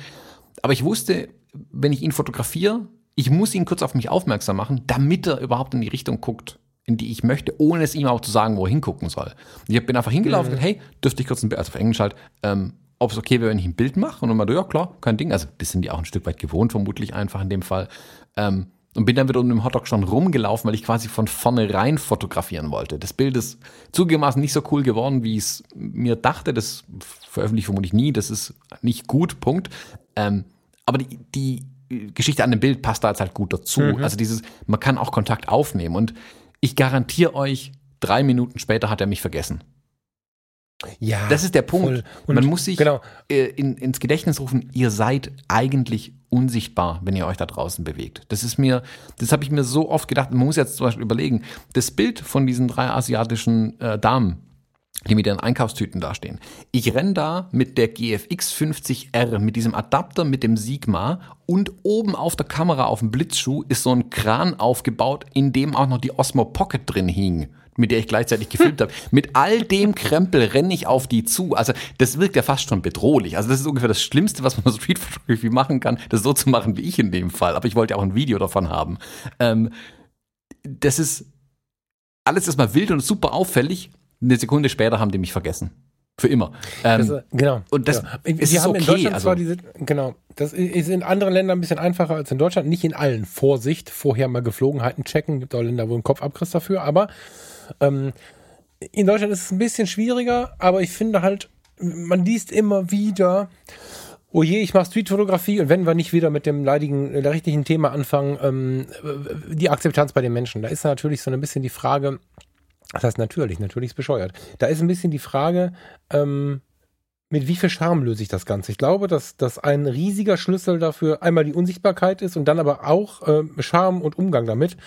Aber ich wusste, wenn ich ihn fotografiere, ich muss ihn kurz auf mich aufmerksam machen, damit er überhaupt in die Richtung guckt, in die ich möchte, ohne es ihm auch zu sagen, wo er hingucken soll. Und ich bin einfach hingelaufen und gesagt, hey, dürfte ich kurz ein Bild, also auf Englisch halt, ähm, ob es okay wäre, wenn ich ein Bild mache? Und dann er, ja klar, kein Ding. Also das sind die auch ein Stück weit gewohnt, vermutlich einfach in dem Fall. Ähm, und bin dann wieder um den Hotdog schon rumgelaufen, weil ich quasi von vorne rein fotografieren wollte. Das Bild ist zugegebenermaßen nicht so cool geworden, wie ich es mir dachte. Das veröffentliche ich vermutlich nie. Das ist nicht gut, Punkt. Ähm, aber die, die Geschichte an dem Bild passt da jetzt halt gut dazu. Also dieses, man kann auch Kontakt aufnehmen. Und ich garantiere euch, drei Minuten später hat er mich vergessen. Ja. Das ist der Punkt. Man muss sich genau. äh, in, ins Gedächtnis rufen, ihr seid eigentlich unsichtbar, wenn ihr euch da draußen bewegt. Das ist mir, das habe ich mir so oft gedacht. Man muss jetzt zum Beispiel überlegen, das Bild von diesen drei asiatischen äh, Damen, die mit ihren Einkaufstüten dastehen. Ich renn da mit der GFX 50R, mit diesem Adapter, mit dem Sigma und oben auf der Kamera auf dem Blitzschuh ist so ein Kran aufgebaut, in dem auch noch die Osmo Pocket drin hing mit der ich gleichzeitig gefilmt habe. Mit all dem Krempel renne ich auf die zu. Also das wirkt ja fast schon bedrohlich. Also das ist ungefähr das Schlimmste, was man (laughs) Street Photography machen kann, das so zu machen wie ich in dem Fall. Aber ich wollte ja auch ein Video davon haben. Ähm, das ist alles erstmal wild und super auffällig. Eine Sekunde später haben die mich vergessen. Für immer. Ähm, das, genau. Und das ja. ist haben okay, in Deutschland also, zwar diese, genau, das ist in anderen Ländern ein bisschen einfacher als in Deutschland. Nicht in allen. Vorsicht, vorher mal Geflogenheiten checken. Gibt auch Länder, wo ein Kopfabriss dafür. Aber ähm, in Deutschland ist es ein bisschen schwieriger, aber ich finde halt, man liest immer wieder, oh je, ich mache Streetfotografie und wenn wir nicht wieder mit dem leidigen, der richtigen Thema anfangen, ähm, die Akzeptanz bei den Menschen. Da ist natürlich so ein bisschen die Frage, das heißt natürlich, natürlich ist bescheuert. Da ist ein bisschen die Frage, ähm, mit wie viel Charme löse ich das Ganze? Ich glaube, dass das ein riesiger Schlüssel dafür einmal die Unsichtbarkeit ist und dann aber auch äh, Charme und Umgang damit.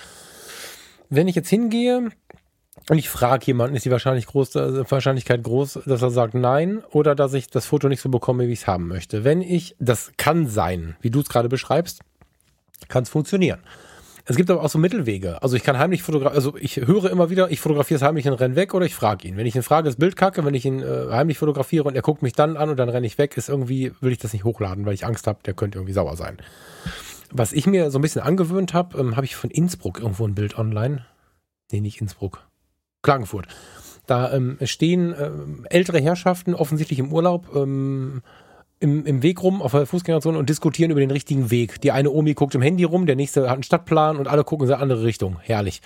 Wenn ich jetzt hingehe und ich frage jemanden, ist die Wahrscheinlich groß, Wahrscheinlichkeit groß, dass er sagt nein oder dass ich das Foto nicht so bekomme, wie ich es haben möchte. Wenn ich, das kann sein, wie du es gerade beschreibst, kann es funktionieren. Es gibt aber auch so Mittelwege. Also ich kann heimlich fotografieren, also ich höre immer wieder, ich fotografiere es heimlich und renne weg oder ich frage ihn. Wenn ich ihn frage, ist Bild kacke. Wenn ich ihn äh, heimlich fotografiere und er guckt mich dann an und dann renne ich weg, ist irgendwie, will ich das nicht hochladen, weil ich Angst habe, der könnte irgendwie sauer sein. Was ich mir so ein bisschen angewöhnt habe, ähm, habe ich von Innsbruck irgendwo ein Bild online. Nee, nicht Innsbruck. Klagenfurt. Da ähm, stehen ähm, ältere Herrschaften offensichtlich im Urlaub ähm, im, im Weg rum auf der Fußgängerzone und diskutieren über den richtigen Weg. Die eine Omi guckt im Handy rum, der nächste hat einen Stadtplan und alle gucken in eine andere Richtung. Herrlich.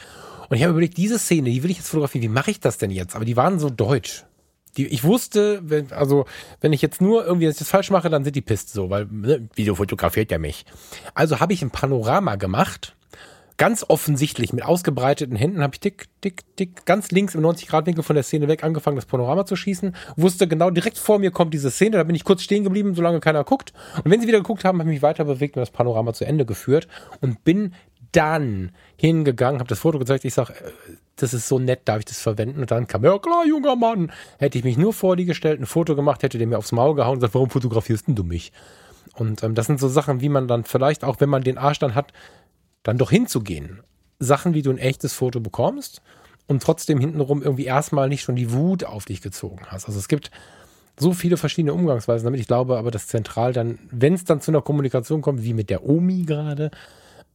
Und ich habe überlegt, diese Szene, die will ich jetzt fotografieren. Wie mache ich das denn jetzt? Aber die waren so deutsch. Die, ich wusste, wenn, also wenn ich jetzt nur irgendwie das falsch mache, dann sind die pisst so, weil ne, Video fotografiert ja mich. Also habe ich ein Panorama gemacht ganz offensichtlich mit ausgebreiteten Händen habe ich dick, dick, dick, ganz links im 90-Grad-Winkel von der Szene weg angefangen, das Panorama zu schießen. Wusste genau, direkt vor mir kommt diese Szene, da bin ich kurz stehen geblieben, solange keiner guckt. Und wenn sie wieder geguckt haben, habe ich mich weiter bewegt und das Panorama zu Ende geführt und bin dann hingegangen, habe das Foto gezeigt, ich sage, äh, das ist so nett, darf ich das verwenden? Und dann kam, ja klar, junger Mann. Hätte ich mich nur vor die gestellt, ein Foto gemacht, hätte der mir aufs Maul gehauen und gesagt, warum fotografierst denn du mich? Und ähm, das sind so Sachen, wie man dann vielleicht, auch wenn man den Arsch dann hat, dann doch hinzugehen. Sachen, wie du ein echtes Foto bekommst und trotzdem hintenrum irgendwie erstmal nicht schon die Wut auf dich gezogen hast. Also es gibt so viele verschiedene Umgangsweisen damit. Ich glaube aber, dass zentral dann, wenn es dann zu einer Kommunikation kommt, wie mit der Omi gerade,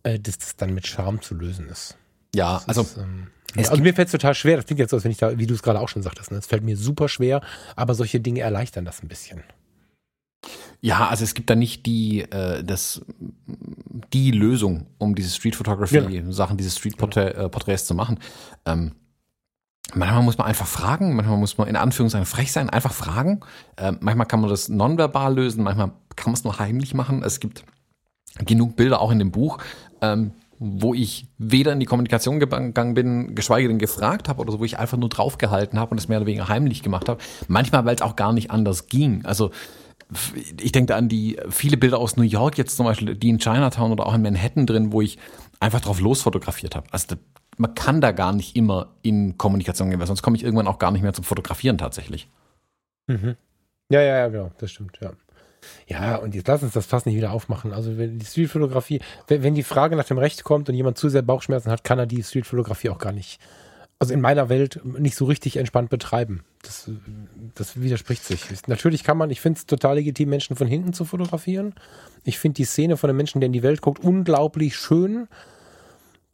äh, dass das dann mit Charme zu lösen ist. Ja, das also. Ist, ähm, also mir fällt es total schwer, das klingt jetzt so, als wenn ich da, wie du es gerade auch schon sagtest, ne? es fällt mir super schwer, aber solche Dinge erleichtern das ein bisschen. Ja, also es gibt da nicht die, äh, das, die Lösung, um diese Street Photography ja. Sachen, diese Street äh, Porträts zu machen. Ähm, manchmal muss man einfach fragen, manchmal muss man in Anführungszeichen frech sein, einfach fragen. Ähm, manchmal kann man das nonverbal lösen, manchmal kann man es nur heimlich machen. Es gibt genug Bilder auch in dem Buch, ähm, wo ich weder in die Kommunikation gegangen bin, geschweige denn gefragt habe oder so, wo ich einfach nur draufgehalten habe und es mehr oder weniger heimlich gemacht habe. Manchmal, weil es auch gar nicht anders ging. Also ich denke an die viele Bilder aus New York jetzt zum Beispiel, die in Chinatown oder auch in Manhattan drin, wo ich einfach drauf losfotografiert habe. Also man kann da gar nicht immer in Kommunikation gehen, weil sonst komme ich irgendwann auch gar nicht mehr zum Fotografieren tatsächlich. Mhm. Ja, ja, ja, genau, das stimmt, ja. Ja, und jetzt lass uns das fast nicht wieder aufmachen. Also wenn die Streetfotografie, wenn, wenn die Frage nach dem Recht kommt und jemand zu sehr Bauchschmerzen hat, kann er die Streetfotografie auch gar nicht also in meiner Welt nicht so richtig entspannt betreiben. Das, das widerspricht sich. Natürlich kann man, ich finde es total legitim, Menschen von hinten zu fotografieren. Ich finde die Szene von einem Menschen, der in die Welt guckt, unglaublich schön.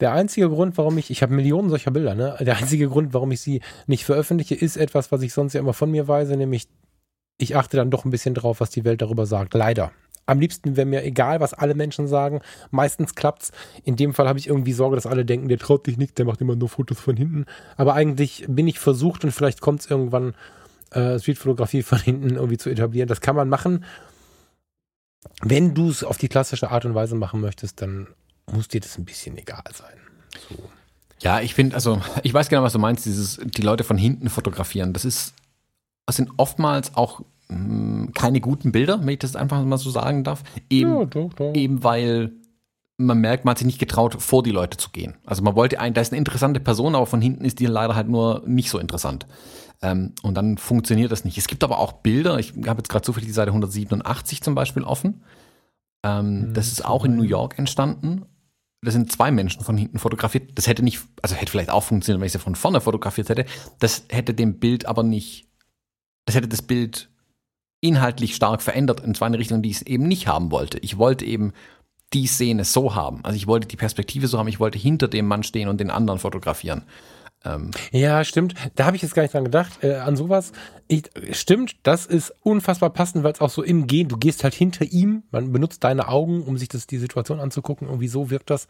Der einzige Grund, warum ich, ich habe Millionen solcher Bilder, ne? Der einzige Grund, warum ich sie nicht veröffentliche, ist etwas, was ich sonst ja immer von mir weise, nämlich ich achte dann doch ein bisschen drauf, was die Welt darüber sagt. Leider am liebsten wäre mir egal, was alle Menschen sagen. Meistens klappt's. In dem Fall habe ich irgendwie Sorge, dass alle denken, der traut dich nicht, der macht immer nur Fotos von hinten. Aber eigentlich bin ich versucht und vielleicht kommt es irgendwann, äh, Streetfotografie von hinten irgendwie zu etablieren. Das kann man machen. Wenn du es auf die klassische Art und Weise machen möchtest, dann muss dir das ein bisschen egal sein. So. Ja, ich finde, also ich weiß genau, was du meinst, dieses die Leute von hinten fotografieren. Das ist, das sind oftmals auch mh, keine guten Bilder, wenn ich das einfach mal so sagen darf. Eben, Ja, doch, doch. eben weil man merkt, man hat sich nicht getraut, vor die Leute zu gehen. Also man wollte ein, da ist eine interessante Person, aber von hinten ist die leider halt nur nicht so interessant. Ähm, und dann funktioniert das nicht. Es gibt aber auch Bilder, ich habe jetzt gerade zufällig die Seite 187 zum Beispiel offen. Ähm, das ist auch in New York entstanden. Das sind zwei Menschen von hinten fotografiert. Das hätte nicht, also hätte vielleicht auch funktioniert, wenn ich sie von vorne fotografiert hätte. Das hätte dem Bild aber nicht, das hätte das Bild inhaltlich stark verändert, und zwar in eine Richtung, die ich es eben nicht haben wollte. Ich wollte eben die Szene so haben. Also ich wollte die Perspektive so haben, ich wollte hinter dem Mann stehen und den anderen fotografieren. Ähm, Ja, stimmt. Da habe ich jetzt gar nicht dran gedacht, äh, an sowas. Ich, stimmt, das ist unfassbar passend, weil es auch so im Gehen, du gehst halt hinter ihm, man benutzt deine Augen, um sich das, die Situation anzugucken. Irgendwie so wirkt das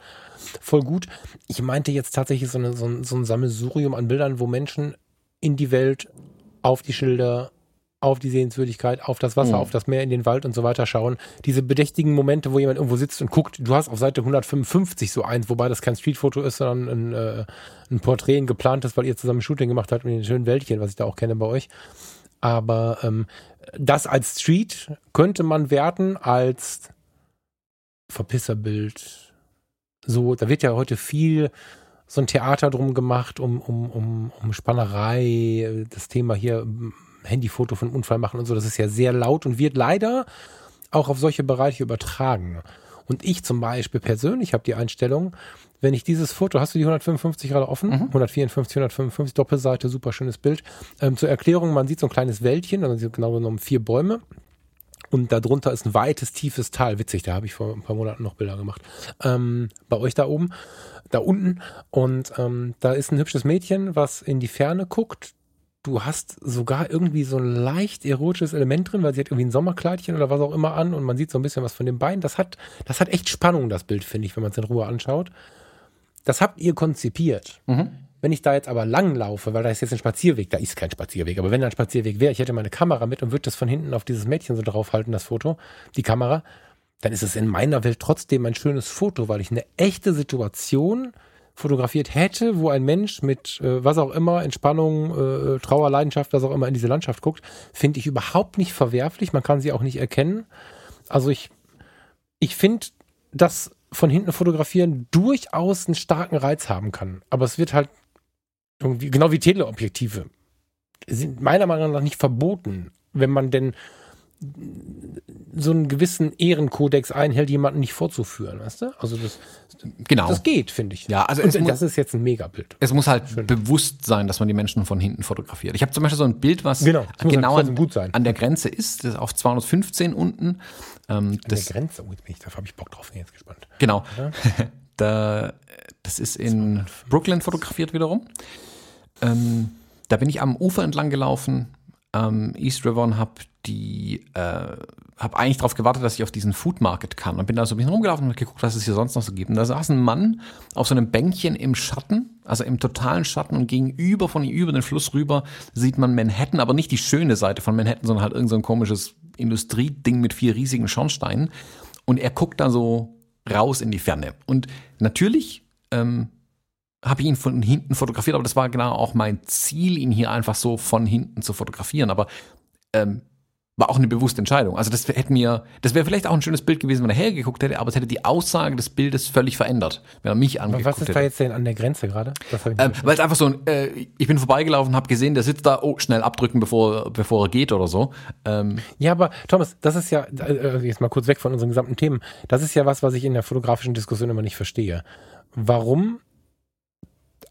voll gut. Ich meinte jetzt tatsächlich so, eine, so, so ein Sammelsurium an Bildern, wo Menschen in die Welt, auf die Schilder, auf die Sehenswürdigkeit, auf das Wasser, Mhm. auf das Meer, in den Wald und so weiter schauen. Diese bedächtigen Momente, wo jemand irgendwo sitzt und guckt. Du hast auf Seite 155 so eins, wobei das kein Streetfoto ist, sondern ein, äh, ein Porträt, ein geplantes, weil ihr zusammen ein Shooting gemacht habt mit den schönen Wäldchen, was ich da auch kenne bei euch. Aber ähm, das als Street könnte man werten als Verpisserbild. So, da wird ja heute viel so ein Theater drum gemacht, um, um, um, um Spannerei, das Thema hier Handyfoto von Unfall machen und so. Das ist ja sehr laut und wird leider auch auf solche Bereiche übertragen. Und ich zum Beispiel persönlich habe die Einstellung, wenn ich dieses Foto, hast du die 155 gerade offen? 154, 155, Doppelseite, super schönes Bild. Ähm, zur Erklärung, man sieht so ein kleines Wäldchen, also sind genau genommen vier Bäume. Und darunter ist ein weites, tiefes Tal. Witzig, da habe ich vor ein paar Monaten noch Bilder gemacht. Ähm, bei euch da oben, da unten. Und ähm, da ist ein hübsches Mädchen, was in die Ferne guckt. Du hast sogar irgendwie so ein leicht erotisches Element drin, weil sie hat irgendwie ein Sommerkleidchen oder was auch immer an und man sieht so ein bisschen was von den Beinen. Das hat, das hat echt Spannung, das Bild, finde ich, wenn man es in Ruhe anschaut. Das habt ihr konzipiert. Wenn ich da jetzt aber lang laufe, weil da ist jetzt ein Spazierweg, da ist kein Spazierweg, aber wenn da ein Spazierweg wäre, ich hätte meine Kamera mit und würde das von hinten auf dieses Mädchen so draufhalten, das Foto, die Kamera, dann ist es in meiner Welt trotzdem ein schönes Foto, weil ich eine echte Situation fotografiert hätte, wo ein Mensch mit äh, was auch immer, Entspannung, äh, Trauer, Leidenschaft, was auch immer in diese Landschaft guckt, finde ich überhaupt nicht verwerflich. Man kann sie auch nicht erkennen. Also ich, ich finde, dass von hinten fotografieren durchaus einen starken Reiz haben kann. Aber es wird halt irgendwie, genau wie Teleobjektive, sind meiner Meinung nach nicht verboten, wenn man denn so einen gewissen Ehrenkodex einhält, jemanden nicht vorzuführen, weißt du? Also das, genau. das geht, finde ich. Ja, also Und muss- das ist jetzt ein Megabild. Es muss halt bewusst sein, dass man die Menschen von hinten fotografiert. Ich habe zum Beispiel so ein Bild, was Genau, genau an, an der Grenze ist, das ist auf 215 unten. Ähm, An das, der Grenze, oh, jetzt da habe ich Bock drauf, bin jetzt gespannt. Genau. (laughs) da, das ist in Brooklyn fotografiert wiederum. Ähm, da bin ich am Ufer entlang gelaufen, am East River und habe die, äh, habe eigentlich darauf gewartet, dass ich auf diesen Food Market kann und bin da so ein bisschen rumgelaufen und geguckt, was es hier sonst noch so gibt. Und da saß ein Mann auf so einem Bänkchen im Schatten, also im totalen Schatten und gegenüber von ihm über den Fluss rüber sieht man Manhattan, aber nicht die schöne Seite von Manhattan, sondern halt irgend so ein komisches Industrieding mit vier riesigen Schornsteinen. Und er guckt da so raus in die Ferne. Und natürlich ähm, habe ich ihn von hinten fotografiert, aber das war genau auch mein Ziel, ihn hier einfach so von hinten zu fotografieren. Aber ähm, war auch eine bewusste Entscheidung. Also das hätte mir, das wäre vielleicht auch ein schönes Bild gewesen, wenn er hergeguckt hätte, aber es hätte die Aussage des Bildes völlig verändert, wenn er mich angeguckt was ist hätte. da jetzt denn an der Grenze gerade? Ähm, weil es einfach so ein, äh, ich bin vorbeigelaufen, habe gesehen, der sitzt da, oh, schnell abdrücken, bevor, bevor er geht oder so. Ähm, Ja, aber Thomas, das ist ja, äh, jetzt mal kurz weg von unseren gesamten Themen, das ist ja was, was ich in der fotografischen Diskussion immer nicht verstehe. Warum?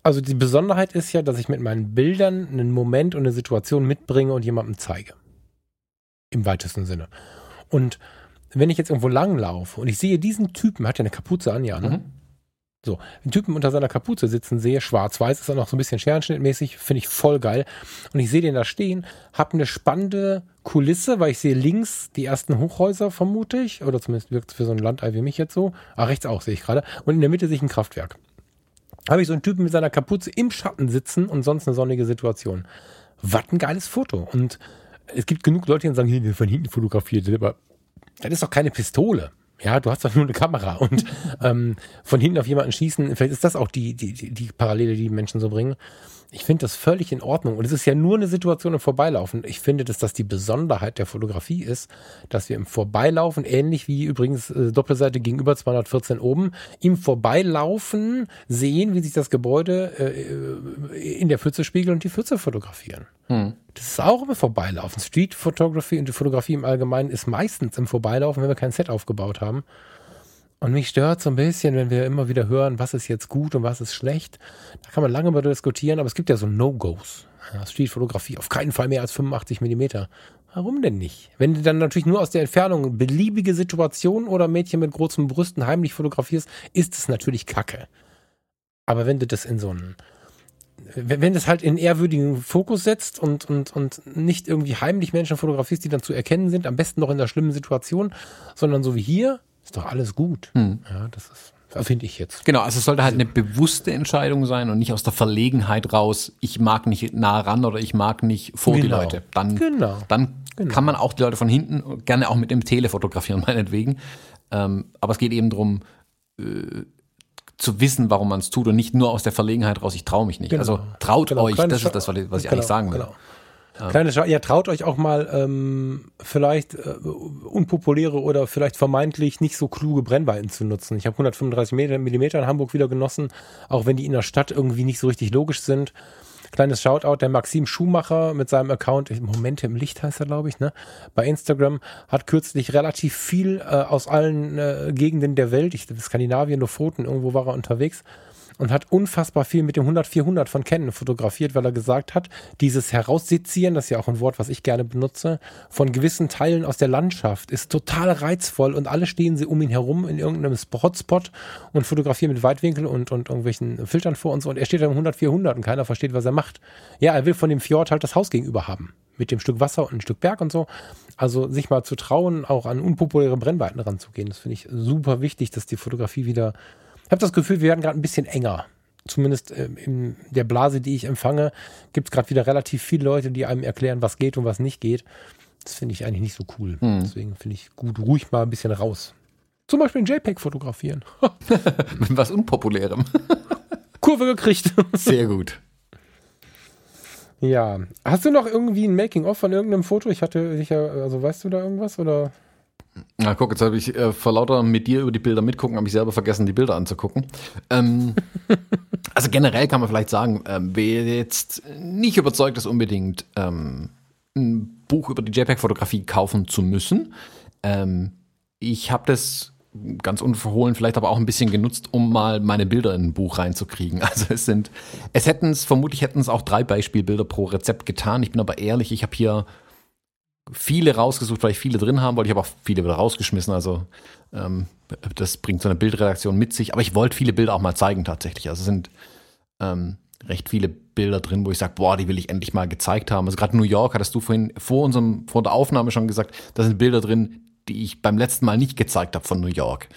Also die Besonderheit ist ja, dass ich mit meinen Bildern einen Moment und eine Situation mitbringe und jemandem zeige. Im weitesten Sinne. Und wenn ich jetzt irgendwo langlaufe und ich sehe diesen Typen, hat ja eine Kapuze an, ja, ne? Mhm. So, einen Typen unter seiner Kapuze sitzen sehe, schwarz-weiß, ist dann noch so ein bisschen scherenschnittmäßig, finde ich voll geil. Und ich sehe den da stehen, habe eine spannende Kulisse, weil ich sehe links die ersten Hochhäuser, vermute ich, oder zumindest wirkt es für so ein Landei wie mich jetzt so. Ah, rechts auch, sehe ich gerade. Und in der Mitte sehe ich ein Kraftwerk. Habe ich so einen Typen mit seiner Kapuze im Schatten sitzen und sonst eine sonnige Situation. Was ein geiles Foto. Und es gibt genug Leute, die sagen, hier, von hinten fotografiert, aber das ist doch keine Pistole. Ja, du hast doch nur eine Kamera (laughs) und ähm, von hinten auf jemanden schießen, vielleicht ist das auch die, die, die, Parallele, die Menschen so bringen. Ich finde das völlig in Ordnung. Und es ist ja nur eine Situation im Vorbeilaufen. Ich finde, dass das die Besonderheit der Fotografie ist, dass wir im Vorbeilaufen, ähnlich wie übrigens äh, Doppelseite gegenüber 214 oben, im Vorbeilaufen sehen, wie sich das Gebäude äh, in der Pfütze spiegelt und die Pfütze fotografieren. Hm. Das ist auch im Vorbeilaufen. Street Photography und die Fotografie im Allgemeinen ist meistens im Vorbeilaufen, wenn wir kein Set aufgebaut haben. Und mich stört so ein bisschen, wenn wir immer wieder hören, was ist jetzt gut und was ist schlecht. Da kann man lange über diskutieren, aber es gibt ja so No-Gos. Ja, Street-Fotografie auf keinen Fall mehr als 85 Millimeter. Warum denn nicht? Wenn du dann natürlich nur aus der Entfernung beliebige Situationen oder Mädchen mit großen Brüsten heimlich fotografierst, ist es natürlich Kacke. Aber wenn du das in so einen, wenn, das halt in ehrwürdigen Fokus setzt und, und, und nicht irgendwie heimlich Menschen fotografierst, die dann zu erkennen sind, am besten noch in der schlimmen Situation, sondern so wie hier, ist doch alles gut. Hm. Ja, das ist finde ich jetzt. Genau, also es sollte halt eine bewusste Entscheidung sein und nicht aus der Verlegenheit raus, ich mag nicht nah ran oder ich mag nicht vor genau. die Leute. Dann, genau. dann genau. kann man auch die Leute von hinten gerne auch mit dem Tele fotografieren, (laughs) meinetwegen. Ähm, aber es geht eben darum, äh, zu wissen, warum man es tut und nicht nur aus der Verlegenheit raus, ich traue mich nicht. Genau. Also traut genau. euch, das ist das, was ich eigentlich genau, sagen will. Ja. Kleine Scha ja, traut euch auch mal ähm, vielleicht äh, unpopuläre oder vielleicht vermeintlich nicht so kluge Brennweiten zu nutzen. Ich habe 135 Millimeter in Hamburg wieder genossen, auch wenn die in der Stadt irgendwie nicht so richtig logisch sind. Kleines Shoutout, der Maxim Schumacher mit seinem Account, Momente im Licht heißt er, glaube ich, ne? Bei Instagram hat kürzlich relativ viel äh, aus allen äh, Gegenden der Welt, ich, Skandinavien, Lofoten, irgendwo war er unterwegs, und hat unfassbar viel mit dem 100-400 von Canon fotografiert, weil er gesagt hat, dieses Heraussezieren, das ist ja auch ein Wort, was ich gerne benutze, von gewissen Teilen aus der Landschaft ist total reizvoll und alle stehen sie um ihn herum in irgendeinem Hotspot und fotografieren mit Weitwinkel und, und irgendwelchen Filtern vor und so und er steht da im 100-400 und keiner versteht, was er macht. Ja, er will von dem Fjord halt das Haus gegenüber haben. Mit dem Stück Wasser und ein Stück Berg und so. Also sich mal zu trauen, auch an unpopuläre Brennweiten ranzugehen, das finde ich super wichtig, dass die Fotografie wieder ich habe das Gefühl, wir werden gerade ein bisschen enger. Zumindest äh, in der Blase, die ich empfange, gibt es gerade wieder relativ viele Leute, die einem erklären, was geht und was nicht geht. Das finde ich eigentlich nicht so cool. Hm. Deswegen finde ich gut, ruhig mal ein bisschen raus. Zum Beispiel ein JPEG fotografieren. (laughs) (laughs) Mit was Unpopulärem. (laughs) Kurve gekriegt. Sehr gut. Ja. Hast du noch irgendwie ein Making-of von irgendeinem Foto? Ich hatte sicher, also weißt du da irgendwas oder? Na guck, jetzt habe ich äh, vor lauter mit dir über die Bilder mitgucken, habe ich selber vergessen, die Bilder anzugucken. Ähm, (laughs) also generell kann man vielleicht sagen, ähm, wer jetzt nicht überzeugt ist, unbedingt ähm, ein Buch über die JPEG-Fotografie kaufen zu müssen. Ähm, ich habe das ganz unverhohlen vielleicht aber auch ein bisschen genutzt, um mal meine Bilder in ein Buch reinzukriegen. (laughs) Also es sind, es hätten es, vermutlich hätten es auch drei Beispielbilder pro Rezept getan. Ich bin aber ehrlich, ich habe hier viele rausgesucht, weil ich viele drin haben wollte. Ich habe auch viele wieder rausgeschmissen. Also ähm, das bringt so eine Bildredaktion mit sich. Aber ich wollte viele Bilder auch mal zeigen tatsächlich. Also es sind ähm, recht viele Bilder drin, wo ich sage, boah, die will ich endlich mal gezeigt haben. Also gerade New York hattest du vorhin vor unserem vor der Aufnahme schon gesagt, da sind Bilder drin, die ich beim letzten Mal nicht gezeigt habe von New York.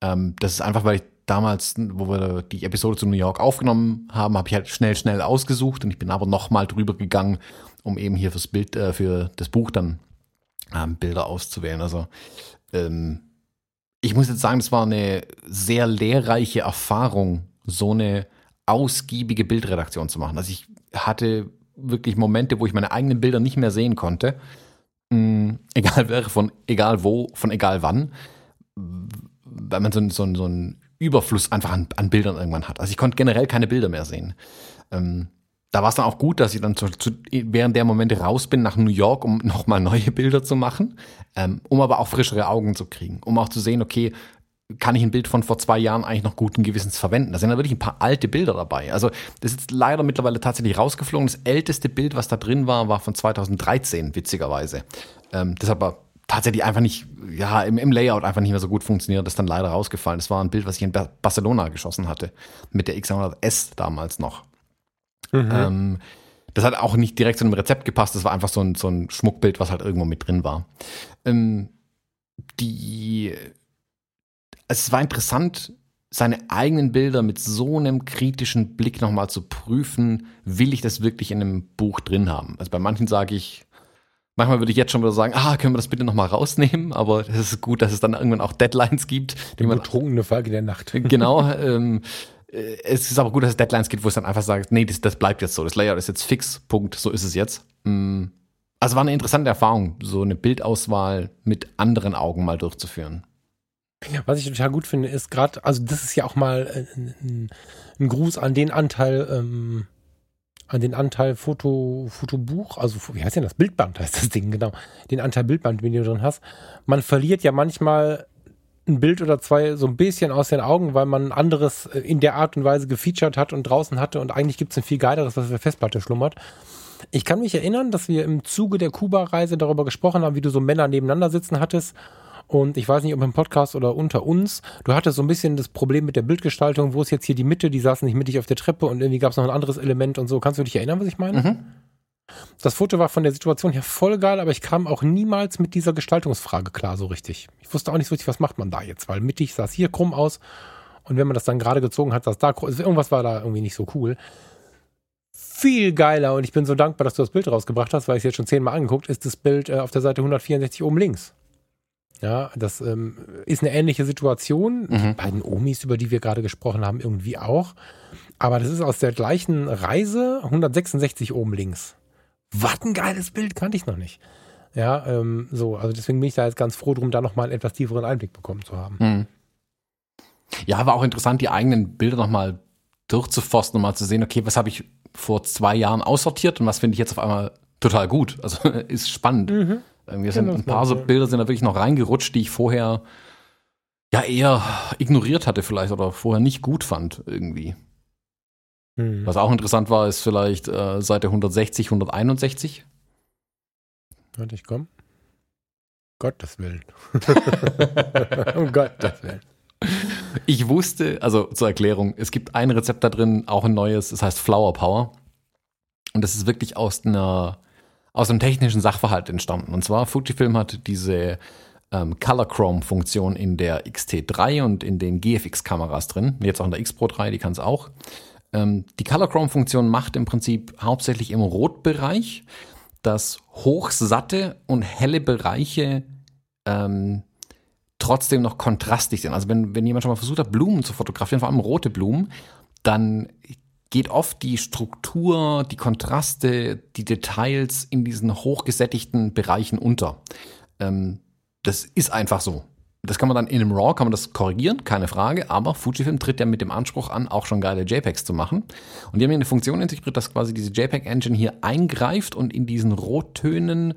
Ähm, das ist einfach, weil ich damals, wo wir die Episode zu New York aufgenommen haben, habe ich halt schnell, schnell ausgesucht und ich bin aber noch mal drüber gegangen um eben hier fürs Bild, äh, für das Buch dann ähm, Bilder auszuwählen. Also ähm, ich muss jetzt sagen, das war eine sehr lehrreiche Erfahrung, so eine ausgiebige Bildredaktion zu machen. Also ich hatte wirklich Momente, wo ich meine eigenen Bilder nicht mehr sehen konnte. Mhm, (laughs) egal wer, von egal wo, von egal wann, weil man so, so, so einen Überfluss einfach an, an, Bildern irgendwann hat. Also ich konnte generell keine Bilder mehr sehen. Ähm, da war es dann auch gut, dass ich dann zu, zu, während der Momente raus bin nach New York, um (laughs) nochmal neue Bilder zu machen, ähm, um aber auch frischere Augen zu kriegen, um auch zu sehen, okay, kann ich ein Bild von vor zwei Jahren eigentlich noch guten Gewissens verwenden? Da sind da wirklich ein paar alte Bilder dabei. Also das ist leider mittlerweile tatsächlich rausgeflogen. Das älteste Bild, was da drin war, war von 2013, witzigerweise. Ähm, das aber tatsächlich einfach nicht, ja, im, im, Layout einfach nicht mehr so gut funktioniert. Das ist dann leider rausgefallen. Das war ein Bild, was ich in Barcelona geschossen hatte. Mit der X100S damals noch. Mhm. Ähm, das hat auch nicht direkt zu einem Rezept gepasst, das war einfach so ein, so ein Schmuckbild, was halt irgendwo mit drin war. Ähm, die, es war interessant, seine eigenen Bilder mit so einem kritischen Blick nochmal zu prüfen, will ich das wirklich in einem Buch drin haben? Also bei manchen sage ich, Manchmal würde ich jetzt schon wieder sagen, ah, können wir das bitte nochmal rausnehmen, aber es ist gut, dass es dann irgendwann auch Deadlines gibt. Die man betrunkene Folge der Nacht. Genau. (laughs) ähm, äh, es ist aber gut, dass es Deadlines gibt, wo es dann einfach sagt, nee, das, das bleibt jetzt so. Das Layout ist jetzt fix, Punkt, so ist es jetzt. Mm. Also war eine interessante Erfahrung, so eine Bildauswahl mit anderen Augen mal durchzuführen. Was ich total gut finde, ist gerade, also das ist ja auch mal äh, ein, ein Gruß an den Anteil, ähm, an den Anteil Foto, Fotobuch, also wie heißt denn das? Bildband heißt das Ding, genau. Den Anteil Bildband, den du drin hast. Man verliert ja manchmal ein Bild oder zwei so ein bisschen aus den Augen, weil man ein anderes äh, in der Art und Weise gefeatured hat und draußen hatte und eigentlich gibt es ein viel geileres, was auf der Festplatte schlummert. Ich kann mich erinnern, dass wir im Zuge der Kuba-Reise darüber gesprochen haben, wie du so Männer nebeneinander sitzen hattest und ich weiß nicht, ob im Podcast oder unter uns, du hattest so ein bisschen das Problem mit der Bildgestaltung, wo ist jetzt hier die Mitte, die saßen nicht mittig auf der Treppe und irgendwie gab es noch ein anderes Element und so. Kannst du dich erinnern, was ich meine? Mhm. Das Foto war von der Situation her voll geil, aber ich kam auch niemals mit dieser Gestaltungsfrage klar so richtig. Ich wusste auch nicht so richtig, was macht man da jetzt, weil mittig sah es hier krumm aus und wenn man das dann gerade gezogen hat, saß da krumm. Also irgendwas war da irgendwie nicht so cool. Viel geiler und ich bin so dankbar, dass du das Bild rausgebracht hast, weil ich es jetzt schon zehnmal angeguckt, ist das Bild äh, auf der Seite 164 oben links. Ja, das ähm, ist eine ähnliche Situation. Mhm. Die beiden Omis, über die wir gerade gesprochen haben, irgendwie auch. Aber das ist aus der gleichen Reise 166 oben links. Was ein geiles Bild, kannte ich noch nicht. Ja, ähm, so, also deswegen bin ich da jetzt ganz froh drum, da nochmal einen etwas tieferen Einblick bekommen zu haben. Mhm. Ja, war auch interessant, die eigenen Bilder nochmal durchzuforsten mal zu sehen, okay, was habe ich vor zwei Jahren aussortiert und was finde ich jetzt auf einmal total gut. (laughs) Also ist spannend. Mhm. Irgendwie sind ein paar so Bilder sind da wirklich noch reingerutscht, die ich vorher ja eher ignoriert hatte vielleicht oder vorher nicht gut fand irgendwie. Mhm. Was auch interessant war, ist vielleicht äh, Seite 160, 161. Warte, ich komm. Gottes Willen. (laughs) um Gottes Willen. Ich wusste, also zur Erklärung, es gibt ein Rezept da drin, auch ein neues, das heißt Flower Power. Und das ist wirklich aus einer aus einem technischen Sachverhalt entstanden. Und zwar Fujifilm hat diese ähm, Color Chrome Funktion in der X-T3 und in den GFX-Kameras drin. Jetzt auch in der X Pro 3, die kann es auch. Ähm, die Color Chrome Funktion macht im Prinzip hauptsächlich im Rotbereich, dass hochsatte und helle Bereiche ähm, trotzdem noch kontrastig sind. Also wenn, wenn jemand schon mal versucht hat, Blumen zu fotografieren, vor allem rote Blumen, dann geht oft die Struktur, die Kontraste, die Details in diesen hochgesättigten Bereichen unter. Ähm, das ist einfach so. Das kann man dann in einem RAW, kann man das korrigieren, keine Frage, aber Fujifilm tritt ja mit dem Anspruch an, auch schon geile JPEGs zu machen. Und die haben hier eine Funktion integriert, dass quasi diese JPEG-Engine hier eingreift und in diesen Rottönen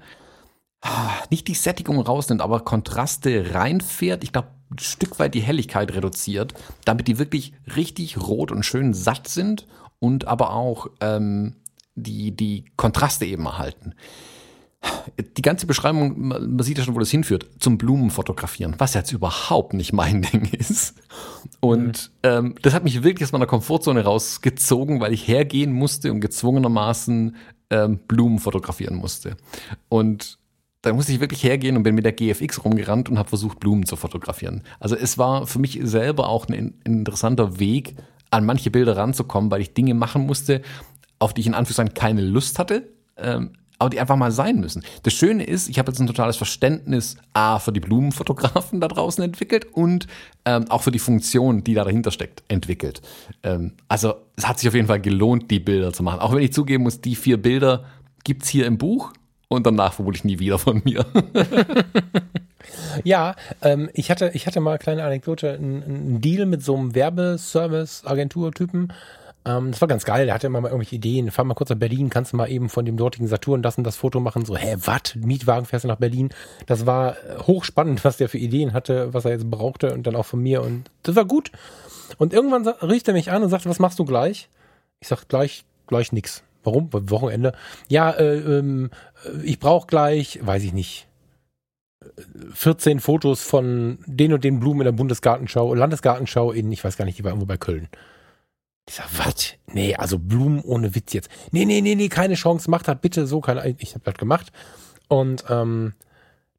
ah, nicht die Sättigung rausnimmt, aber Kontraste reinfährt. Ich glaube, ein Stück weit die Helligkeit reduziert, damit die wirklich richtig rot und schön satt sind und aber auch ähm, die, die Kontraste eben erhalten. Die ganze Beschreibung, man sieht ja schon, wo das hinführt, zum Blumenfotografieren, was jetzt überhaupt nicht mein (laughs) Ding ist. Und mhm. ähm, das hat mich wirklich aus meiner Komfortzone rausgezogen, weil ich hergehen musste und gezwungenermaßen ähm, Blumen fotografieren musste. Und da musste ich wirklich hergehen und bin mit der GFX rumgerannt und habe versucht, Blumen zu fotografieren. Also es war für mich selber auch ein, interessanter Weg, an manche Bilder ranzukommen, weil ich Dinge machen musste, auf die ich in Anführungszeichen keine Lust hatte, ähm, aber die einfach mal sein müssen. Das Schöne ist, ich habe jetzt ein totales Verständnis A für die Blumenfotografen da draußen entwickelt und ähm, auch für die Funktion, die da dahinter steckt, entwickelt. Ähm, also es hat sich auf jeden Fall gelohnt, die Bilder zu machen. Auch wenn ich zugeben muss, die vier Bilder gibt's hier im Buch und danach vermutlich nie wieder von mir. (laughs) ja, ähm, ich, hatte, ich hatte mal eine kleine Anekdote, einen Deal mit so einem Werbeservice-Agentur-Typen. Ähm, das war ganz geil, der hatte immer mal irgendwelche Ideen. Fahr mal kurz nach Berlin, kannst du mal eben von dem dortigen Saturn das und das Foto machen. So, hä, was? Mietwagen fährst du nach Berlin? Das war äh, hochspannend, (laughs) was der für Ideen hatte, was er jetzt brauchte und dann auch von mir. Und das war gut. Und irgendwann rief er mich an und sagte, was machst du gleich? Ich sag, gleich, gleich nix. Warum? Wochenende? Ja, äh, ähm, ich brauche gleich, weiß ich nicht, 14 Fotos von den und den Blumen in der Bundesgartenschau, Landesgartenschau in, ich weiß gar nicht, die war irgendwo bei Köln. Ich sag, was? Nee, also Blumen ohne Witz jetzt. Nee, nee, nee, nee, keine Chance, macht das bitte so, keine, ich habe das gemacht. Und ähm,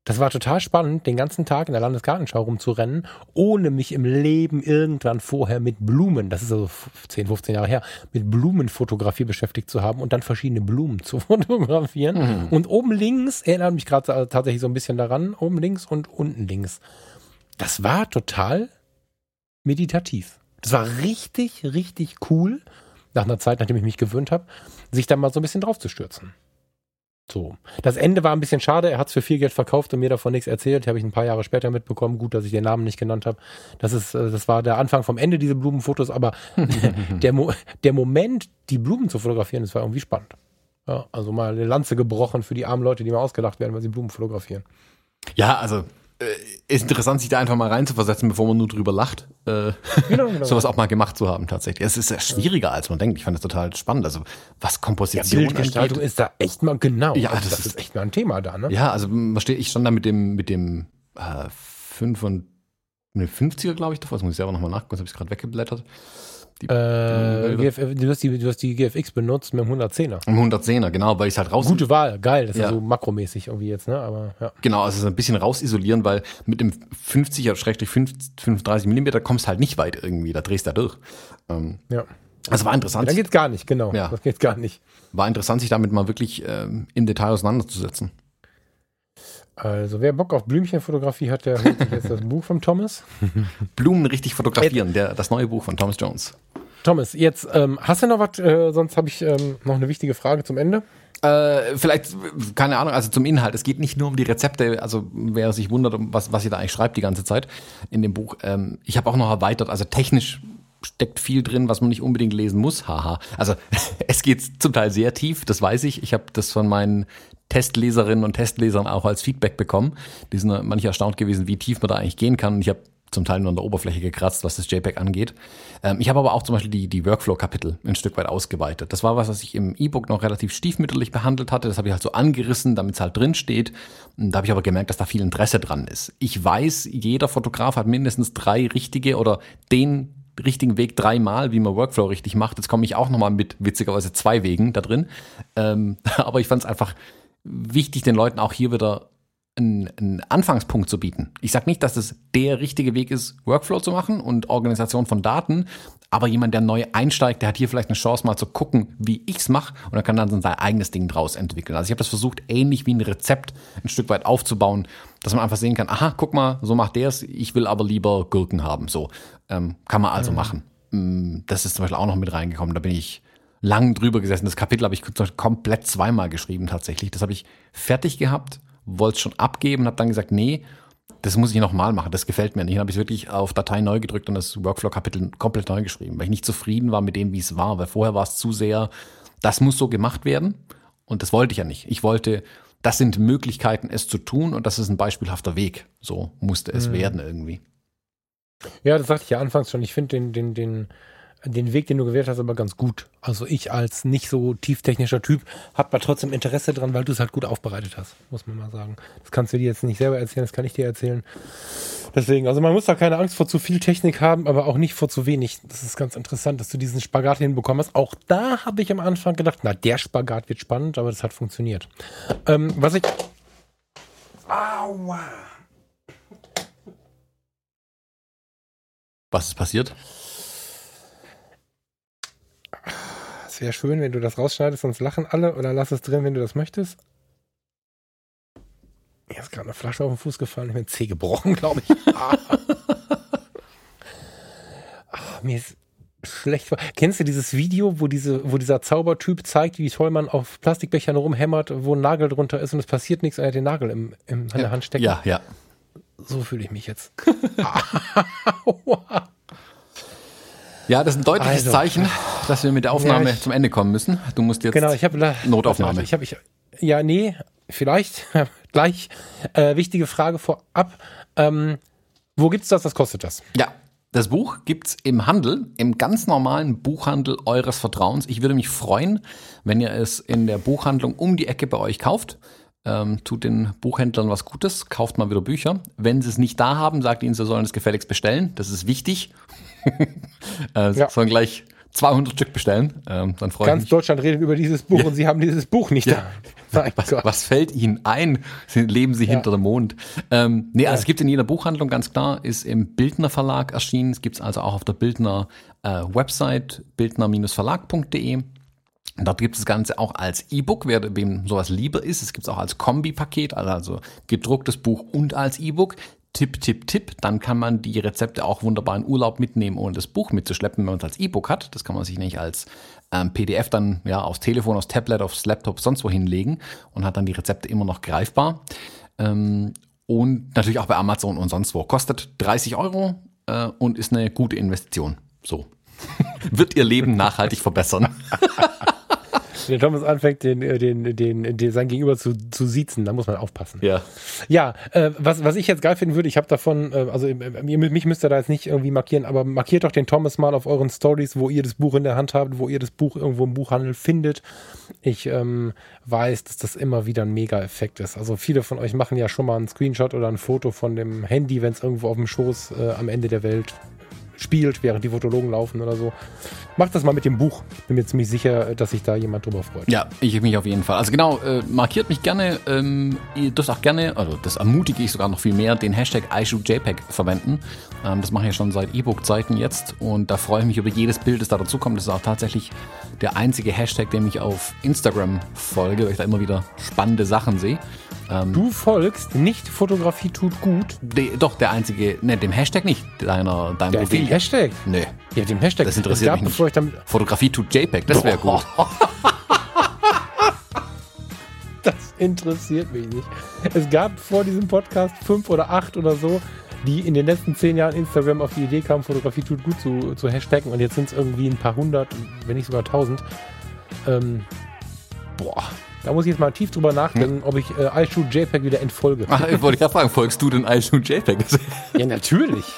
Das war total spannend, den ganzen Tag in der Landesgartenschau rumzurennen, ohne mich im Leben irgendwann vorher mit Blumen, das ist also 10, 15 Jahre her, mit Blumenfotografie beschäftigt zu haben und dann verschiedene Blumen (laughs) zu fotografieren. Mhm. Und oben links, erinnert mich gerade tatsächlich so ein bisschen daran, oben links und unten links. Das war total meditativ. Das war richtig, richtig cool, nach einer Zeit, nachdem ich mich gewöhnt habe, sich da mal so ein bisschen drauf zu stürzen. So. Das Ende war ein bisschen schade. Er hat es für viel Geld verkauft und mir davon nichts erzählt. Habe ich ein paar Jahre später mitbekommen. Gut, dass ich den Namen nicht genannt habe. Das ist, äh, das war der Anfang vom Ende diese Blumenfotos. Aber (laughs) der, Mo der Moment, die Blumen zu fotografieren, das war irgendwie spannend. Ja, also mal eine Lanze gebrochen für die armen Leute, die mal ausgelacht werden, weil sie Blumen fotografieren. Ja, also ist interessant, sich da einfach mal reinzuversetzen, bevor man nur drüber lacht. Äh, genau, genau. (laughs) sowas auch mal gemacht zu haben, tatsächlich. Es ist ja schwieriger, als man denkt. Ich fand das total spannend. Also, was Komposition ja, Bildgestaltung angeht, ist da echt mal genau. Ja, also, das, das, ist echt mal ein Thema da, ne? Ja, also, ich stand da mit dem, mit dem äh, 5 und mit dem 50er, glaube ich, davor. Das muss ich selber nochmal nachgucken, das habe ich gerade weggeblättert. Die, äh, GF, du, hast die, du hast die GFX benutzt mit dem 110er. Im 110er, genau, weil ich es halt raus. Gute Wahl, geil. Das ja. ist so makromäßig irgendwie jetzt, ne? Aber ja. Genau, also so ein bisschen rausisolieren, weil mit dem 50er, Schrägstrich 35 Millimeter kommst halt nicht weit irgendwie, da drehst du da durch. Ähm, ja. Also war interessant. Ja, dann geht's gar nicht, genau. Ja. Das geht gar nicht. War interessant, sich damit mal wirklich ähm, im Detail auseinanderzusetzen. Also, wer Bock auf Blümchenfotografie hat, der holt sich jetzt das Buch von Thomas. (laughs) Blumen richtig fotografieren, der, das neue Buch von Thomas Jones. Thomas, jetzt ähm, hast du noch was? Äh, sonst habe ich ähm, noch eine wichtige Frage zum Ende. Äh, vielleicht, keine Ahnung, also zum Inhalt. Es geht nicht nur um die Rezepte, also wer sich wundert, was, was ihr da eigentlich schreibt die ganze Zeit in dem Buch. Ähm, ich habe auch noch erweitert, also technisch steckt viel drin, was man nicht unbedingt lesen muss. Haha. Also (laughs) es geht zum Teil sehr tief, das weiß ich. Ich habe das von meinen Testleserinnen und Testlesern auch als Feedback bekommen. Die sind manche erstaunt gewesen, wie tief man da eigentlich gehen kann. Ich habe zum Teil nur an der Oberfläche gekratzt, was das JPEG angeht. Ähm, ich habe aber auch zum Beispiel die, die Workflow-Kapitel ein Stück weit ausgeweitet. Das war was, was ich im E-Book noch relativ stiefmütterlich behandelt hatte. Das habe ich halt so angerissen, damit es halt drin steht. Da habe ich aber gemerkt, dass da viel Interesse dran ist. Ich weiß, jeder Fotograf hat mindestens drei richtige oder den richtigen Weg dreimal, wie man Workflow richtig macht. Jetzt komme ich auch nochmal mit witzigerweise zwei Wegen da drin. Ähm, (laughs) aber ich fand es einfach wichtig, den Leuten auch hier wieder einen, einen Anfangspunkt zu bieten. Ich sage nicht, dass es der richtige Weg ist, Workflow zu machen und Organisation von Daten, aber jemand, der neu einsteigt, der hat hier vielleicht eine Chance, mal zu gucken, wie ich's mache und er kann dann sein eigenes Ding draus entwickeln. Also ich habe das versucht, ähnlich wie ein Rezept ein Stück weit aufzubauen, dass man einfach sehen kann, aha, guck mal, so macht der es, ich will aber lieber Gurken haben. So ähm, kann man also mhm. machen. Mm, das ist zum Beispiel auch noch mit reingekommen. Da bin ich lang drüber gesessen. Das Kapitel habe ich komplett zweimal geschrieben tatsächlich. Das habe ich fertig gehabt, wollte es schon abgeben, habe dann gesagt, nee, das muss ich nochmal machen, das gefällt mir nicht. Dann habe ich wirklich auf Datei neu gedrückt und das Workflow-Kapitel komplett neu geschrieben, weil ich nicht zufrieden war mit dem, wie es war, weil vorher war es zu sehr, das muss so gemacht werden und das wollte ich ja nicht. Ich wollte, das sind Möglichkeiten, es zu tun und das ist ein beispielhafter Weg. So musste es mhm. werden irgendwie. Ja, das sagte ich ja anfangs schon. Ich finde den, den, den, den Weg, den du gewählt hast, aber ganz gut. Also ich als nicht so tieftechnischer Typ habe aber trotzdem Interesse dran, weil du es halt gut aufbereitet hast, muss man mal sagen. Das kannst du dir jetzt nicht selber erzählen, das kann ich dir erzählen. Deswegen, also man muss da keine Angst vor zu viel Technik haben, aber auch nicht vor zu wenig. Das ist ganz interessant, dass du diesen Spagat hinbekommen hast. Auch da habe ich am Anfang gedacht, na, der Spagat wird spannend, aber das hat funktioniert. Ähm, was ich... Aua. Was ist passiert? Es wäre schön, wenn du das rausschneidest, sonst lachen alle oder lass es drin, wenn du das möchtest. Mir ist gerade eine Flasche auf den Fuß gefallen, ich mir Zeh gebrochen, glaube ich. (laughs) ah, mir ist schlecht. Kennst du dieses Video, wo diese, wo dieser Zaubertyp zeigt, wie toll man auf Plastikbechern rumhämmert, wo ein Nagel drunter ist und es passiert nichts er hat den Nagel im, im, in der Hand steckt? Ja, ja. So fühle ich mich jetzt. (laughs) ja, das ist ein deutliches also, Zeichen, dass wir mit der Aufnahme ja, ich, zum Ende kommen müssen. Du musst jetzt genau, ich hab, Notaufnahme. Ich habe ich, ja, nee, vielleicht (laughs) gleich. Äh, wichtige Frage vorab. Ähm, wo gibt's das? Was kostet das? Ja, das Buch gibt's im Handel, im ganz normalen Buchhandel eures Vertrauens. Ich würde mich freuen, wenn ihr es in der Buchhandlung um die Ecke bei euch kauft. Ähm, tut den Buchhändlern was Gutes, kauft mal wieder Bücher. Wenn sie es nicht da haben, sagt ihnen, sie sollen es gefälligst bestellen. Das ist wichtig. (laughs) äh, ja. Sollen gleich 200 Stück bestellen. Ähm, dann freue Ganz Deutschland redet über dieses Buch ja. und sie haben dieses Buch nicht ja. da. (laughs) Was, was fällt Ihnen ein? Leben Sie ja. hinter dem Mond? Ähm, nee, also es gibt in jeder Buchhandlung ganz klar, ist im Bildner Verlag erschienen. Es gibt es also auch auf der Bildner äh, Website, bildner-verlag.de. Dort gibt es das Ganze auch als E-Book, wer wem sowas lieber ist. Es gibt es auch als Kombi-Paket, also gedrucktes Buch und als E-Book. Tipp, Tipp, Tipp, dann kann man die Rezepte auch wunderbar in Urlaub mitnehmen, ohne das Buch mitzuschleppen, wenn man es als E-Book hat. Das kann man sich nicht als ähm, PDF dann ja aufs Telefon, aufs Tablet, aufs Laptop, sonst wo hinlegen und hat dann die Rezepte immer noch greifbar. Ähm, und natürlich auch bei Amazon und sonst wo. Kostet 30 Euro äh, und ist eine gute Investition. So. (laughs) Wird ihr Leben nachhaltig verbessern. (laughs) Wenn der Thomas anfängt, den, äh, den, den, den sein Gegenüber zu, zu siezen, da muss man aufpassen. Ja. Ja, äh, was, was ich jetzt geil finden würde, ich habe davon, äh, also äh, mich müsst ihr da jetzt nicht irgendwie markieren, aber markiert doch den Thomas mal auf euren Stories, wo ihr das Buch in der Hand habt, wo ihr das Buch irgendwo im Buchhandel findet. Ich ähm, weiß, dass das immer wieder ein Mega-Effekt ist. Also viele von euch machen ja schon mal einen Screenshot oder ein Foto von dem Handy, wenn es irgendwo auf dem Schoß äh, am Ende der Welt spielt, während die Fotologen laufen oder so. Macht das mal mit dem Buch. Ich bin mir ziemlich sicher, dass sich da jemand drüber freut. Ja, ich mich auf jeden Fall. Also genau, äh, markiert mich gerne. Ähm, ihr dürft auch gerne, also das ermutige ich sogar noch viel mehr, den Hashtag iShootJPEG verwenden. Ähm, das mache ich ja schon seit E-Book-Zeiten jetzt und da freue ich mich über jedes Bild, das da dazukommt. Das ist auch tatsächlich der einzige Hashtag, den ich auf Instagram folge, weil ich da immer wieder spannende Sachen sehe. Ähm, du folgst nicht Fotografie tut gut? De, doch, der einzige, ne, dem Hashtag nicht, deiner, deinem ja, Profil. Dem Hashtag? Nee. Ja, dem Hashtag. Das interessiert gab, mich nicht. Fotografie tut JPEG, das wäre gut. (laughs) das interessiert mich nicht. Es gab vor diesem Podcast fünf oder acht oder so, die in den letzten zehn Jahren Instagram auf die Idee kamen, Fotografie tut gut zu, zu hashtaggen und jetzt sind es irgendwie ein paar hundert, wenn nicht sogar tausend. Ähm, boah, da muss ich jetzt mal tief drüber nachdenken, hm. ob ich äh, iShoot JPEG wieder entfolge. Ach, ich wollte gerade fragen, folgst du denn iShoot JPEG? ja, natürlich. (laughs)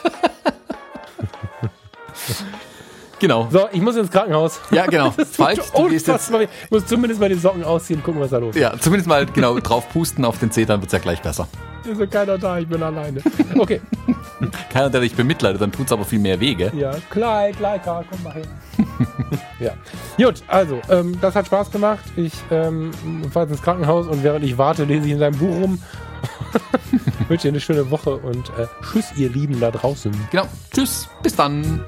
Genau. So, ich muss ins Krankenhaus. Ja, genau. (laughs) Falls du gehst jetzt, ich muss zumindest mal die Socken ausziehen und gucken, was da los ist. Ja, zumindest mal genau drauf pusten auf den Zeh, dann wird es ja gleich besser. (laughs) Ist ja keiner da, ich bin alleine. Okay. (laughs) keiner, der dich bemitleidet, dann tut es aber viel mehr Wege. Ja, klar, klar, klar, komm mal hin. ja. Gut, also, ähm, das hat Spaß gemacht. Ich ähm, fahre ins Krankenhaus und während ich warte, lese ich in seinem Buch rum. wünsche dir eine schöne Woche und äh, tschüss, ihr Lieben da draußen. Genau. Tschüss. Bis dann.